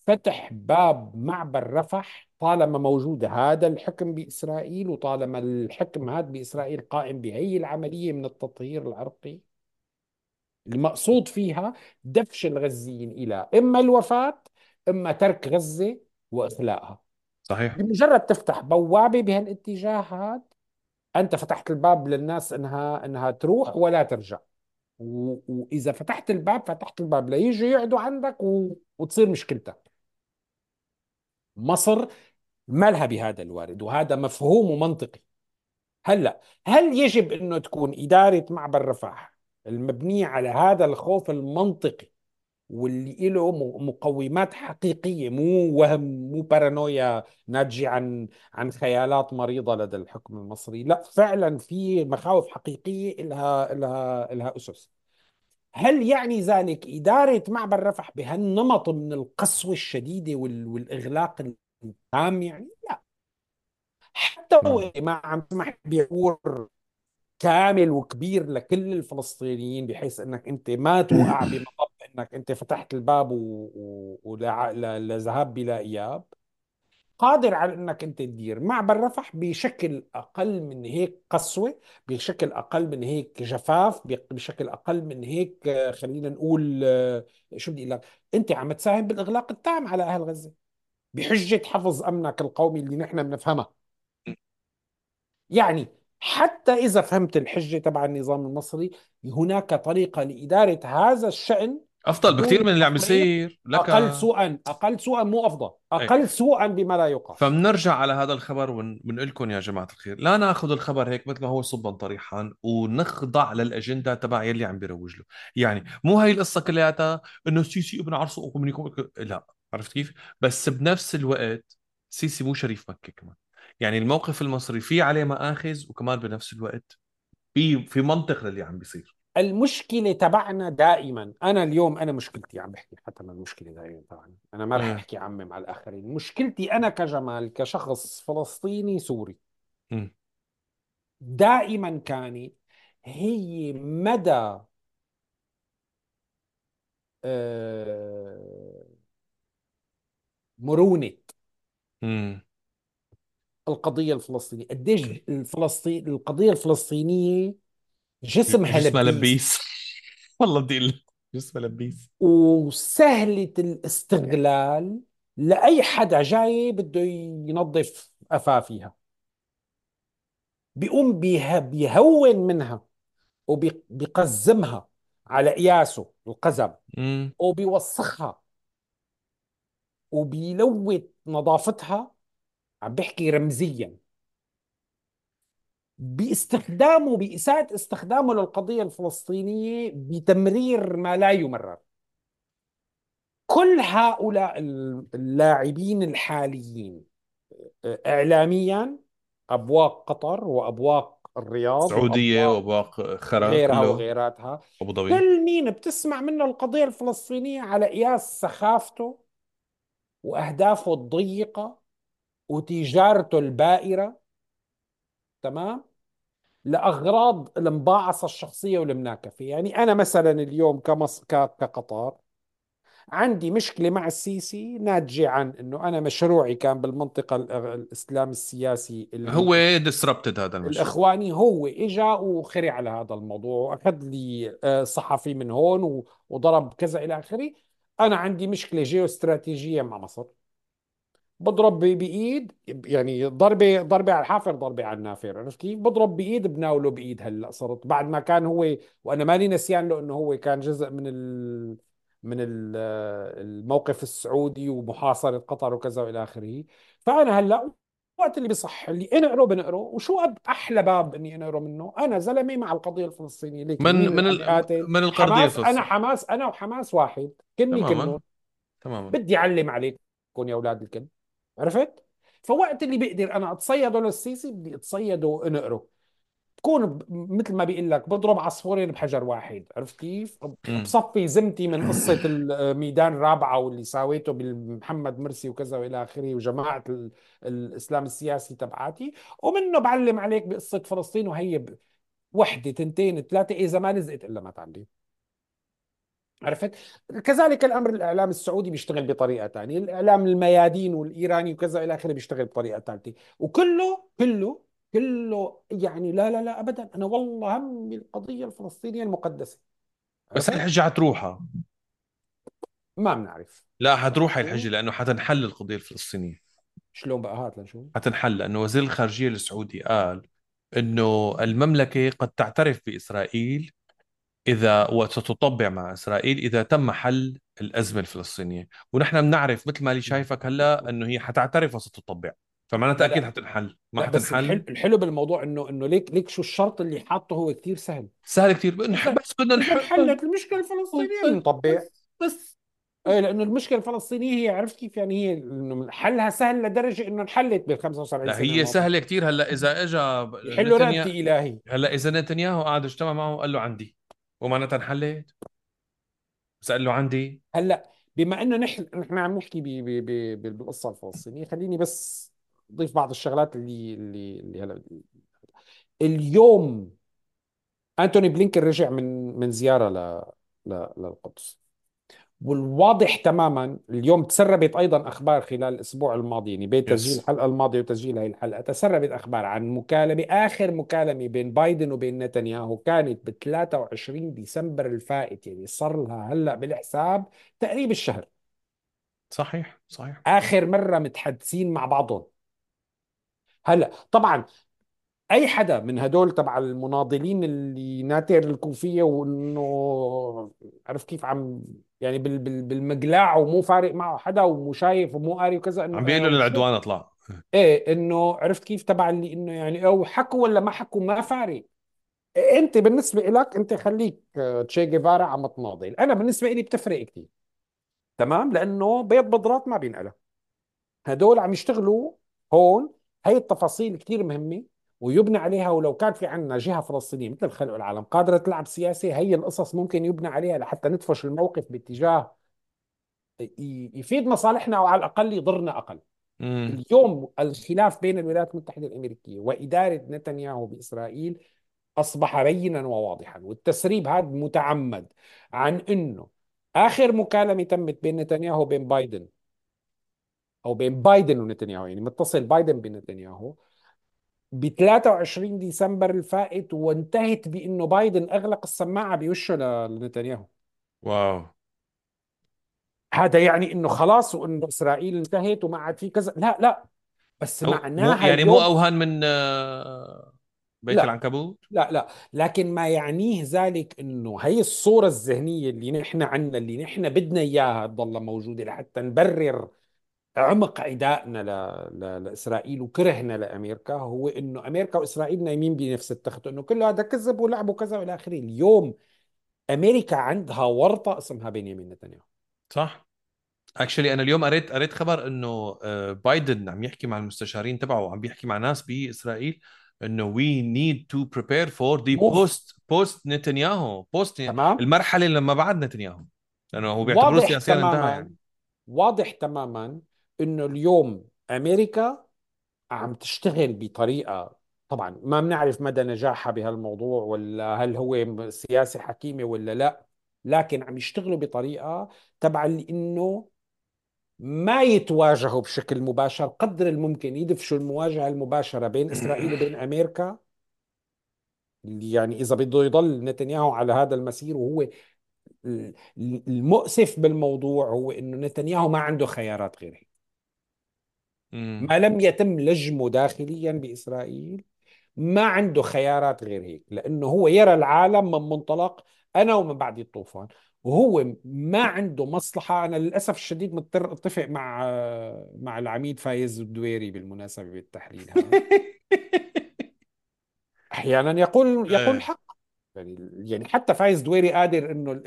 فتح باب معبر رفح طالما موجود هذا الحكم بإسرائيل وطالما الحكم هذا بإسرائيل قائم بهي العملية من التطهير العرقي المقصود فيها دفش الغزيين إلى إما الوفاة إما ترك غزة وإخلاءها صحيح. بمجرد تفتح بوابة بهالاتجاه هذا أنت فتحت الباب للناس إنها إنها تروح ولا ترجع. و... وإذا فتحت الباب فتحت الباب ليجوا يقعدوا عندك و... وتصير مشكلتك. مصر مالها بهذا الوارد وهذا مفهوم ومنطقي. هلأ هل يجب إنه تكون إدارة معبر رفح المبنية على هذا الخوف المنطقي واللي له مقومات حقيقية مو وهم مو بارانويا ناتجة عن عن خيالات مريضة لدى الحكم المصري؟ لأ فعلا في مخاوف حقيقية لها لها لها أسس. هل يعني ذلك إدارة معبر رفح بهالنمط من القسوة الشديدة وال- والإغلاق التام يعني؟ لا. حتى نعم. ما عم تسمح بعبور كامل وكبير لكل الفلسطينيين بحيث إنك أنت ما توقع بمطب إنك أنت فتحت الباب و... و... ل- لذهاب بلا إياب. قادر على إنك أنت تدير. معبر رفح بشكل أقل من هيك قسوة بشكل أقل من هيك جفاف بشكل أقل من هيك آه، خلينا نقول آه، شو بدي أقول لك؟ أنت عم تساهم بالإغلاق التام على أهل غزة بحجة حفظ أمنك القومي اللي نحن بنفهمها. يعني حتى إذا فهمت الحجة تبع النظام المصري هناك طريقة لإدارة هذا الشأن أفضل بكثير من اللي عم بيصير لك أقل سوءا أقل سوءا مو أفضل. إيه. أقل سوءا بما لا يقاس. فبنرجع على هذا الخبر ونقول لكم يا جماعة الخير لا ناخذ الخبر هيك مثل ما هو صبا طريحا ونخضع للأجندة تبع يلي عم بيروج له. يعني مو هاي القصة كلياتها إنه السيسي ابن عرس لا عرفت كيف؟ بس بنفس الوقت سيسي مو شريف مكة كمان. يعني الموقف المصري في عليه مآخذ وكمان بنفس الوقت في في منطق للي عم بيصير. المشكلة تبعنا دائما. أنا اليوم أنا مشكلتي عم بحكي حتى ما المشكلة دائما تبعنا. أنا ما رح أحكي عمم على الآخرين. مشكلتي أنا كجمال كشخص فلسطيني سوري. دائما كانت هي مدى آه، مرونة امم القضية الفلسطينية. قديش الفلسطين القضية الفلسطينية جسمها جسمها لبيس لبيس والله بدي جسمها لبيس وسهلة الاستغلال لأي حدا جاي بده ينظف قفاه فيها. بيقوم بيه- بيهون منها وبيقزمها على قياسه القزم. وبيوسخها. وبيلوث نظافتها. عم بحكي رمزيا. باستخدامه بإساءة استخدامه للقضية الفلسطينية بتمرير ما لا يمرر. كل هؤلاء اللاعبين الحاليين إعلاميا أبواق قطر وأبواق الرياض سعودية وأبواق خرا غيرها كله وغيراتها. أبو ظبي. كل مين بتسمع منه القضية الفلسطينية على قياس سخافته وأهدافه الضيقة وتجارته البائرة. تمام؟ لأغراض المباعثه الشخصية والمناكفة. يعني أنا مثلا اليوم كمص... ك... كقطر عندي مشكلة مع السيسي ناتجة عن أنه أنا مشروعي كان بالمنطقة ال- الإسلام السياسي هو ديسربتد هذا المشروع. الإخواني هو إجا وخرع على هذا الموضوع وأخذ لي آه، صحفي من هون وضرب كذا إلى آخره. أنا عندي مشكلة جيوستراتيجية مع مصر. بضرب بإيد يعني ضربة ضربة على الحافر ضربة على النافر عرفت كيف؟ بضرب بإيد بناوله بإيد هلأ صرت. بعد ما كان هو وأنا مالي نسيان له إنه هو كان جزء من ال من ال- الموقف السعودي ومحاصرة قطر وكذا وإلى آخره. فأنا هلأ وقت اللي بصح اللي انقره بنقره. وشو أحلى باب إني انقره منه؟ أنا زلمة مع القضية الفلسطينية ليك من من ال- من القضية حماس أنا حماس أنا وحماس واحد كني تماما تماما. بدي أعلم عليكم يا أولاد الكلب عرفت؟ فوقت اللي بقدر أنا أتصيده للسيسي بدي أتصيده وانقره تكون ب- مثل ما بيقول لك بضرب عصفورين بحجر واحد. عرفت كيف؟ بصفي زمتي من قصة الميدان الرابعة واللي ساويته بمحمد مرسي وكذا وإلى آخره وجماعة ال- الإسلام السياسي تبعاتي. ومنه بعلم عليك بقصة فلسطين وهي وحدة تنتين ثلاثة إذا ما لزقت إلا ما تعلم عرفت؟ كذلك الأمر الإعلام السعودي بيشتغل بطريقة ثانية الإعلام الميادين والإيراني وكذا إلى آخره بيشتغل بطريقة ثالثه وكله كله كله يعني لا لا لا ابدا. أنا والله همي القضية الفلسطينية المقدسة. بس هاي الحجه حتروحها ما بنعرف. لا حتروح هاي الحجة لأنه حتنحل القضية الفلسطينية. شلون بقى؟ هات لنشوف. حتنحل لأنه وزير الخارجية السعودي قال إنه المملكة قد تعترف بإسرائيل إذا وستطبع مع إسرائيل إذا تم حل الأزمة الفلسطينية. ونحن بنعرف مثل ما لي شايفك هلأ إنه هي حتعترف وستطبع. فمعناتها أكيد حتنحل. ما حتنحل. الحلو بالموضوع انه إنه ليك ليك شو الشرط اللي حاطه هو كثير سهل. سهل كثير بس بدنا نحل انحلت المشكلة الفلسطينية. بس بنطبع بس إيه لأنه المشكلة الفلسطينية هي عرفت كيف يعني هي إنه حلها سهل لدرجة إنه انحلت بال 75 لا سنة هي الماضيه سهلة كثير هلأ إذا اجى يحلوا نتنياهو رقبتي إلهي. هلأ إذا نتنياهو قعد اجتمع معه وقال له عندي. ومعناتها انحلت له عندي. هلأ بما إنه نحن نحن عم نحكي ب- ب- ب- بالقصة الفلسطينية خليني بس أضيف بعض الشغلات اللي اللي اللي هلأ اليوم أنتوني بلينكن رجع من من زيارة ل ل- للقدس. والواضح تماما اليوم تسربت أيضا أخبار خلال الأسبوع الماضي يعني بين تسجيل يس الحلقة الماضية وتسجيل هذه الحلقة تسربت أخبار عن مكالمة آخر مكالمة بين بايدن وبين نتنياهو كانت ب 23 ديسمبر الفائت يعني صار لها هلأ بالحساب تقريب الشهر. صحيح صحيح. آخر مرة متحدثين مع بعضهم. هلأ طبعا أي حدا من هدول تبع المناضلين اللي ناتر الكوفية وإنه عرف كيف عم يعني بال بال بالمقلاع ومو فارق معه حدا ومو شايف ومو قاري وكذا إنه عم بيقولوا وشو للعدوان اطلع إيه إنه عرفت كيف تبع اللي إنه يعني أو حكوا ولا ما حكوا ما فارق. إيه أنت بالنسبة لك أنت خليك آه، تشي جيفارا عم تناضل. أنا بالنسبة لي بتفرق كثير تمام؟ لأنه بيض بضرات ما بينقلى هدول عم يشتغلوا هون. هي التفاصيل كثير مهمة. ويبنى عليها ولو كان في عندنا جهة فلسطينية مثل خلق العالم قادرة تلعب سياسة هي القصص ممكن يبنى عليها لحتى ندفش الموقف باتجاه يفيد مصالحنا أو على الأقل يضرنا أقل. امم اليوم الخلاف بين الولايات المتحدة الأمريكية وإدارة نتنياهو بإسرائيل أصبح بينا وواضحا والتسريب هذا متعمد عن إنه آخر مكالمة تمت بين نتنياهو وبين بايدن أو بين بايدن ونتنياهو يعني متصل بايدن بنتنياهو ب 23 ديسمبر الفائت وانتهت بإنه بايدن أغلق السماعة بوشه لنتنياهو. واو. هذا يعني إنه خلاص وإنه إسرائيل انتهت وما عاد في كذا. لا لا. بس أو مو معناها يعني مو اليوم اوهن من آه، بيت لا. العنكبوت؟ لا لا. لكن ما يعنيه ذلك إنه هي الصورة الذهنية اللي نحن عنا اللي نحن بدنا إياها تضل موجودة لحتى نبرر عمق عدائنا ل... ل... لإسرائيل وكرهنا لامريكا هو إنه أمريكا وإسرائيل نايمين بنفس التخت إنه كل هذا كذب ولعب وكذا والى آخره. اليوم أمريكا عندها ورطة اسمها بنيامين نتنياهو. صح. اكشلي أنا اليوم قريت قريت خبر إنه آه، بايدن عم يحكي مع المستشارين تبعه وعم بيحكي مع ناس بإسرائيل إنه we need to prepare for the post post نتنياهو. post تمام. المرحلة لما بعد نتنياهو. لأنه هو بيعتبروه واضح سياسيا انتهى يعني. واضح تماما إنه اليوم أمريكا عم تشتغل بطريقة طبعا ما بنعرف مدى نجاحها بهالموضوع ولا هل هو سياسة حكيمة ولا لا لكن عم يشتغلوا بطريقة تبع اللي إنه ما يتواجهوا بشكل مباشر قدر الممكن يدفشوا المواجهة المباشرة بين إسرائيل وبين أمريكا. اللي يعني إذا بده يضل نتنياهو على هذا المسير وهو المؤسف بالموضوع هو إنه نتنياهو ما عنده خيارات غير هيك امم ما لم يتم لجمه داخليا بإسرائيل ما عنده خيارات غير هيك لأنه هو يرى العالم من منطلق أنا ومن بعد الطوفان. وهو ما عنده مصلحة. أنا للأسف الشديد مضطر أتفق مع مع العميد فايز الدويري بالمناسبة بالتحليل هذا. أحيانا يقول يقول إيه الحق يعني يعني حتى فايز دويري قادر إنه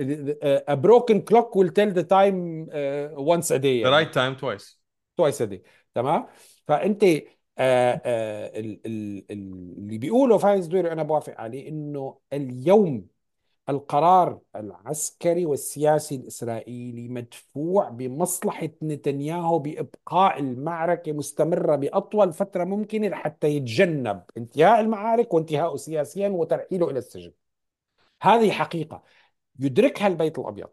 a broken clock will tell the time uh, once a day. The يعني right time twice. Twice a day. تمام؟ فأنت آه آه ال- ال- ال- اللي بيقوله فايز دويري أنا بوافق عليه إنه اليوم القرار العسكري والسياسي الإسرائيلي مدفوع بمصلحة نتنياهو بإبقاء المعركة مستمرة بأطول فترة ممكنة لحتى يتجنب انتهاء المعارك وانتهاءه سياسيا وترحيله إلى السجن. هذه حقيقة. يدركها البيت الأبيض.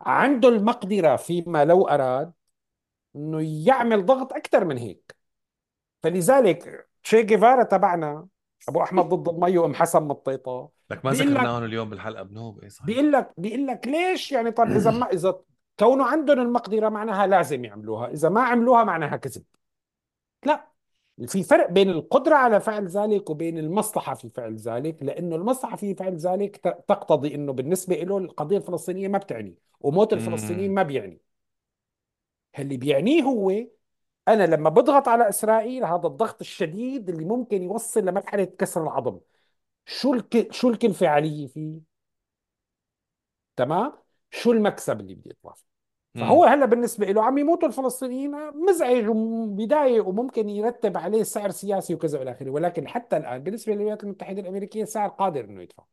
عنده المقدرة فيما لو أراد أنه يعمل ضغط أكثر من هيك. فلذلك تشي جيفارا تبعنا أبو أحمد ضد المي وأم حسن مطيطة. لك ما ذكرناهم اليوم بالحلقة بنوب. إيه صحيح. بيقول لك بيقول لك ليش يعني طب إذا ما إذا كونه عندهم المقدرة معناها لازم يعملوها إذا ما عملوها معناها كذب. لا في فرق بين القدرة على فعل ذلك وبين المصلحة في فعل ذلك لأنه المصلحة في فعل ذلك تقتضي أنه بالنسبة له القضية الفلسطينية ما بتعني وموت الفلسطينيين ما بيعني. اللي بيعنيه هو أنا لما بضغط على إسرائيل هذا الضغط الشديد اللي ممكن يوصل لمرحلة كسر العظم. شو الك... شو الانفعالية فيه؟ تمام؟ شو المكسب اللي بدي يطلع؟ فيه فهو هلأ بالنسبة له عم يموتوا الفلسطينيين مزعج وبداية وممكن يرتب عليه سعر سياسي وكذا والى آخره. ولكن حتى الآن بالنسبة للولايات المتحدة الأمريكية سعر قادر إنه يدفع.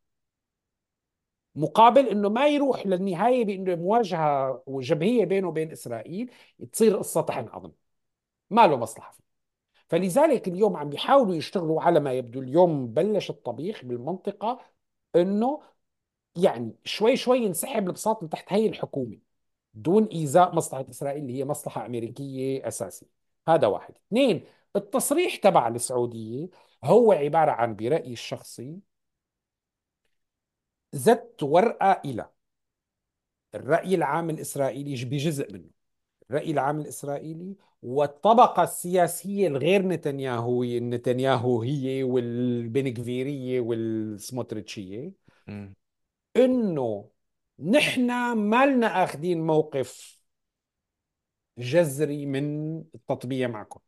مقابل إنه ما يروح للنهاية بإنه مواجهة وجبهية بينه وبين إسرائيل تصير قصة طحن عظم. ما له مصلحة. فيه فلذلك اليوم عم بيحاولوا يشتغلوا على ما يبدو اليوم بلش الطبيخ بالمنطقة إنه يعني شوي شوي ينسحب البساط من تحت هي الحكومة دون إيذاء مصلحة إسرائيل اللي هي مصلحة أمريكية أساسية. هذا واحد. اثنين التصريح تبع السعودية هو عبارة عن برأيي الشخصي زت ورقة إلى. الرأي العام الإسرائيلي بجزء منه. الرأي العام الإسرائيلي والطبقة السياسية الغير نتنياهوية النتنياهوية والبنكفيرية والسموتريتشية. إنه نحن ما لنا أخذين موقف جذري من التطبيع معكم.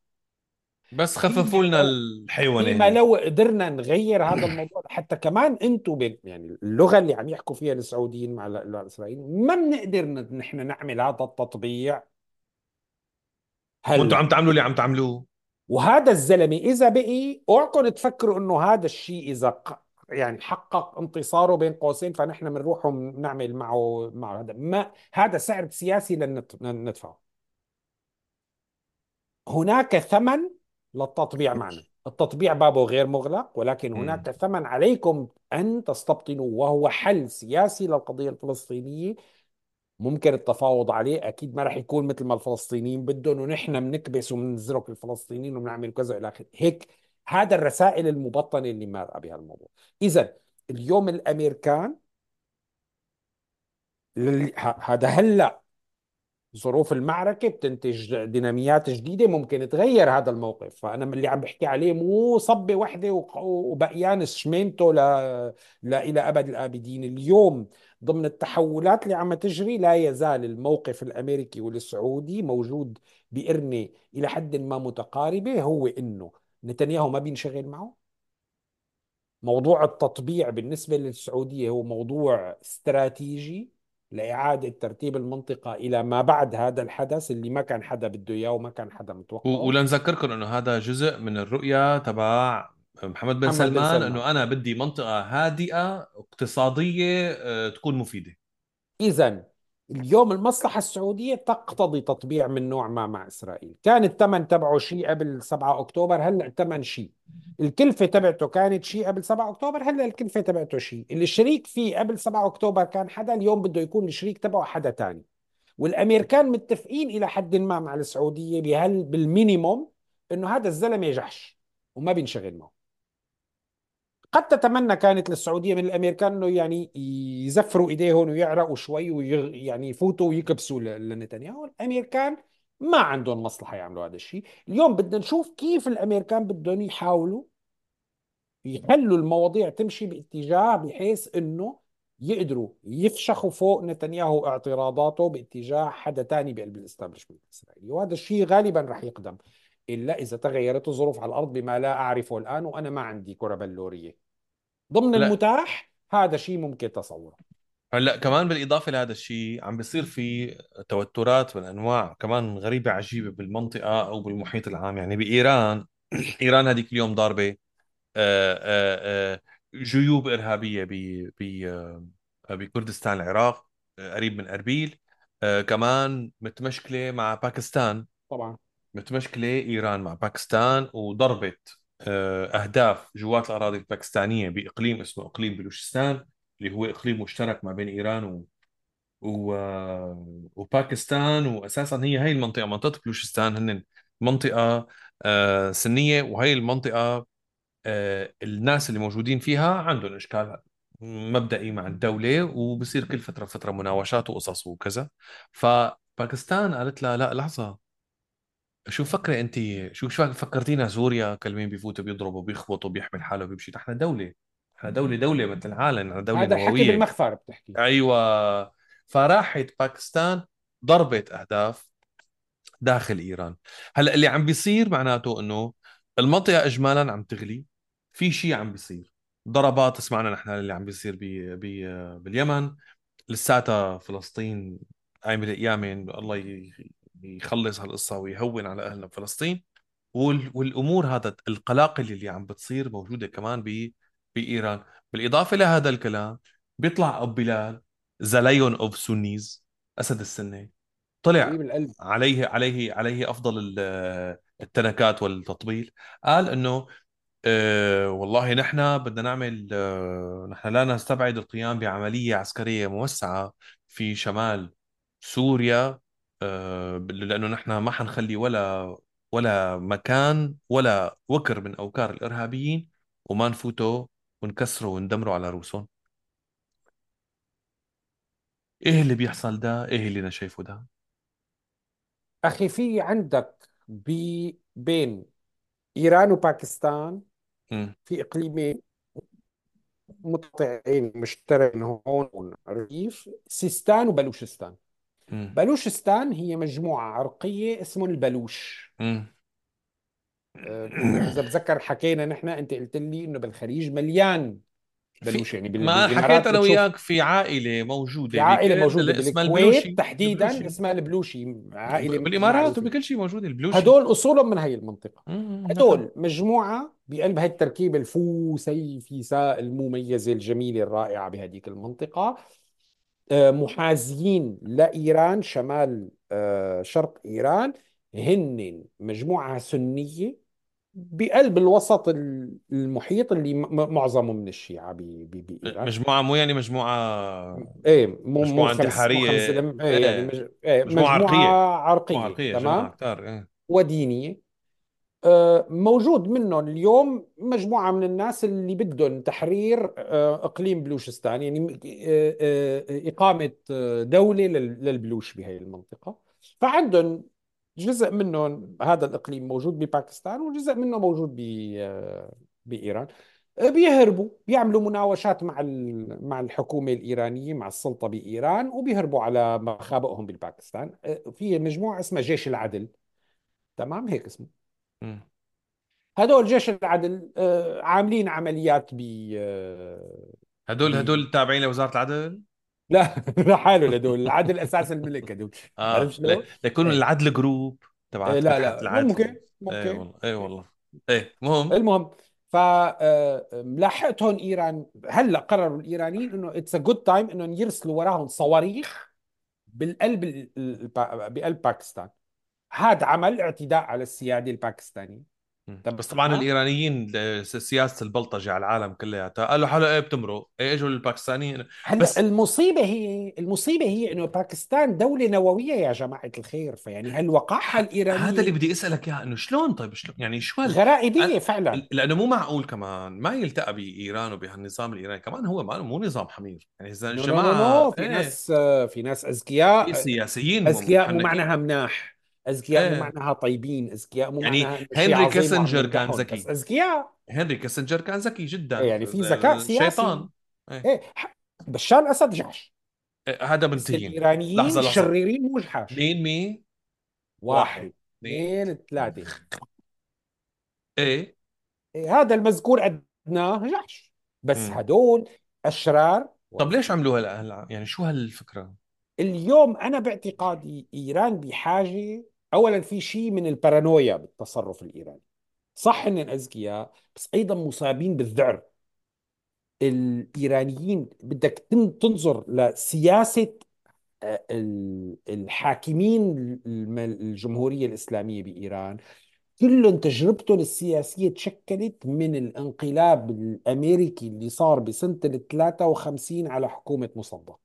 بس خففوا لنا لو الحيوانه فيما هنيك لو قدرنا نغير هذا الموضوع حتى كمان أنتم يعني اللغة اللي عم يحكوا فيها السعوديين مع ال- الإسرائيليين ما بنقدر نحن نعمل هذا التطبيع. وأنتم هلا عم تعملوا اللي عم تعملوه. وهذا الزلمة إذا بقي أوعكم تفكروا إنه هذا الشيء إذا يعني حقق انتصاره بين قوسين فنحن بنروح ونعمل معه مع هذا. ما هذا سعر سياسي لن ندفعه. هناك ثمن للتطبيع معنا. التطبيع بابه غير مغلق ولكن هناك ثمن عليكم أن تستبطنوا وهو حل سياسي للقضية الفلسطينية. ممكن التفاوض عليه أكيد ما رح يكون مثل ما الفلسطينيين بدهم ونحن بنكبس وبنزرق الفلسطينيين وبنعمل كذا إلى آخره. هيك هذا الرسائل المبطنة اللي مارقة بهذا الموضوع. إذا اليوم الأمريكان هذا هلأ ظروف المعركة بتنتج ديناميات جديدة ممكن تغير هذا الموقف. فأنا اللي عم بحكي عليه مو صبة واحدة وق- وبقيان شمينته ل... لا إلى أبد الآبدين. اليوم ضمن التحولات اللي عم تجري لا يزال الموقف الأمريكي والسعودي موجود بإرنة إلى حد ما متقاربة. هو إنه نتنياهو ما بينشغل معه؟ موضوع التطبيع بالنسبة للسعودية هو موضوع استراتيجي. لإعادة ترتيب المنطقة إلى ما بعد هذا الحدث اللي ما كان حدا بده إياه وما كان حدا و- متوقعه ولنذكركم إنه هذا جزء من الرؤية تبع محمد بن محمد بن سلمان سلمان. إنه أنا بدي منطقة هادئة اقتصادية آه، تكون مفيدة. إذا اليوم المصلحة السعودية تقتضي تطبيع من نوع ما مع إسرائيل. كان الثمن تبعه شيء قبل 7 أكتوبر هلأ الثمن شيء. الكلفة تبعته كانت شيء قبل 7 أكتوبر هلأ الكلفة تبعته شيء. اللي الشريك فيه قبل 7 أكتوبر كان حدا اليوم بده يكون الشريك تبعه حدا تاني. والأمريكان متفقين إلى حد ما مع السعودية بهال بالمينيموم إنه هذا الزلمة يجحش وما بينشغل معه. قد تتمنى كانت للسعودية من الأمريكان أنه يعني يزفروا إيديهم ويعرقوا شوي ويعني يفوتوا ويكبسوا لنتنياهو. الأمريكان ما عندهم مصلحة يعملوا هذا الشيء. اليوم بدنا نشوف كيف الأمريكان بدهم يحاولوا يخلوا المواضيع تمشي باتجاه بحيث أنه يقدروا يفشخوا فوق نتنياهو اعتراضاته باتجاه حدا تاني بقلب الاستابلشمنت الإسرائيلي. وهذا الشيء غالبا رح يقدم. إلا إذا تغيرت الظروف على الأرض بما لا أعرفه الآن وأنا ما عندي كرة بلورية. ضمن لا. المتاح هذا شيء ممكن تصوره. هلأ كمان بالإضافة لهذا الشيء عم بيصير في توترات من انواع كمان غريبة عجيبة بالمنطقة أو بالمحيط العام. يعني بإيران إيران هذيك اليوم ضاربة آه، آه، آه، جيوب إرهابية ب ب بكردستان العراق قريب من أربيل كمان متمشكلة مع باكستان. طبعا. متمشكله ايران مع باكستان وضربت آه، أهداف جوات الأراضي الباكستانية بإقليم اسمه إقليم بلوشستان اللي هو إقليم مشترك ما بين إيران و... و... وباكستان واساسا هي هي المنطقة منطقة بلوشستان هن منطقة آه، سنية وهي المنطقة آه، الناس اللي موجودين فيها عندهم إشكال مبدئي مع الدولة وبصير كل فترة فترة مناوشات وقصص وكذا. فباكستان قالت لها لا لحظة شو فكرة انت؟ شو شو فكرتينا سوريا كلمين بيفوتوا بيضربوا بيخبطوا بيحمل حاله بيمشي نحن دولة. نحن دولة دولة مثل العالم نحن دولة هذا الحكي نووية. بالمخفر بتحكي. أيوه. فراحت باكستان ضربت أهداف داخل إيران. هلأ اللي عم بيصير معناته إنه المنطقة اجمالا عم تغلي. في شيء عم بيصير. ضربات سمعنا نحن اللي عم بيصير بي بي باليمن. لساتها فلسطين قايمة القيامة الله ي- يخلص هالقصة ويهون على أهلنا بفلسطين. وال- والأمور هذا القلاقل اللي عم بتصير موجودة كمان ب بإيران. بالإضافة لهذا الكلام بيطلع أبو بلال the lion of Sunnis أسد السنة. حبيب طلع القلب. عليه عليه عليه أفضل ال- التنكات والتطبيل. قال إنه أه والله نحن بدنا نعمل أه نحن لا نستبعد القيام بعملية عسكرية موسعة في شمال سوريا. أه لأنه نحن ما حنخلي ولا ولا مكان ولا وكر من أوكار الإرهابيين وما نفوتوا ونكسروا وندمروا على رؤوسهم إيه اللي بيحصل ده؟ إيه اللي أنا شايفه ده؟ أخي في عندك بي بين إيران وباكستان. في إقليمين متقاطعين مشترك هون ريف سيستان وبلوشستان مم. بلوشستان هي مجموعة عرقية اسمهم البلوش. مم. أه، إذا بتذكر حكينا نحن أنت قلت لي إنه بالخليج مليان في بلوش يعني بال- ما حكيت بتشوف وياك في عائلة في موجودة عائلة بكل موجودة اسمها البلوشي. تحديدا البلوشي. اسمها البلوشي عائلة بالإمارات وبكل شيء موجود البلوشي. هدول أصولهم من هي نعم هدول مجموعة بقلب هاي التركيبة الفوسيفساء المميزة الجميلة الرائعة بهذيك المنطقة. آه، محاذيين لإيران شمال آه، شرق إيران. هن مجموعة سنية بقلب الوسط المحيط اللي معظمه من الشيعة بإيران مجموعة مو يعني مجموعة إيه مو مو مجموعة انتحارية. إيه يعني مج... إيه. مجموعة مجموعة عرقية. مجموعة عرقية عرقية جماعة تمام إيه. ودينية. آه، موجود منهم اليوم مجموعة من الناس اللي بدهم تحرير آه، إقليم بلوشستان يعني آه، آه، إقامة آه، دولة لل- للبلوش بهي المنطقة. فعندهم جزء منهم هذا الإقليم موجود بباكستان وجزء منه موجود آه، بإيران. آه، بيهربوا بيعملوا مناوشات مع مع الحكومة الإيرانية مع السلطة بإيران وبيهربوا على مخابئهم بالباكستان. آه، في مجموعة اسمها جيش العدل. تمام؟ هيك اسمه. هدول جيش العدل آه، عاملين عمليات ب آه، هدول ب هدول تابعين لوزارة العدل؟ لا لحاله لدول. العدل أساس الملك هدول. عرفت آه ل- شلون؟ ليكونوا إيه. العدل group آه، تبعت لا لا. العدل. ممكن إيه ممكن والله إيه والله. إيه مهم. المهم فلاحقتهم إيران. هلأ قرروا الإيرانيين إنه it's a good time إنهم يرسلوا وراهم صواريخ بالقلب ال- ال- بقلب باكستان. هذا عمل اعتداء على السيادة الباكستانية. مم. بس طبعا الإيرانيين سياسة البلطجة على العالم كلياتها قالوا حالها إيه بتمرق؟ إيه إجوا الباكستانيين؟ هلا بس المصيبة هي المصيبة هي إنه باكستان دولة نووية يا جماعة الخير فيعني هالوقاحة ح- هذا اللي بدي أسألك إياه إنه شلون؟ طيب شلون؟ يعني شو هال غرائبية أنا- فعلا. لأنه مو معقول كمان ما يلتقى بإيران وبهالنظام الإيراني. كمان هو ما مو نظام حمير. يعني إذا no no no الجماعه no في إيه. ناس في ناس في اذكياء سياسيين اذكياء مو معناها مناح. اذكياء مو إيه. معناها طيبين اذكياء مو يعني معناها هنري كيسنجر كان ذكي. اذكياء هنري كيسنجر كان ذكي إيه جدا يعني في ذكاء سياسي. شيطان إيه. ح- بشار الأسد جحش. إيه، هذا بس منتهيين الإيرانيين لحظة لحظة. الشريرين مو جحش مين مين؟ واحد. اثنين ثلاثة. إيه. إيه هذا المذكور ادناه جحش. بس مم. هدول أشرار طب ليش. عملوها هلا هلا يعني شو هالفكرة؟ اليوم أنا باعتقادي إيران بحاجة اولا في شيء من البارانويا بالتصرف الإيراني. صح إن اذكياء بس أيضا مصابين بالذعر. الإيرانيين بدك تن- تنظر لسياسة آه، ال- الحاكمين الجمهورية الإسلامية بإيران. كلهم تجربتهم السياسية تشكلت من الانقلاب الأمريكي اللي صار بسنة ال 53 على حكومة مصدق.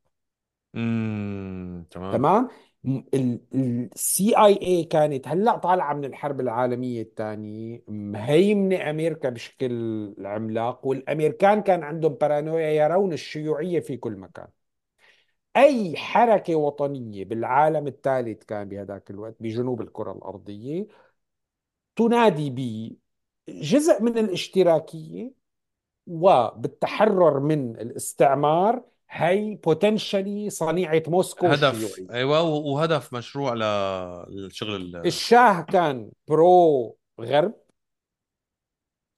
امم تمام. تمام؟ السي اي اي كانت هلأ طالعة من الحرب العالمية الثانية مهيمنة أمريكا بشكل عملاق والأمريكان كان عندهم بارانويا يرون الشيوعية في كل مكان. أي حركة وطنية بالعالم الثالث كان بهذاك الوقت بجنوب الكرة الأرضية تنادي بجزء من الاشتراكية وبالتحرر من الاستعمار هي potentially صنيعة موسكو هدف الشيوعية أيوه وهدف مشروع للشغل ال- الشاه كان pro غرب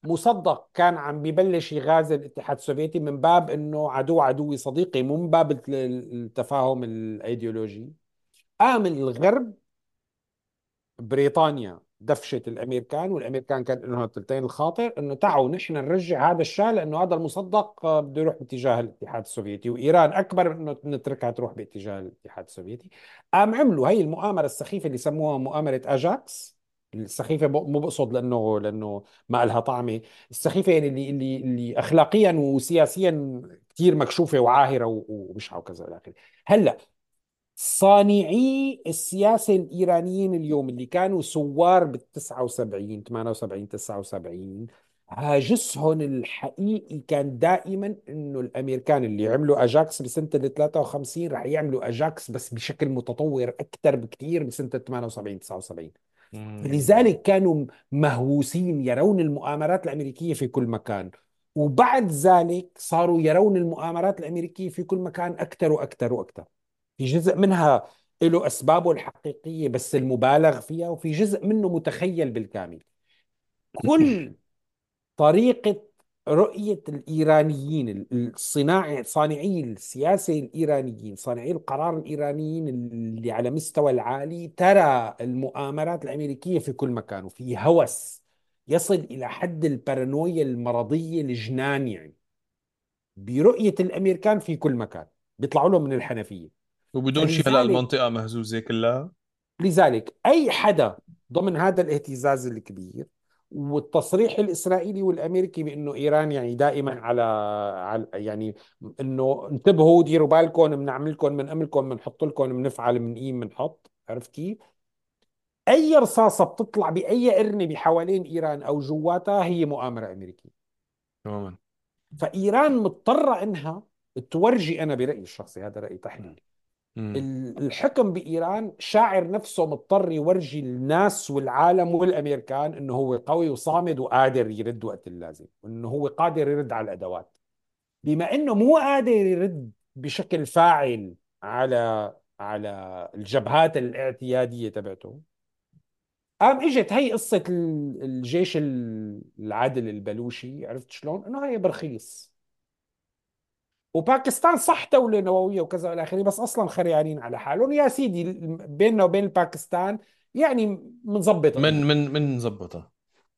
مصدق كان عم ببلش يغازل الاتحاد السوفيتي من باب إنه عدو عدوي صديقي مو من باب الت- التفاهم الأيديولوجي. قام الغرب بريطانيا. دفشت الأمريكان والأمريكان كان لهم الثلثين الخاطر إنه تعالوا نحن نرجع هذا الشاه لأنه هذا المصدق آه، بده يروح باتجاه الاتحاد السوفيتي وإيران أكبر من إنه نتركها تروح باتجاه الاتحاد السوفيتي. قام عملوا هي المؤامرة السخيفة اللي سموها مؤامرة أجاكس. السخيفة مو بقصد لأنه لأنه ما لها طعمة. السخيفة يعني اللي اللي اللي اخلاقيا وسياسيا كثير مكشوفة وعاهرة وبشعه وكذا إلى آخره. هلأ صانعي السياسة الإيرانيين اليوم اللي كانوا ثوار بال 79 78 79 هاجسهم الحقيقي كان دائما إنه الأمريكان اللي عملوا أجاكس بسنة ال 53 رح يعملوا أجاكس بس بشكل متطور أكثر بكثير بسنة 78 79 مم. لذلك كانوا مهووسين يرون المؤامرات الأمريكية في كل مكان. وبعد ذلك صاروا يرون المؤامرات الأمريكية في كل مكان أكثر وأكثر وأكثر. في جزء منها له أسبابه الحقيقية بس المبالغ فيها وفي جزء منه متخيل بالكامل. كل طريقة رؤية الإيرانيين الصناعي صانعي السياسة الإيرانيين صانعي القرار الإيرانيين اللي على مستوى العالي ترى المؤامرات الأمريكية في كل مكان وفي هوس يصل إلى حد البارانويا المرضية الجنان يعني. برؤية الأمريكان في كل مكان. بيطلعوا لهم من الحنفية. وبدون شيء هلا فلذلك المنطقة مهزوزه كلها. لذلك أي حدا ضمن هذا الاهتزاز الكبير والتصريح الإسرائيلي والأمريكي بأنه إيران يعني دائما على, على يعني أنه انتبهوا ديروا بالكم بنعمل لكم بنأملكم بنحط لكم بنفعل بنقيم بنحط عرفت كيف؟ أي رصاصة بتطلع بأي أرنبة حوالين إيران أو جواتها هي مؤامرة أمريكية. تماما. فإيران مضطرة إنها تورجي أنا برأيي الشخصي هذا رأي تحليلي الحكم بإيران شاعر نفسه مضطر يورجي الناس والعالم والأمريكان إنه هو قوي وصامد وقادر يرد وقت اللازم وإنه هو قادر يرد على الأدوات. بما إنه مو قادر يرد بشكل فاعل على على الجبهات الاعتيادية تبعته قام إجت هي ال- الجيش ال- العادل البلوشي عرفت شلون؟ إنه هي برخيص. وباكستان صح دولة نووية وكذا والى آخره بس أصلا خريانين على حالهم. يا سيدي بيننا وبين باكستان يعني منظبط من من من زبطها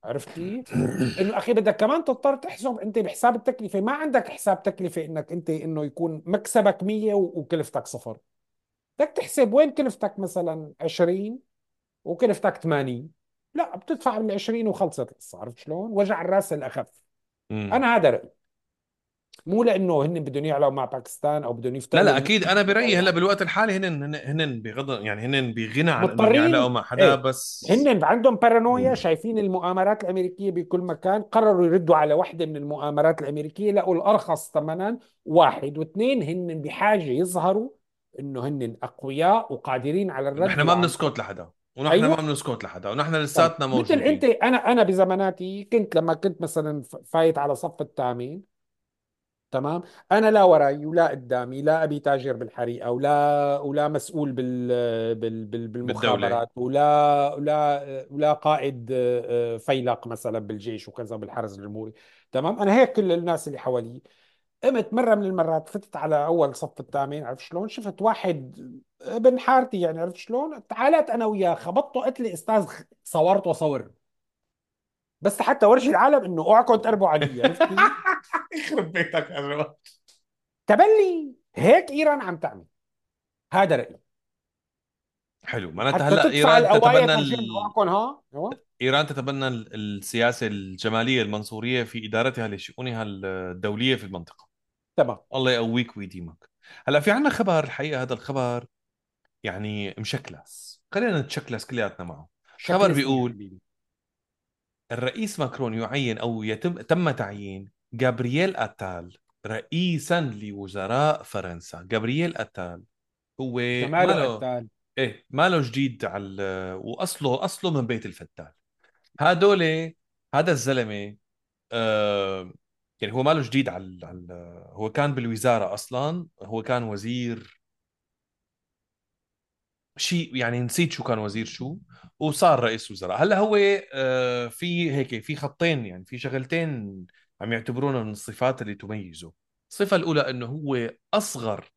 عرفت كيف؟ إنه أخي بدك كمان تضطر تحسب أنت بحساب التكلفة. ما عندك حساب تكلفة إنك أنت إنه يكون مكسبك 100 و- وكلفتك صفر. بدك تحسب وين كلفتك مثلا 20 وكلفتك 80 لا بتدفع بال 20 وخلصت القصة. عرفت شلون؟ وجع الرأس الاخف أنا هذا رأيي. مو لأنه هن بدهم يعلوا مع باكستان أو بدهم لا يفتقدوا لا أكيد. أنا برأيي هلا بالوقت الحالي هن هن هن بغض يعني هن بغنى عن إنهم يعلقوا مع حدا إيه. بس هن عندهم بارانويا شايفين المؤامرات الأمريكية بكل مكان قرروا يردوا على واحدة من المؤامرات الأمريكية لقوا الأرخص ثمنا واحد واثنين هن بحاجة يظهروا إنه هن أقوياء وقادرين على الرد نحن ما وعم بنسكت لحدا. ونحن ما أيوه بنسكت لحدا. ونحن تمام لساتنا مثل أنت موجودين أنا أنا بزماناتي كنت لما كنت مثلا فايت على صف التامين تمام؟ أنا لا وراي ولا قدامي لا أبي تاجر بالحريقه ولا ولا مسؤول بال بال بال بالدولة. بالمخابرات ولا ولا ولا قائد آه، آه، فيلق مثلا بالجيش وكذا بالحرس الجمهوري. تمام؟ أنا هيك كل الناس اللي حوالي. قمت مرة من المرات فتت على أول صف الثامن عرفت شلون؟ شفت واحد ابن حارتي يعني عرفت شلون؟ تعالت أنا وياه خبطته قلت لي أستاذ صورت وصور. بس حتى ورجي العالم إنه اوعكم تقربوا علي؟ يخرب بيتك يا تبلي هيك إيران عم تعمل. هذا رأيي. حلو. معناتها هلأ تدفع إيران تتبنى ال... ها؟ إيران تتبنى ال- السياسة الجمالية المنصورية في إدارتها لشؤونها الدولية في المنطقة. تمام. الله يقويك ويديمك. هلأ في عنا خبر الحقيقة هذا الخبر يعني مشكلس. خلينا نتشكلس كلياتنا معه. خبر بيقول الرئيس ماكرون يعين أو يتم تم تعيين جابرييل أتال رئيسا لوزراء فرنسا. جابرييل أتال هو ماله قتال إيه ماله جديد على واصله أصله من بيت الفتال. هدول هذا الزلمة آه يعني هو ماله جديد على على هو كان بالوزارة أصلا هو كان وزير شيء يعني نسيت شو كان وزير شو وصار رئيس وزراء هلا هو آه في هيك في خطين يعني في شغلتين عم يعتبرونها من الصفات اللي تميزه الصفة الأولى إنه هو أصغر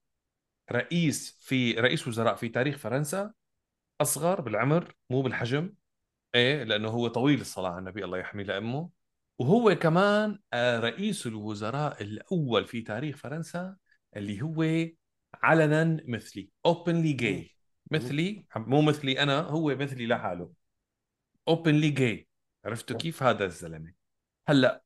رئيس في رئيس وزراء في تاريخ فرنسا أصغر بالعمر مو بالحجم إيه لأنه هو طويل الصلاة على النبي الله يحميه لأمه وهو كمان آه، رئيس الوزراء الأول في تاريخ فرنسا اللي هو علنا مثلي openly. جاي. مثلي مو مثلي أنا هو مثلي لحاله. openly gay عرفتوا كيف هذا الزلمة؟ هلأ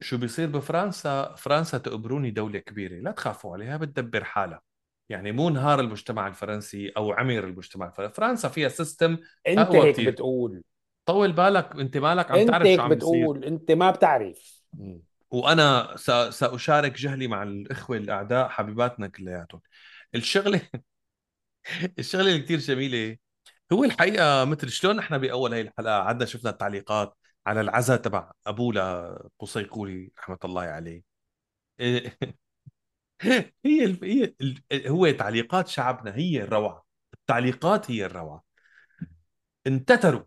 شو بيصير بفرنسا؟ فرنسا تقبروني دولة كبيرة. لا تخافوا عليها بتدبر حالها. يعني مو انهار المجتمع الفرنسي أو عمير المجتمع الفرنسي. فرنسا فيها سيستم أنت هيك كتير. بتقول. طول بالك أنت مالك عم أنت تعرف شو هيك عم بيصير. بتقول. أنت ما بتعرف. وأنا. سأشارك جهلي مع الإخوة الأعداء حبيباتنا كلياتهم. الشغلة الشغلة اللي كثير جميلة. هو الحقيقة مثل شلون نحن بأول هي الحلقة قعدنا شفنا التعليقات على العزاء تبع ابوه لقصي قولي رحمة الله عليه. هي الف... هي ال... هو تعليقات شعبنا هي الروعة. التعليقات هي الروعة. انتتروا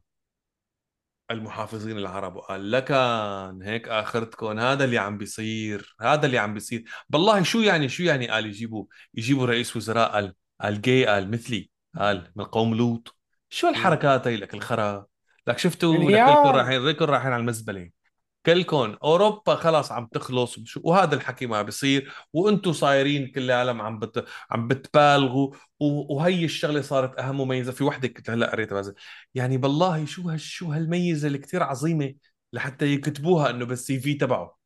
المحافظين العرب وقال لكان هيك آخرتكم. هذا اللي عم بيصير هذا اللي عم بيصير. بالله شو يعني شو يعني قال يجيبوا يجيبوا رئيس وزراء قال قال جاي قال مثلي قال من قوم لوط شو. الحركات هي لك الخرا؟ لك شفتوا لك كلكم رايحين كلكم رايحين على المزبلة. كلكم أوروبا خلاص عم تخلص وهذا الحكي ما بيصير وأنتم صايرين كل العالم عم بت... عم بتبالغوا و... وهي الشغلة صارت أهم مميزه في وحدة كنت هلأ قريتها بس يعني بالله شو هال... شو هالميزة اللي كثير عظيمة لحتى يكتبوها إنه بالسي في تبعه.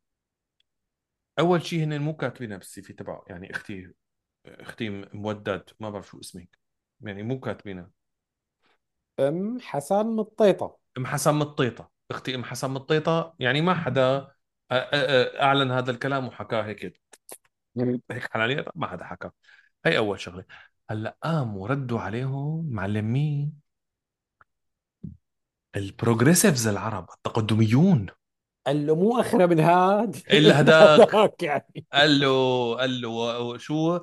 أول شيء هن مو كاتبينها بالسي في تبعه يعني أختي أختي مودد ما بعرف شو اسمك. يعني مو كاتبينها أم حسن مطيطة. أم حسن مطيطة. أختي أم حسن مطيطة. يعني ما حدا أعلن هذا الكلام وحكاه هيك. مم. هيك حنانية ما حدا حكى هي أول شغلة. هلأ قاموا ردوا عليهم معلمين. ال progressives العرب التقدميون. قال له مو اخره من هاد الا هداك يعني. قال له قال له شو؟ و-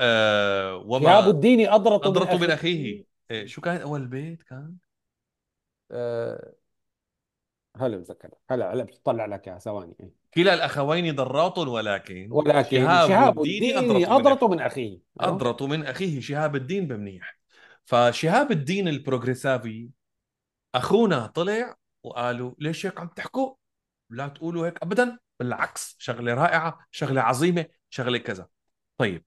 آه، شهاب وما الدين اضرط من أضرته من اخيه أخيه. إيه، شو كان أول بيت كان؟ آه، هلا بتذكر هلا هلا بتطلع لك يا ثواني. إيه. كلا الأخوين ضراط ولكن ولكن شهاب شهاب الدين الدين أضرط من أضرط أخيه. أيوه أضرط من أخيه شهاب الدين بمنيح. فشهاب الدين البروغريسافي أخونا طلع وقالوا ليش هيك عم تحكوا؟ لا تقولوا هيك ابدا بالعكس شغلة رائعة شغلة عظيمة شغلة كذا. طيب.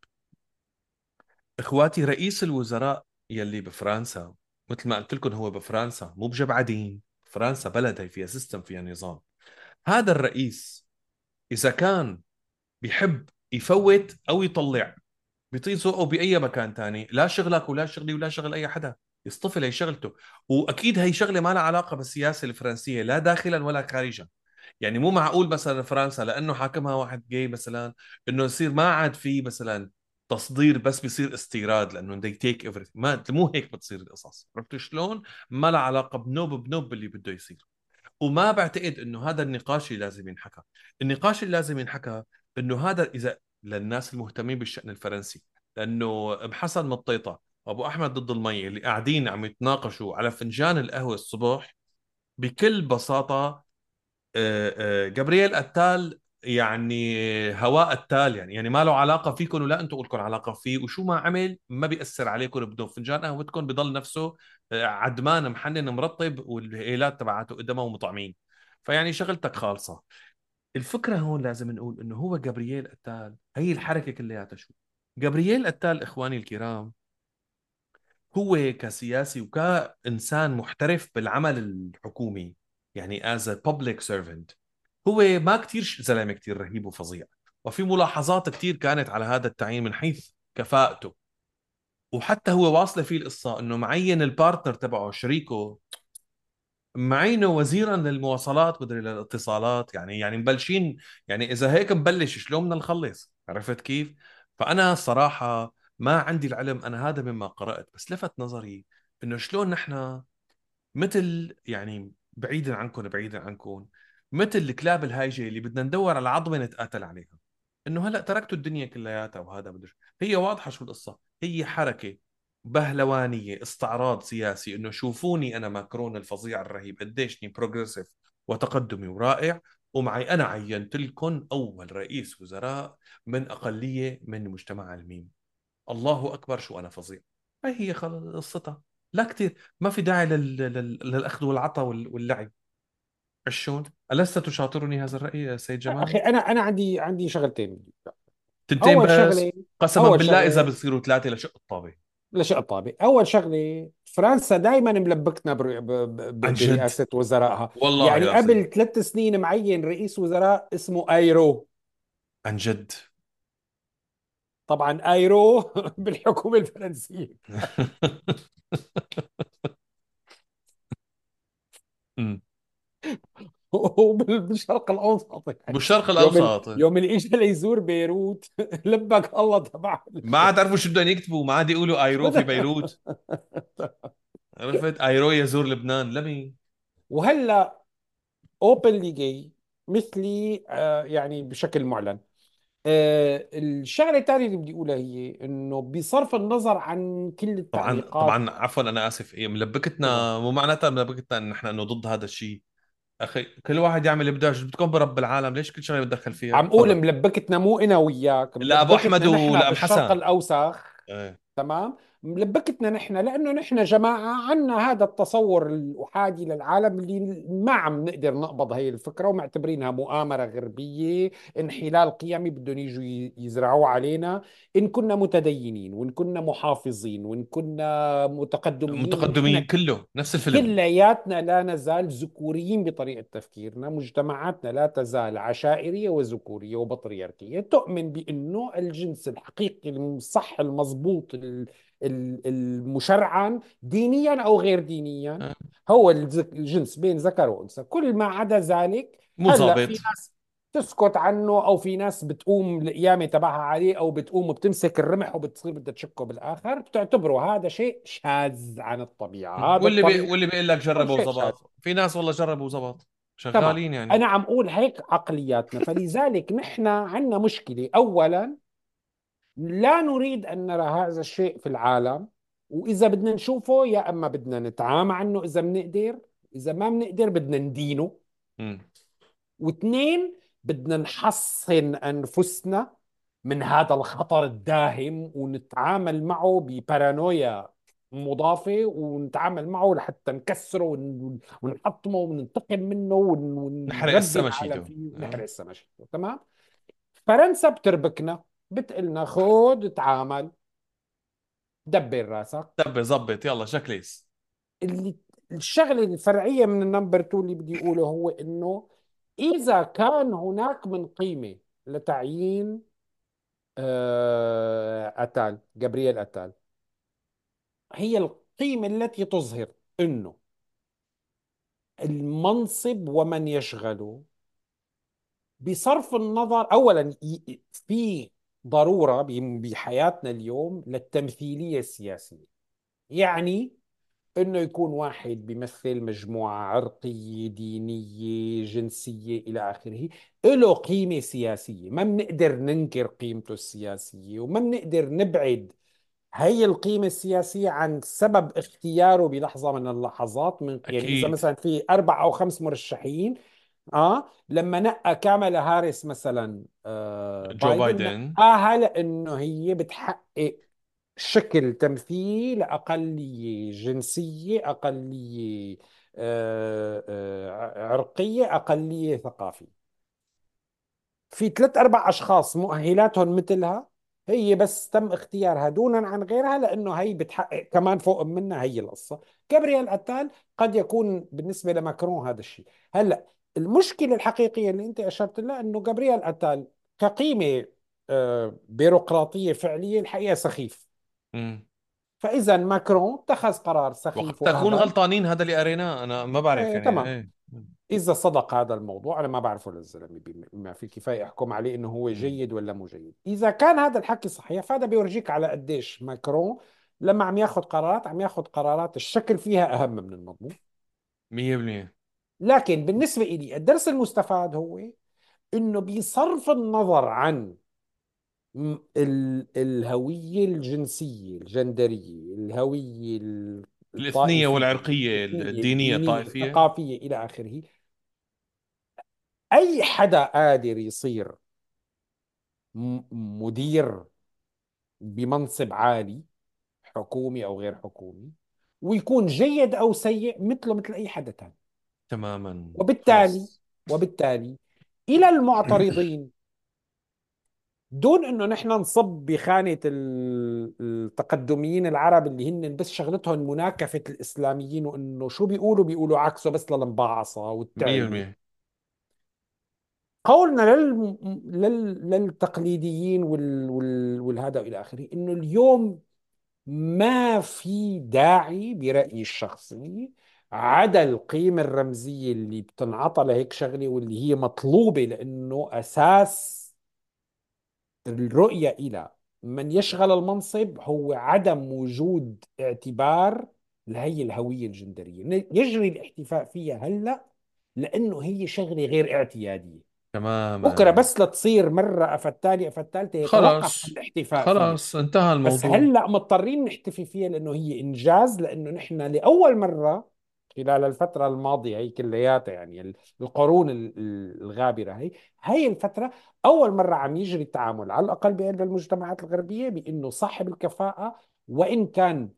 إخواتي رئيس الوزراء يلي بفرنسا مثل ما قلت لكم هو بفرنسا مو بجبعدين. فرنسا بلد هي فيها سيستم فيها نظام. هذا الرئيس إذا كان بيحب يفوت أو يطلع بيطير ذوقه بأي مكان تاني لا شغلك ولا شغلي ولا شغل أي حدا يصطفي هي شغلته. وأكيد هي شغلة ما لها علاقة بالسياسة الفرنسية لا داخلا ولا خارجا. يعني مو معقول مثلا فرنسا لأنه حاكمها واحد جاي مثلا إنه يصير ما عاد في مثلا تصدير بس بيصير استيراد لأنه they take everything. ما مو هيك بتصير القصص. عرفت شلون؟ ما لها علاقة بنوب بنوب باللي بده يصير. وما بعتقد إنه هذا النقاش اللي لازم ينحكى. النقاش اللي لازم ينحكى إنه هذا إذا للناس المهتمين بالشأن الفرنسي لأنه حسن مطيطه وابو أحمد ضد المي اللي قاعدين عم يتناقشوا على فنجان القهوة الصبح بكل بساطة جابرييل قتال يعني هواء قتال يعني يعني ما له علاقة فيكم ولا أنتم لكم علاقة فيه وشو ما عمل ما بيأثر عليكم بدون فنجان. قهوتكم بضل نفسه آه، عدمان محنن مرطب والهيلات تبعاته قدامه ومطعمين. فيعني شغلتك خالصة. الفكرة هون لازم نقول إنه هو جابرييل قتال هي الحركة كلياتها شو؟ جابرييل قتال إخواني الكرام هو كسياسي وكإنسان محترف بالعمل الحكومي. يعني a public servant. هو ما كتير زلمة كتير رهيب وفظيع. وفي ملاحظات كتير كانت على هذا التعيين من حيث كفاءته. وحتى هو واصلة فيه القصة إنه معين البارتنر تبعه شريكه معينة وزيرا للمواصلات مدري للاتصالات. يعني يعني مبلشين يعني إذا هيك مبلش شلون بدنا نخلص؟ عرفت كيف؟ فأنا الصراحه ما عندي العلم أنا هذا مما قرأت. بس لفت نظري إنه شلون نحن مثل يعني بعيدا عنكم بعيدا عنكم مثل الكلاب الهايجة اللي بدنا ندور على عظمه نتقاتل عليها. إنه هلأ تركتوا الدنيا كلياتها وهذا بدش هي واضحة شو القصة. هي حركة بهلوانية استعراض سياسي إنه شوفوني أنا ماكرون الفظيع الرهيب قديشني progressive وتقدمي ورائع. ومعي أنا عينت لكم أول رئيس وزراء من أقلية من مجتمع الميم. الله أكبر شو أنا فظيع. هاي هي قصتها. لا كثير ما في داعي لل... لل... للأخذ والعطاء وال... واللعب. عشون؟ ألست تشاطرني هذا الرأي سيد أخي جمال؟ أنا أنا عندي عندي شغلتين. تنتين بس شغلة قسما بالله إذا شغله بتصيروا ثلاثة لشق الطابة. ليش الطابة. أول شغلة فرنسا دائما ملبكتنا بر- ب- عن ب- جد. برئاسة وزرائها. والله يعني قبل ثلاث سنين معين رئيس وزراء اسمه أيرو. عن جد. طبعا أيرو بالحكومة الفرنسية. وبالشرق الأوسط يعني. بالشرق يوم ال... الأوسط. يوم اللي اجى ليزور بيروت لبك الله تبع ما عاد عرفوا شو بدهم يكتبوا. ما عاد يقولوا أيرو في بيروت. عرفت؟ أيرو يزور لبنان. لمي. وهلأ openly gay مثلي آه يعني بشكل معلن. الشغلة الثانية اللي بدي أقولها هي إنه بصرف النظر عن كل طبعا التعليقات. طبعا عفوا أنا آسف. إيه ملبكتنا مو معناتها ملبكتنا إن إحنا إنه ضد هذا الشيء. أخي كل واحد يعمل اللي بده شو بدكم برب العالم. ليش كل شغله بتدخل فيها؟ عم أقول ملبكتنا مو إنا وياك. لا أبو أحمد ملبكتنا نحن ولا ام بالشرق حسن الأوسخ. إيه. تمام؟ ملبكتنا نحن لأنه نحن جماعة عنا هذا التصور الأحادي للعالم اللي ما عم نقدر نقبض هي الفكرة ومعتبرينها مؤامرة غربية انحلال قيمي بدهم يجوا يزرعوه علينا. إن كنا متدينين وإن كنا محافظين وإن كنا متقدمين متقدمين كله نفس الفيلم. كلياتنا لا نزال ذكوريين بطريقة تفكيرنا مجتمعاتنا لا تزال عشائرية وذكورية وبطريركية. تؤمن بأنه الجنس الحقيقي الصح المضبوط ال- ال- المشرعا دينيا أو غير دينيا. آه. هو الجنس بين ذكر وأنثى. كل ما عدا ذلك هلأ في ناس تسكت عنه أو في ناس بتقوم القيامه تبعها عليه أو بتقوم وبتمسك الرمح وبتصير بدها تشكه بالآخر بتعتبره هذا شيء شاذ عن الطبيعة. هذا واللي بي... واللي بيقول لك أو جربوا وزبط في ناس والله جربوا وزبط شغالين يعني. أنا عم أقول هيك عقلياتنا. فلذلك نحن عندنا مشكلة. اولا لا نريد أن نرى هذا الشيء في العالم وإذا بدنا نشوفه يا أما بدنا نتعامى عنه إذا بنقدر إذا ما بنقدر بدنا ندينه. مم. واثنين بدنا نحصن أنفسنا من هذا الخطر الداهم ونتعامل معه ببارانويا مضافة ونتعامل معه لحتى نكسره ون- ونحطمه وننتقم منه نحرق السما شيته. ونحرق آه. السما شيته. تمام؟ فرنسا بتربكنا. بتقلنا خود اتعامل دبر راسك. دبي زبط. يلا شكليس اللي الشغلة الفرعية من النمبر 2 اللي بدي أقوله هو إنه إذا كان هناك من قيمة لتعيين آه، أتال جابرييل أتال هي القيمة التي تظهر إنه المنصب ومن يشغله بصرف النظر اولا في ضرورة بحياتنا اليوم للتمثيلية السياسية. يعني إنه يكون واحد بيمثل مجموعة عرقية دينية جنسية إلى آخره له قيمة سياسية. ما بنقدر ننكر قيمته السياسية وما بنقدر نبعد هي القيمة السياسية عن سبب اختياره بلحظة من اللحظات من يعني إذا مثلا في أربع أو خمس مرشحين آه؟ لما نقى كامالا هاريس مثلا آه جو بايدن بايدن. نقاها لأنه هي بتحقق شكل تمثيلي لاقليه جنسية أقلية آه آه عرقية أقلية ثقافية. في ثلاث أربع أشخاص مؤهلاتهم مثلها هي بس تم اختيارها دونا عن غيرها لأنه هي بتحقق كمان فوق منها هي القصة. جابرييل أتال قد يكون بالنسبة لماكرون هذا الشيء. هلأ المشكلة الحقيقية اللي أنت أشرت لها أنه جابرييل اتال كقيمة آه، بيروقراطية فعلية الحقيقة سخيف. مم. فإذا ماكرون اتخذ قرار وقد سخيف تكون واهبل غلطانين هذا اللي قريناه أنا ما بعرف إيه يعني تمام. إيه. إذا صدق هذا الموضوع أنا ما بعرفه للزلمة بما في كفاية أحكم عليه إنه هو. جيد ولا مو جيد. إذا كان هذا الحكي صحيح فهذا بيورجيك على قديش ماكرون لما عم ياخذ قرارات عم ياخذ قرارات الشكل فيها أهم من المضمون. 100% لكن بالنسبة إلي الدرس المستفاد هو إنه بصرف النظر عن الهوية الجنسية الجندرية الهوية الإثنية الطائفية والعرقية الإثنية الدينية الدينية الطائفية. الثقافية إلى آخره. أي حدا قادر يصير مدير بمنصب عالي حكومي أو غير حكومي ويكون جيد أو سيء مثله مثل أي حدا ثاني تماما. وبالتالي خلص وبالتالي إلى المعترضين. دون إنه نحن نصب بخانة ال- التقدميين العرب اللي هن بس شغلتهم مناكفة الإسلاميين وإنه شو بيقولوا؟ بيقولوا عكسه بس للمبعصه والتعبه 100% قولنا لل... لل... للتقليديين وال... وال... والهذا والى آخره إنه اليوم ما في داعي برأيي الشخصي عدا القيمة الرمزية اللي بتنعطى لهيك شغلة واللي هي مطلوبة لأنه أساس الرؤية إلى من يشغل المنصب هو عدم وجود اعتبار لهي الهوية الجندرية. يجري الاحتفاء فيها هلأ لأنه هي شغلة غير اعتيادية. بكرة تماما بس لتصير مرة أفتالي أفتالتة يتوقف خلص الاحتفاء فيها. خلص انتهى بس الموضوع. هلأ مضطرين نحتفي فيها لأنه هي إنجاز لأنه نحن لأول مرة خلال الفترة الماضية هي كلياتها يعني ال- القرون ال- ال- الغابرة. هي هي الفترة أول مرة عم يجري التعامل على الأقل بين المجتمعات الغربية بأنه صاحب الكفاءة وإن كان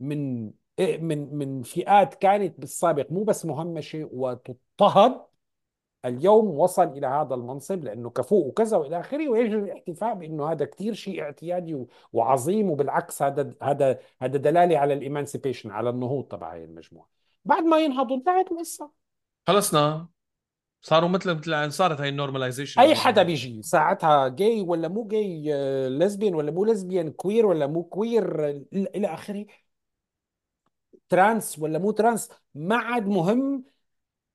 من من من فئات كانت بالسابق مو بس مهمشة وتضطهد اليوم وصل إلى هذا المنصب لأنه كفؤ وكذا وإلى آخره ويجري الاحتفاء بأنه هذا كثير شيء اعتيادي وعظيم وبالعكس هذا هذا هذا دلالة على ال emancipation على النهوض تبع هاي المجموعة. بعد ما ينهضوا انتهت القصة. خلصنا صاروا مثل مثل صارت هاي ال normalization أي حدا بيجي ساعتها جاي ولا مو جاي lesbian ولا مو lesbian queer ولا مو queer إلى آخره. trans ولا مو trans ما عاد مهم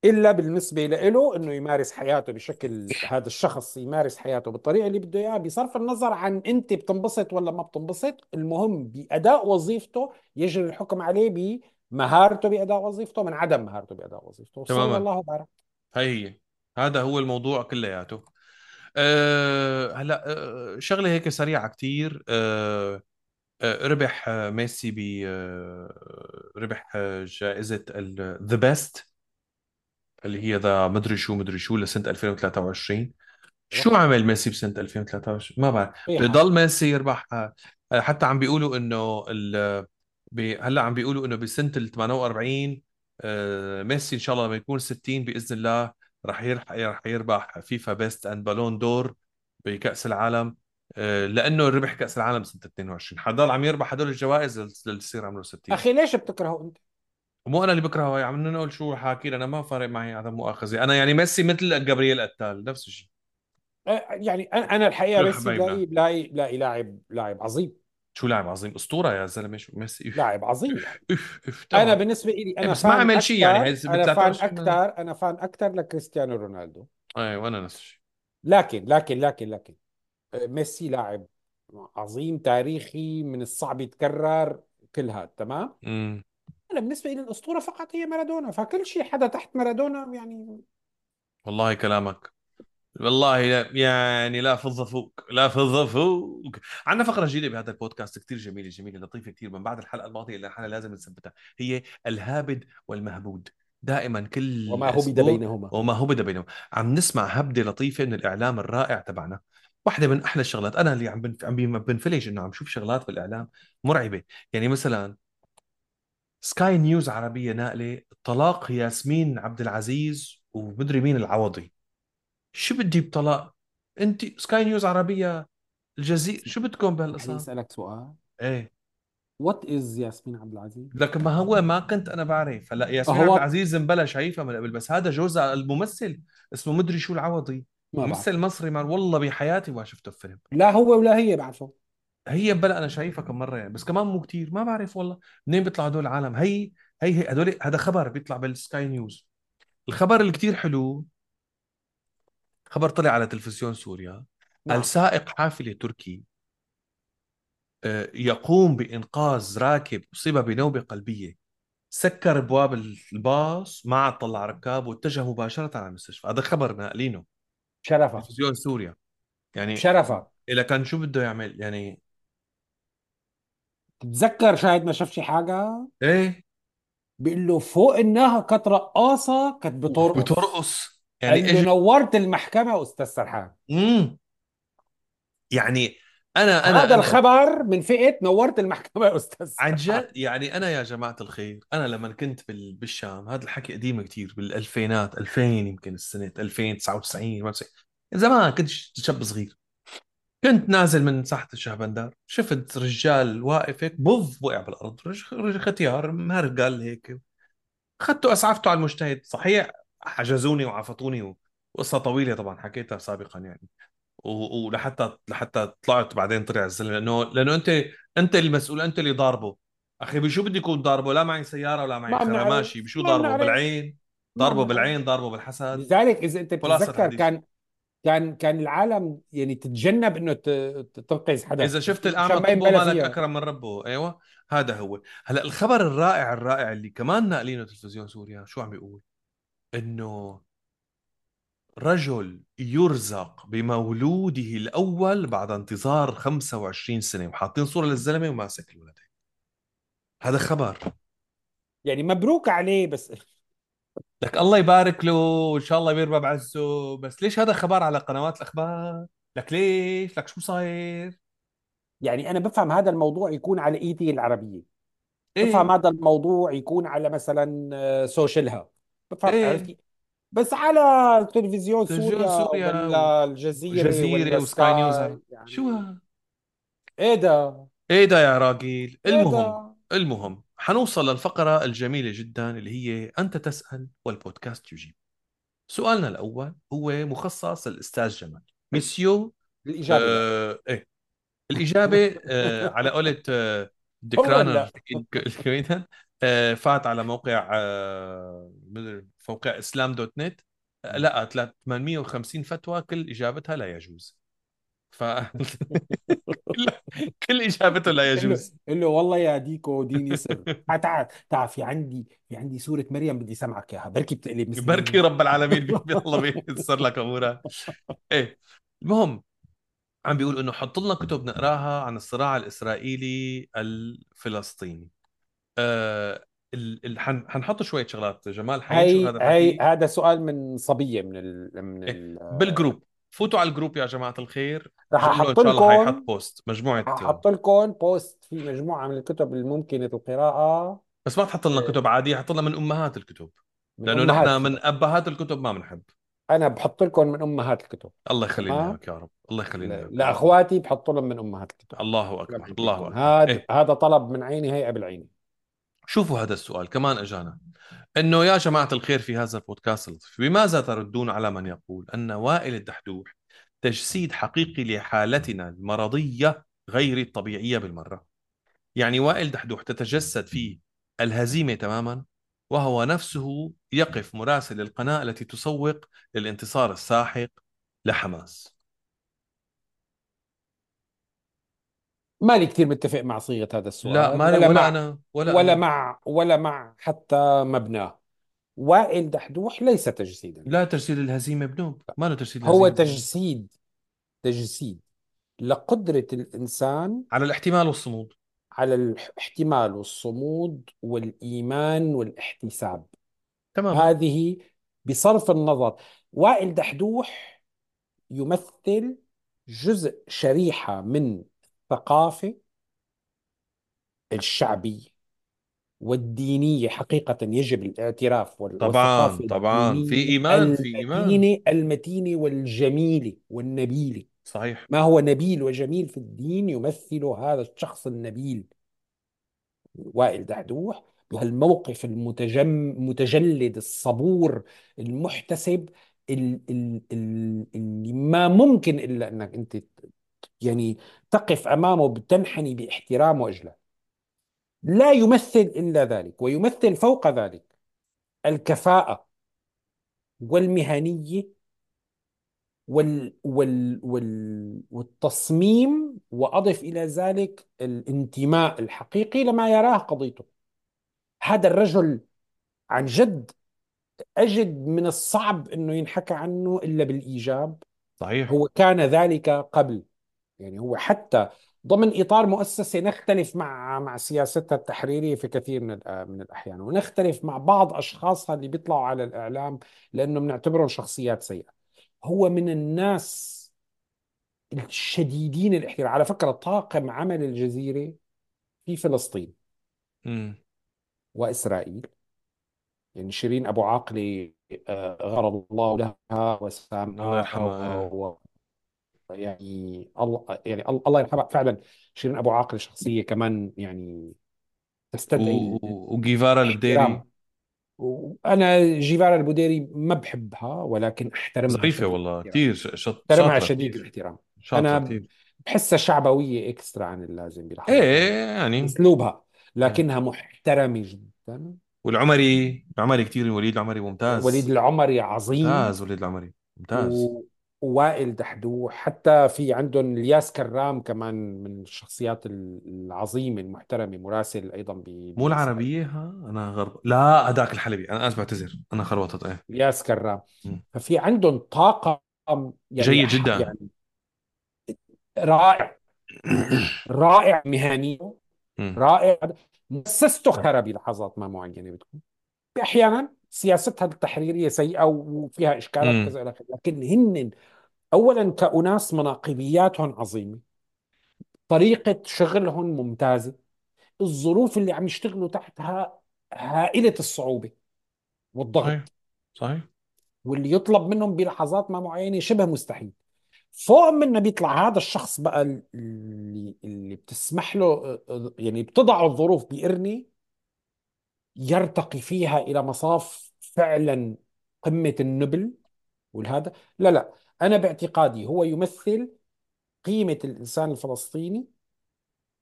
إلا بالنسبة له إنه يمارس حياته بشكل هذا الشخص يمارس حياته بالطريقة اللي بده إياها. بصرف النظر عن أنت بتنبسط ولا ما بتنبسط المهم بأداء وظيفته يجري الحكم عليه بمهارته بأداء وظيفته من عدم مهارته بأداء وظيفته. تماما. الله وبارك. هي هي. هذا هو الموضوع كلياته. أه هلا أه شغلة هيك سريعة كتير. أه أه ربح ميسي ب أه ربح جائزة The Best اللي هي the مدري شو مدري شو لسنة 2023 أيوه. شو عمل ميسي بسنة 2023 ما بعرف. بضل ميسي يربح. آه، حتى عم بيقولوا إنه ال... ب... هلأ عم بيقولوا إنه بسنة ال 48 آه، ميسي إن شاء الله لما يكون 60 بإذن الله رح يرح... رح يربح FIFA Best and Ballon d'Or بكأس العالم آه، لأنه ربح كأس العالم سنة 22 حضل عم يربح هدول الجوائز لل- للصير عمره 60 أخي ليش بتكرهه أنت؟ ومو أنا اللي بكرهه عم نقول شو حاكي أنا ما فارق معي عدم مؤاخذه أنا يعني ميسي مثل جابرييل أتال نفس الشيء آه، يعني أنا الحقيقة ميسي بلاقي بلاقي لاعب لاعب عظيم. شو لاعب عظيم؟ أسطورة يا زلمة شو ميسي؟ لاعب عظيم if if if أنا بالنسبة لي إيه أنا بس ما عمل شيء يعني أنا fan 23 أكثر أنا fan أكثر لكريستيانو رونالدو. اي وأنا نفس الشيء. لكن لكن لكن لكن آه، ميسي لاعب عظيم تاريخي من الصعب يتكرر كل هذا تمام؟ امم أنا بالنسبة لي الأسطورة فقط هي مارادونا فكل شيء حدا تحت مارادونا يعني. والله كلامك والله لا يعني لا فض فوق لا فض فوق. عندنا فقرة جديدة بهذا البودكاست كثير جميلة جميلة لطيفة كثير من بعد الحلقة الماضية اللي إحنا لازم نثبتها. هي الهابد والمهبود. دائما كل وما هبد بينهما. وما هبد بينهم عم نسمع هبدة لطيفة من الإعلام الرائع تبعنا. واحدة من أحلى الشغلات أنا اللي عم بنف... عم بن- بنفلج إنه عم شوف شغلات بالإعلام مرعبة. يعني مثلا سكاي نيوز عربية ناقلة طلاق ياسمين عبد العزيز ومدري مين العوضي. شو بدي بطلاق؟ انت سكاي نيوز عربية الجزيرة شو بدكم بهالقصة؟ اسالك سؤال. إيه. What is ياسمين عبد العزيز لكن ما هو ما كنت أنا بعرف. هلا ياسمين عبد هو العزيز مبلا شايفها من قبل بس هذا جوزها الممثل اسمه مدري شو العوضي. ما بعرف. ممثل مصري man والله بحياتي ما شفته بفيلم لا هو ولا هي بعرفه. هي بلا أنا شايفها كم مرة يعني بس كمان مو كتير. ما بعرف والله. منين بيطلعوا هدول العالم؟ هي هي هي هدول هذا خبر بيطلع بالسكاي نيوز الخبر اللي كتير حلو. خبر طلع على تلفزيون سوريا. نعم. ألسائق حافلة تركي آه، يقوم بإنقاذ راكب أصيب بنوبة قلبية. سكر ابواب الباص ما عاد طلع ركاب واتجه مباشرة على المستشفى. هذا خبر ناقلينه بشرفها تلفزيون سوريا. يعني بشرفها إذا كان شو بده يعمل؟ يعني تتذكر شاهد ما شاف شي حاجة؟ إيه. بيقول له فوق إنها كانت رقاصه كانت بترقص بترقص يعني قال له اجى نورت المحكمة أستاذ سرحان. امم يعني أنا أنا هذا أنا الخبر من فئة نورت المحكمة يا أستاذ عن جد؟ يعني أنا يا جماعة الخير أنا لما كنت بال- بالشام هذا الحكي قديم كتير بالألفينات 2000 يمكن السنة 2099 ما بعرف. زمان كنت شاب صغير. كنت نازل من ساحة الشهبندر شفت رجال واقف هيك بوف وقع رج- ختيار مهرقل هيك. أخذته أسعفته على المجتهد صحيح حجزوني وعفطوني وقصة طويلة طبعا حكيتها سابقا يعني. ولحتى لحتى طلعت بعدين طلع الزلمة. لأنه لأنه أنت أنت المسؤول أنت اللي ضاربه. أخي بشو بدي يكون ضاربه؟ لا معي سيارة ولا معي ما خرماشي بنعرف. بشو ضاربه؟ بالعين. ضاربه بالعين ضاربه بالحسد. لذلك إذا أنت بتتذكر كان كان كان العالم يعني تتجنب إنه تنقذ حدا إذا شفت الأعمى ما طبه مالك أكرم من ربه؟ أيوه هذا هو. هلأ الخبر الرائع الرائع اللي كمان ناقلينه تلفزيون سوريا شو عم بيقول؟ إنه رجل يرزق بمولوده الأول بعد انتظار 25 سنة وحاطين صورة للزلمة وماسك الولد. هذا خبر. يعني مبروك عليه بس. لك الله يبارك له وإن شاء الله بيربى بعزه. بس ليش هذا خبر على قنوات الأخبار؟ لك ليش؟ لك شو صاير؟ يعني أنا بفهم هذا الموضوع يكون على ايتي العربية. بفهم إيه هذا الموضوع يكون على مثلا آه، سوشيالها عرفت إيه. كيف؟ بس على تلفزيون تلفزيون سوريا سوريا ولا الجزيرة وجزيره ولا وسكاي نيوز. هاي سكاي شو يعني ها؟ إيه ده. إيه ده يا راجل؟ إيه المهم ده. المهم حنوصل للفقرة الجميلة جدا اللي هي أنت تسأل والبودكاست يجيب. سؤالنا الأول هو مخصص للأستاذ جمال. ميسيو الإجابة. آه إيه. الإجابة آه على قولة آه هو لا فات على موقع آه موقع إسلام دوت نت. آه لا 850 فتوى كل إجابتها لا يجوز. ف كل إجابته لا يجوز. قال له والله يا ديكو ديني سر تعال تعال في عندي في عندي سورة مريم بدي سمعك إياها. بركي بتقلب بركي رب العالمين. الله بيسر لك امورها إيه المهم عم بيقول إنه حط لنا كتب نقراها عن الصراع الإسرائيلي الفلسطيني. آه. حنحط شوية شغلات جمال. حينشر هي هذا هي سؤال من صبية من ال من إيه. ال بال group. فوتوا على ال group يا جماعة الخير. رح أحط الله حيحط لكم post. مجموعه هحط لكم post في مجموعة من الكتب الممكنة القراءة. بس ما تحط لنا كتب عادية حط لنا من أمهات الكتب. من لأنه أمهات نحن من أبهات الكتب ما بنحب. أنا بحط لكم من أمهات الكتب. الله يخلي لنا تمام؟ إياك يا رب. الله يخلي لنا ل- إياك. يا رب لأخواتي بحط لهم من أمهات الكتب. الله أكبر. الله أكبر. هذا إيه. هذا طلب من عيني هيئة بالعيني. شوفوا هذا السؤال كمان أجانا. إنه يا جماعة الخير في هذا البودكاست اللطيف بماذا تردون على من يقول أن وائل الدحدوح تجسيد حقيقي لحالتنا المرضية غير الطبيعية بالمرة؟ يعني وائل دحدوح تتجسد فيه الهزيمة تماما وهو نفسه يقف مراسل القناة التي تسوق للانتصار الساحق لحماس. مالي كثير متفق مع صيغة هذا لا السؤال ما ولا ولا مع أنا ولا ولا أنا. مع ولا مع حتى مبناه وائل دحدوح ليس تجسيدا. لا تجسيد الهزيمة بنوب. ما له تجسيد هو الهزيمة بنوب. تجسيد تجسيد لقدرة الإنسان على الاحتمال والصمود. على الاحتمال والصمود والإيمان والاحتساب. تماما هذه بصرف النظر. وائل دحدوح يمثل جزء شريحة من الثقافة الشعبية والدينية حقيقة يجب الاعتراف وال- طبعا والثقافة طبعا. في الدينية إيمان في إيمان. المتينة المتينة والجميلة والنبيلة. صحيح. ما هو نبيل وجميل في الدين يمثل هذا الشخص النبيل؟ وائل دحدوح بهالموقف المتجم متجلد الصبور المحتسب ال- ال- ال- اللي ما ممكن إلا أنك أنت يعني تقف أمامه بتنحني باحترام وإجلال لا يمثل إلا ذلك ويمثل فوق ذلك الكفاءة والمهنية وال وال وال والتصميم وأضف إلى ذلك الانتماء الحقيقي لما يراه قضيته. هذا الرجل عن جد أجد من الصعب أنه ينحكى عنه إلا بالإيجاب. صحيح. هو كان ذلك قبل يعني هو حتى ضمن إطار مؤسسة نختلف مع مع سياستها التحريرية في كثير من من الأحيان ونختلف مع بعض أشخاصها اللي بيطلعوا على الإعلام لأنه بنعتبرهم شخصيات سيئة. هو من الناس الشديدين الاحترام على فكرة طاقم عمل الجزيرة في فلسطين امم وإسرائيل. يعني شيرين أبو عاقلة آه، غفر الله لها الله وسامها يرحمها يعني الله يعني الله يرحمها فعلا شيرين أبو عاقلة شخصية كمان يعني و- تستدعي و- وجيفارا البديري. الاحترام وأنا جيفارا البوديري ما بحبها ولكن أحترمها ظريفة شديد والله الاحترام كثير شط... أحترمها شاطرة شديد كثير الاحترام. شاطرة أنا كثير بحسها شعبوية إكسترا عن اللازم بلحظات إيه يعني. بأسلوبها إيه. لكنها محترمة جدا. والعمري العمري كثير وليد العمري وليد ممتاز العمري عظيم. ممتاز وليد العمري ممتاز. و... ووائل دحدوح حتى في عندهم الياس كرام كمان من الشخصيات العظيمة المحترمة مراسل أيضا ب... مو العربية ها؟ أنا غرب. لا هذاك الحلبي. أنا آسف بعتذر. أنا خربطت إيه. الياس كرام. ففي عندهم طاقة يعني جيد جدا. يعني رائع. رائع مهنيا مم. رائع. مؤسسته خرا بلحظات ما معينة بتكون. أحيانا سياستها التحريرية سيئة وفيها إشكالات مم. وكذا إلى آخره لكن هن اولا كأناس مناقبياتهم عظيمة طريقة شغلهم ممتازة الظروف اللي عم يشتغلوا تحتها هائلة الصعوبة صحيح والضغط. صحيح واللي يطلب منهم بلحظات ما معينة شبه مستحيل. فوق منه بيطلع هذا الشخص بقى اللي اللي بتسمح له يعني بتضع الظروف بإرني يرتقي فيها إلى مصاف فعلا قمة النبل والهذا؟ لا لا. أنا باعتقادي هو يمثل قيمة الإنسان الفلسطيني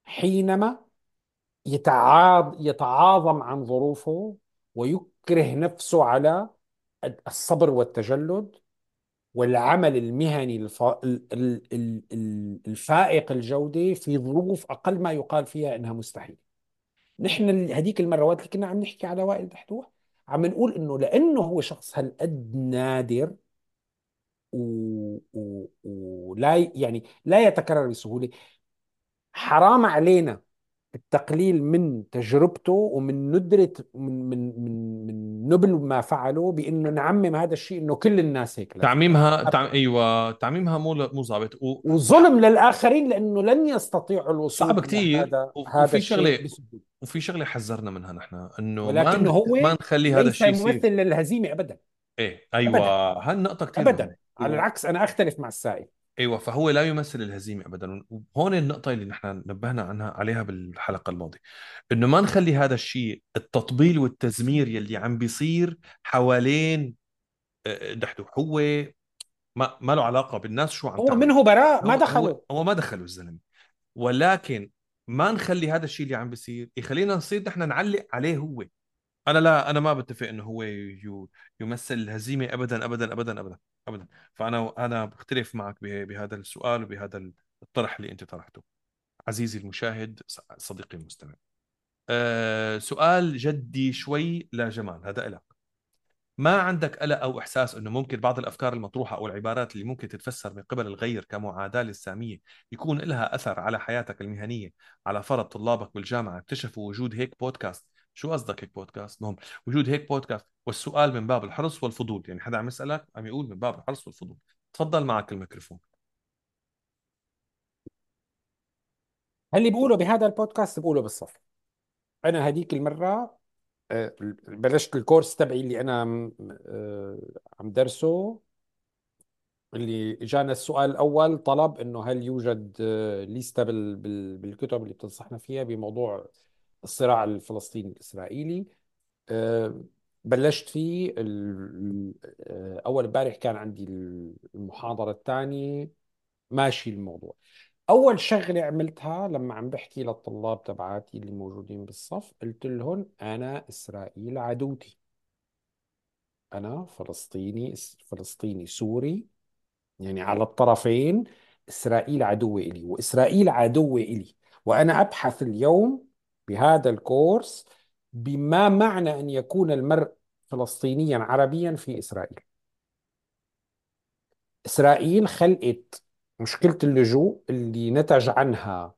حينما يتعاظم عن ظروفه ويكره نفسه على الصبر والتجلد والعمل المهني الف... ال- ال- ال- ال- الفائق الجودة في ظروف أقل ما يقال فيها إنها مستحيل نحن هذيك المرات اللي كنا عم نحكي على وائل دحدوح عم نقول إنه لأنه هو شخص هالقد نادر و... و... ولا يعني لا يتكرر بسهولة حرام علينا التقليل من تجربته ومن ندرة من من من من نبل ما فعله بأنه نعمم هذا الشيء إنه كل الناس هيك لازم تعميمها تع... أيوه تعميمها مو مو ظابط. و... وظلم للآخرين لأنه لن يستطيعوا الوصول صعب كثير هذا و... هذا وفي شغله وفي شغلة حذرنا منها نحن إنه ما ن... هو ما نخلي هذا الشيء يصير. ممثل للهزيمة أبدا. إيه ابدا. أيوه هالنقطة كثير ابدا. على العكس أنا أختلف مع السائل. أيوه فهو لا يمثل الهزيمة ابدا. وهون النقطة اللي نحن نبهنا عنها عليها بالحلقة الماضية إنه ما نخلي هذا الشيء التطبيل والتزمير يلي عم بيصير حوالين آه، دحدو هو ما ما له علاقة بالناس شو عم هو تعمل. منه براء هو ما هو دخله. هو ما دخله الزلمة. ولكن ما نخلي هذا الشيء اللي عم بيصير يخلينا نصير نحن نعلق عليه هو. أنا لا أنا ما بتفق إنه هو يمثل الهزيمه ابدا ابدا ابدا ابدا ابدا. فأنا أنا بختلف معك به- بهذا السؤال وبهذا الطرح اللي أنت طرحته. عزيزي المشاهد صديقي المستمع. أه سؤال جدي شوي لجمال هذا لك ما عندك قلق أو إحساس إنه ممكن بعض الأفكار المطروحة أو العبارات اللي ممكن تتفسر من قبل الغير كمعاداة للسامية يكون لها أثر على حياتك المهنية على فرض طلابك بالجامعة اكتشفوا وجود هيك بودكاست. شو قصدك هيك بودكاست؟ مهم وجود هيك بودكاست. والسؤال من باب الحرص والفضول يعني حدا عم يسألك عم يقول من باب الحرص والفضول. تفضل معك الميكروفون. اللي بقوله بهذا البودكاست بقوله بالصف. أنا هديك المرة آه، بلشت الكورس تبعي اللي أنا آه، عم درسه. اللي جانا السؤال الأول طلب إنه هل يوجد آه، ليستا بال- بال- بالكتب اللي بتنصحنا فيها بموضوع الصراع الفلسطيني الإسرائيلي آه، بلشت فيه آه، أول امبارح كان عندي المحاضرة الثانية ماشي الموضوع. أول شغلة عملتها لما عم بحكي للطلاب تبعاتي اللي موجودين بالصف قلت لهم أنا إسرائيل عدوتي. أنا فلسطيني فلسطيني سوري يعني على الطرفين إسرائيل عدوة إلي وإسرائيل عدوة إلي وأنا أبحث اليوم بهذا الكورس بما معنى أن يكون المرء فلسطينيا عربيا في إسرائيل. إسرائيل خلقت مشكلة اللجوء اللي نتج عنها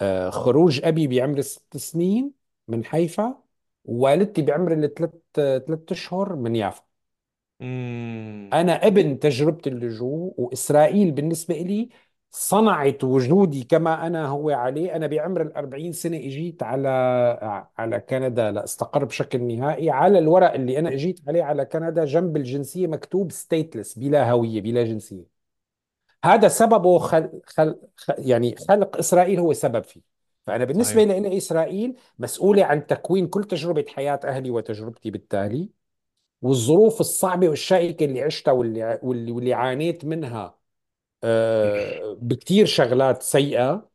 آه، خروج أبي بعمر ست سنين من حيفا ووالدتي بعمر الثلاث ثلاث أشهر من يافا. أنا ابن تجربة اللجوء وإسرائيل بالنسبة لي صنعت وجودي كما أنا هو عليه. أنا بعمر الأربعين سنة إجيت على على كندا لأستقر بشكل نهائي. على الورق اللي أنا إجيت عليه على كندا جنب الجنسية مكتوب ستيتلس بلا هوية بلا جنسية. هذا سببه خل... خل... خ- يعني خلق إسرائيل هو سبب فيه. فأنا بالنسبة صحيح. لي إسرائيل مسؤولة عن تكوين كل تجربة حياة أهلي وتجربتي بالتالي والظروف الصعبة والشائكة اللي عشتها واللي واللي, واللي عانيت منها بكتير شغلات سيئة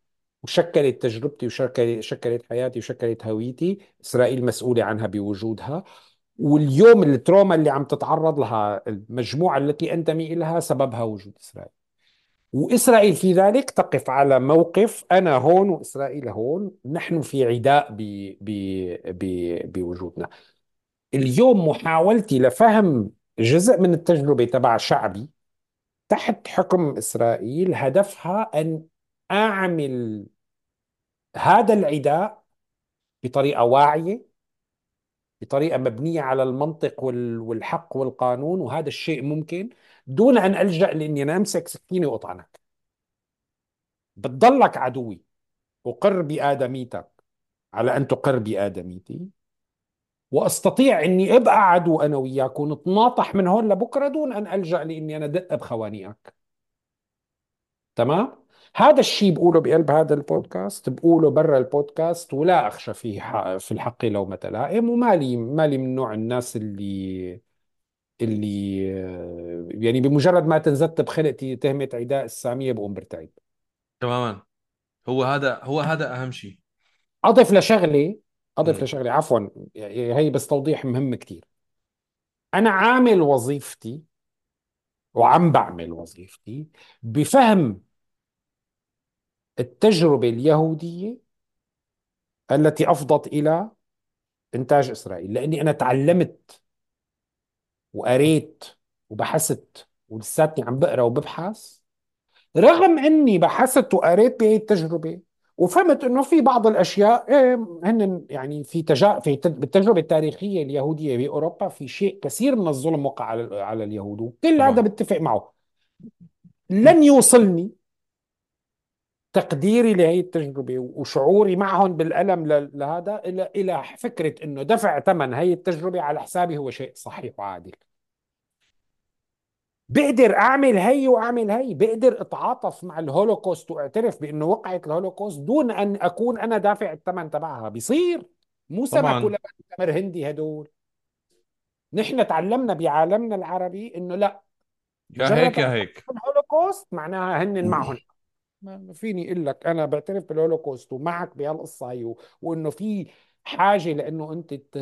وشكلت تجربتي وشكلت شكلت حياتي وشكلت هويتي. إسرائيل مسؤولة عنها بوجودها. واليوم التروما اللي عم تتعرض لها المجموعة التي أنتمي إليها سببها وجود إسرائيل. وإسرائيل في ذلك تقف على موقف أنا هون وإسرائيل هون نحن في عداء ب... ب... ب... بوجودنا. اليوم محاولتي لفهم جزء من التجربة تبع شعبي تحت حكم إسرائيل هدفها أن أعمل هذا العداء بطريقة واعية بطريقة مبنية على المنطق وال- والحق والقانون وهذا الشيء ممكن دون أن ألجأ لأني أنا أمسك سكينة وأطعنك. بتضلك عدوي أقر بآدميتك على أن تقر بآدميتي. وأستطيع أني أبقى عدو أنا وياك ونتناطح من هون لبكرة دون أن ألجأ لأني أنا دق بخوانيك تمام؟ هذا الشيء بقوله بقلب هذا البودكاست بقوله برا البودكاست ولا أخشى فيه في الحق لومة لائم ومالي مالي من نوع الناس اللي اللي يعني بمجرد ما تنزدت بخلقتي تهمة عداء السامية بقوم برتعب. تماما. هو هذا هو هذا أهم شيء. أضف لشغلة أضف امم لشغلة عفوا يعني هي بس توضيح مهم كتير. أنا عامل وظيفتي وعم بعمل وظيفتي بفهم التجربة اليهودية التي أفضت إلى إنتاج إسرائيل. لأني أنا تعلمت وقريت وبحثت ولساتني عم بقرأ وببحث. رغم إني بحثت وقريت بهي التجربة وفهمت إنه في بعض الأشياء إيه، هن يعني في تجا في تج- بالتجربة التاريخية اليهودية بأوروبا في شيء كثير من الظلم وقع على على اليهود. وكل هذا بتفق معه. لن يوصلني تقديري لهي التجربة وشعوري معهم بالألم لهذا إلى إلى فكرة إنه دفع ثمن هي التجربة على حسابي هو شيء صحيح وعادل. بقدر أعمل هي وأعمل هي بقدر أتعاطف مع الهولوكوست وأعترف بأنه وقعت الهولوكوست دون أن أكون أنا دافع الثمن تبعها. بيصير. مو سمك ولا تمر هندي هدول. نحن تعلمنا بعالمنا العربي إنه لا. يا هيك يا هيك. بالهولوكوست معناها هن معهم. ما فيني أقول لك أنا بعترف بالهولوكوست ومعك بهالقصة هي. وإنه في حاجة لإنه أنت ت...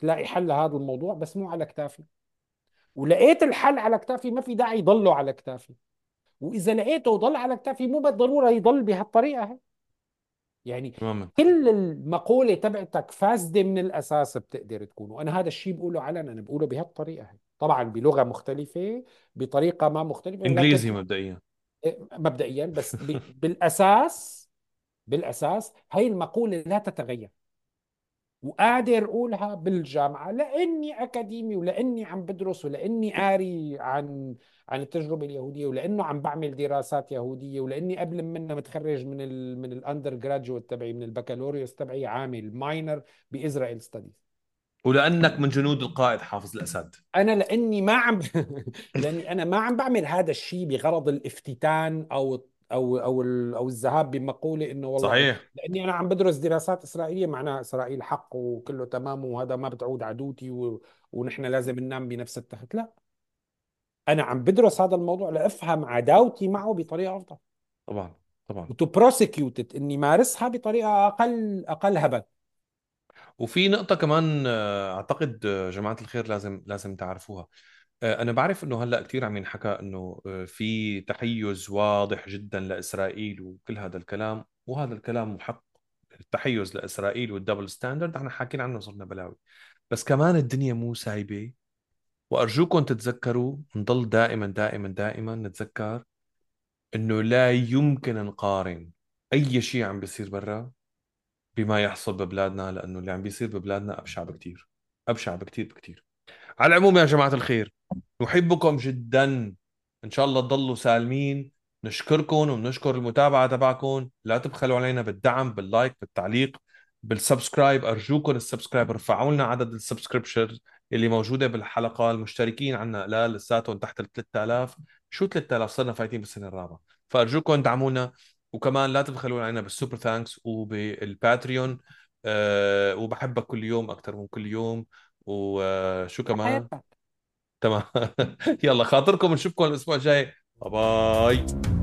تلاقي حل لهذا الموضوع بس مو على كتافي ولقيت الحل على كتافي ما في داعي يضله على كتافي. وإذا لقيته وضل على كتافي مو بالضرورة يضل بهالطريقة هي. يعني تماما. كل المقولة تبعتك فاسدة من الأساس بتقدر تكون. وأنا هذا الشيء بقوله علنا أنا بقوله بهالطريقة هي. طبعا بلغة مختلفة بطريقة ما مختلفة. إنجليزي مبدئيا. مبدئيا بس. بالأساس بالأساس هي المقولة لا تتغير. وقادر اقولها بالجامعة لأني أكاديمي ولأني عم بدرس ولأني قاري عن عن التجربة اليهودية ولأنه عم بعمل دراسات يهودية ولأني قبل منا متخرج من ال من ال undergraduate تبعي من البكالوريوس تبعي عامل minor ب Israel studies ولأنك من جنود القائد حافظ الأسد. أنا لأني ما عم لأني أنا ما عم بعمل هذا الشيء بغرض الافتتان أو أو أو أو الذهاب بمقولة إنه والله صحيح. لأني أنا عم بدرس دراسات إسرائيلية معناها إسرائيل حق وكله تمام وهذا ما بتعود عدوتي و... ونحن لازم ننام بنفس التخت. لا. أنا عم بدرس هذا الموضوع لأفهم عداوتي معه بطريقة أفضل. طبعا طبعا. وتو بروسيكيوت إني مارسها بطريقة أقل أقل هبل. وفي نقطة كمان آه، أعتقد آه، جماعة الخير لازم لازم تعرفوها. آه، أنا بعرف إنه هلأ كثير عم ينحكى إنه آه، في تحيز واضح جدا لإسرائيل وكل هذا الكلام وهذا الكلام محق التحيز لإسرائيل والدبل ستاندرد إحنا حاكيين عنه صرنا بلاوي. بس كمان الدنيا مو سايبة وأرجوكم تتذكروا نضل دائما دائما دائما نتذكر إنه لا يمكن نقارن أي شيء عم بيصير برا بما يحصل ببلادنا لأنه اللي عم بيصير ببلادنا أبشع بكتير أبشع بكتير بكتير. على العموم يا جماعة الخير نحبكم جدا. إن شاء الله تضلوا سالمين. نشكركم ونشكر المتابعة تبعكم. لا تبخلوا علينا بالدعم بال like بالتعليق بال subscribe. أرجوكم ال subscribe رفعوا لنا عدد ال subscription اللي موجودة بالحلقة. المشتركين عنا قلال لساتهم تحت ال 3000 شو 3000 صرنا فايتين بالسنة الرابعة. فأرجوكم دعمونا. وكمان لا تبخلوا علينا بال Super Thanks وبال Patreon أه وبحبك كل يوم أكثر من كل يوم. وشو كمان؟ حياتك. تمام. يلا خاطركم نشوفكم الأسبوع الجاي. باي باي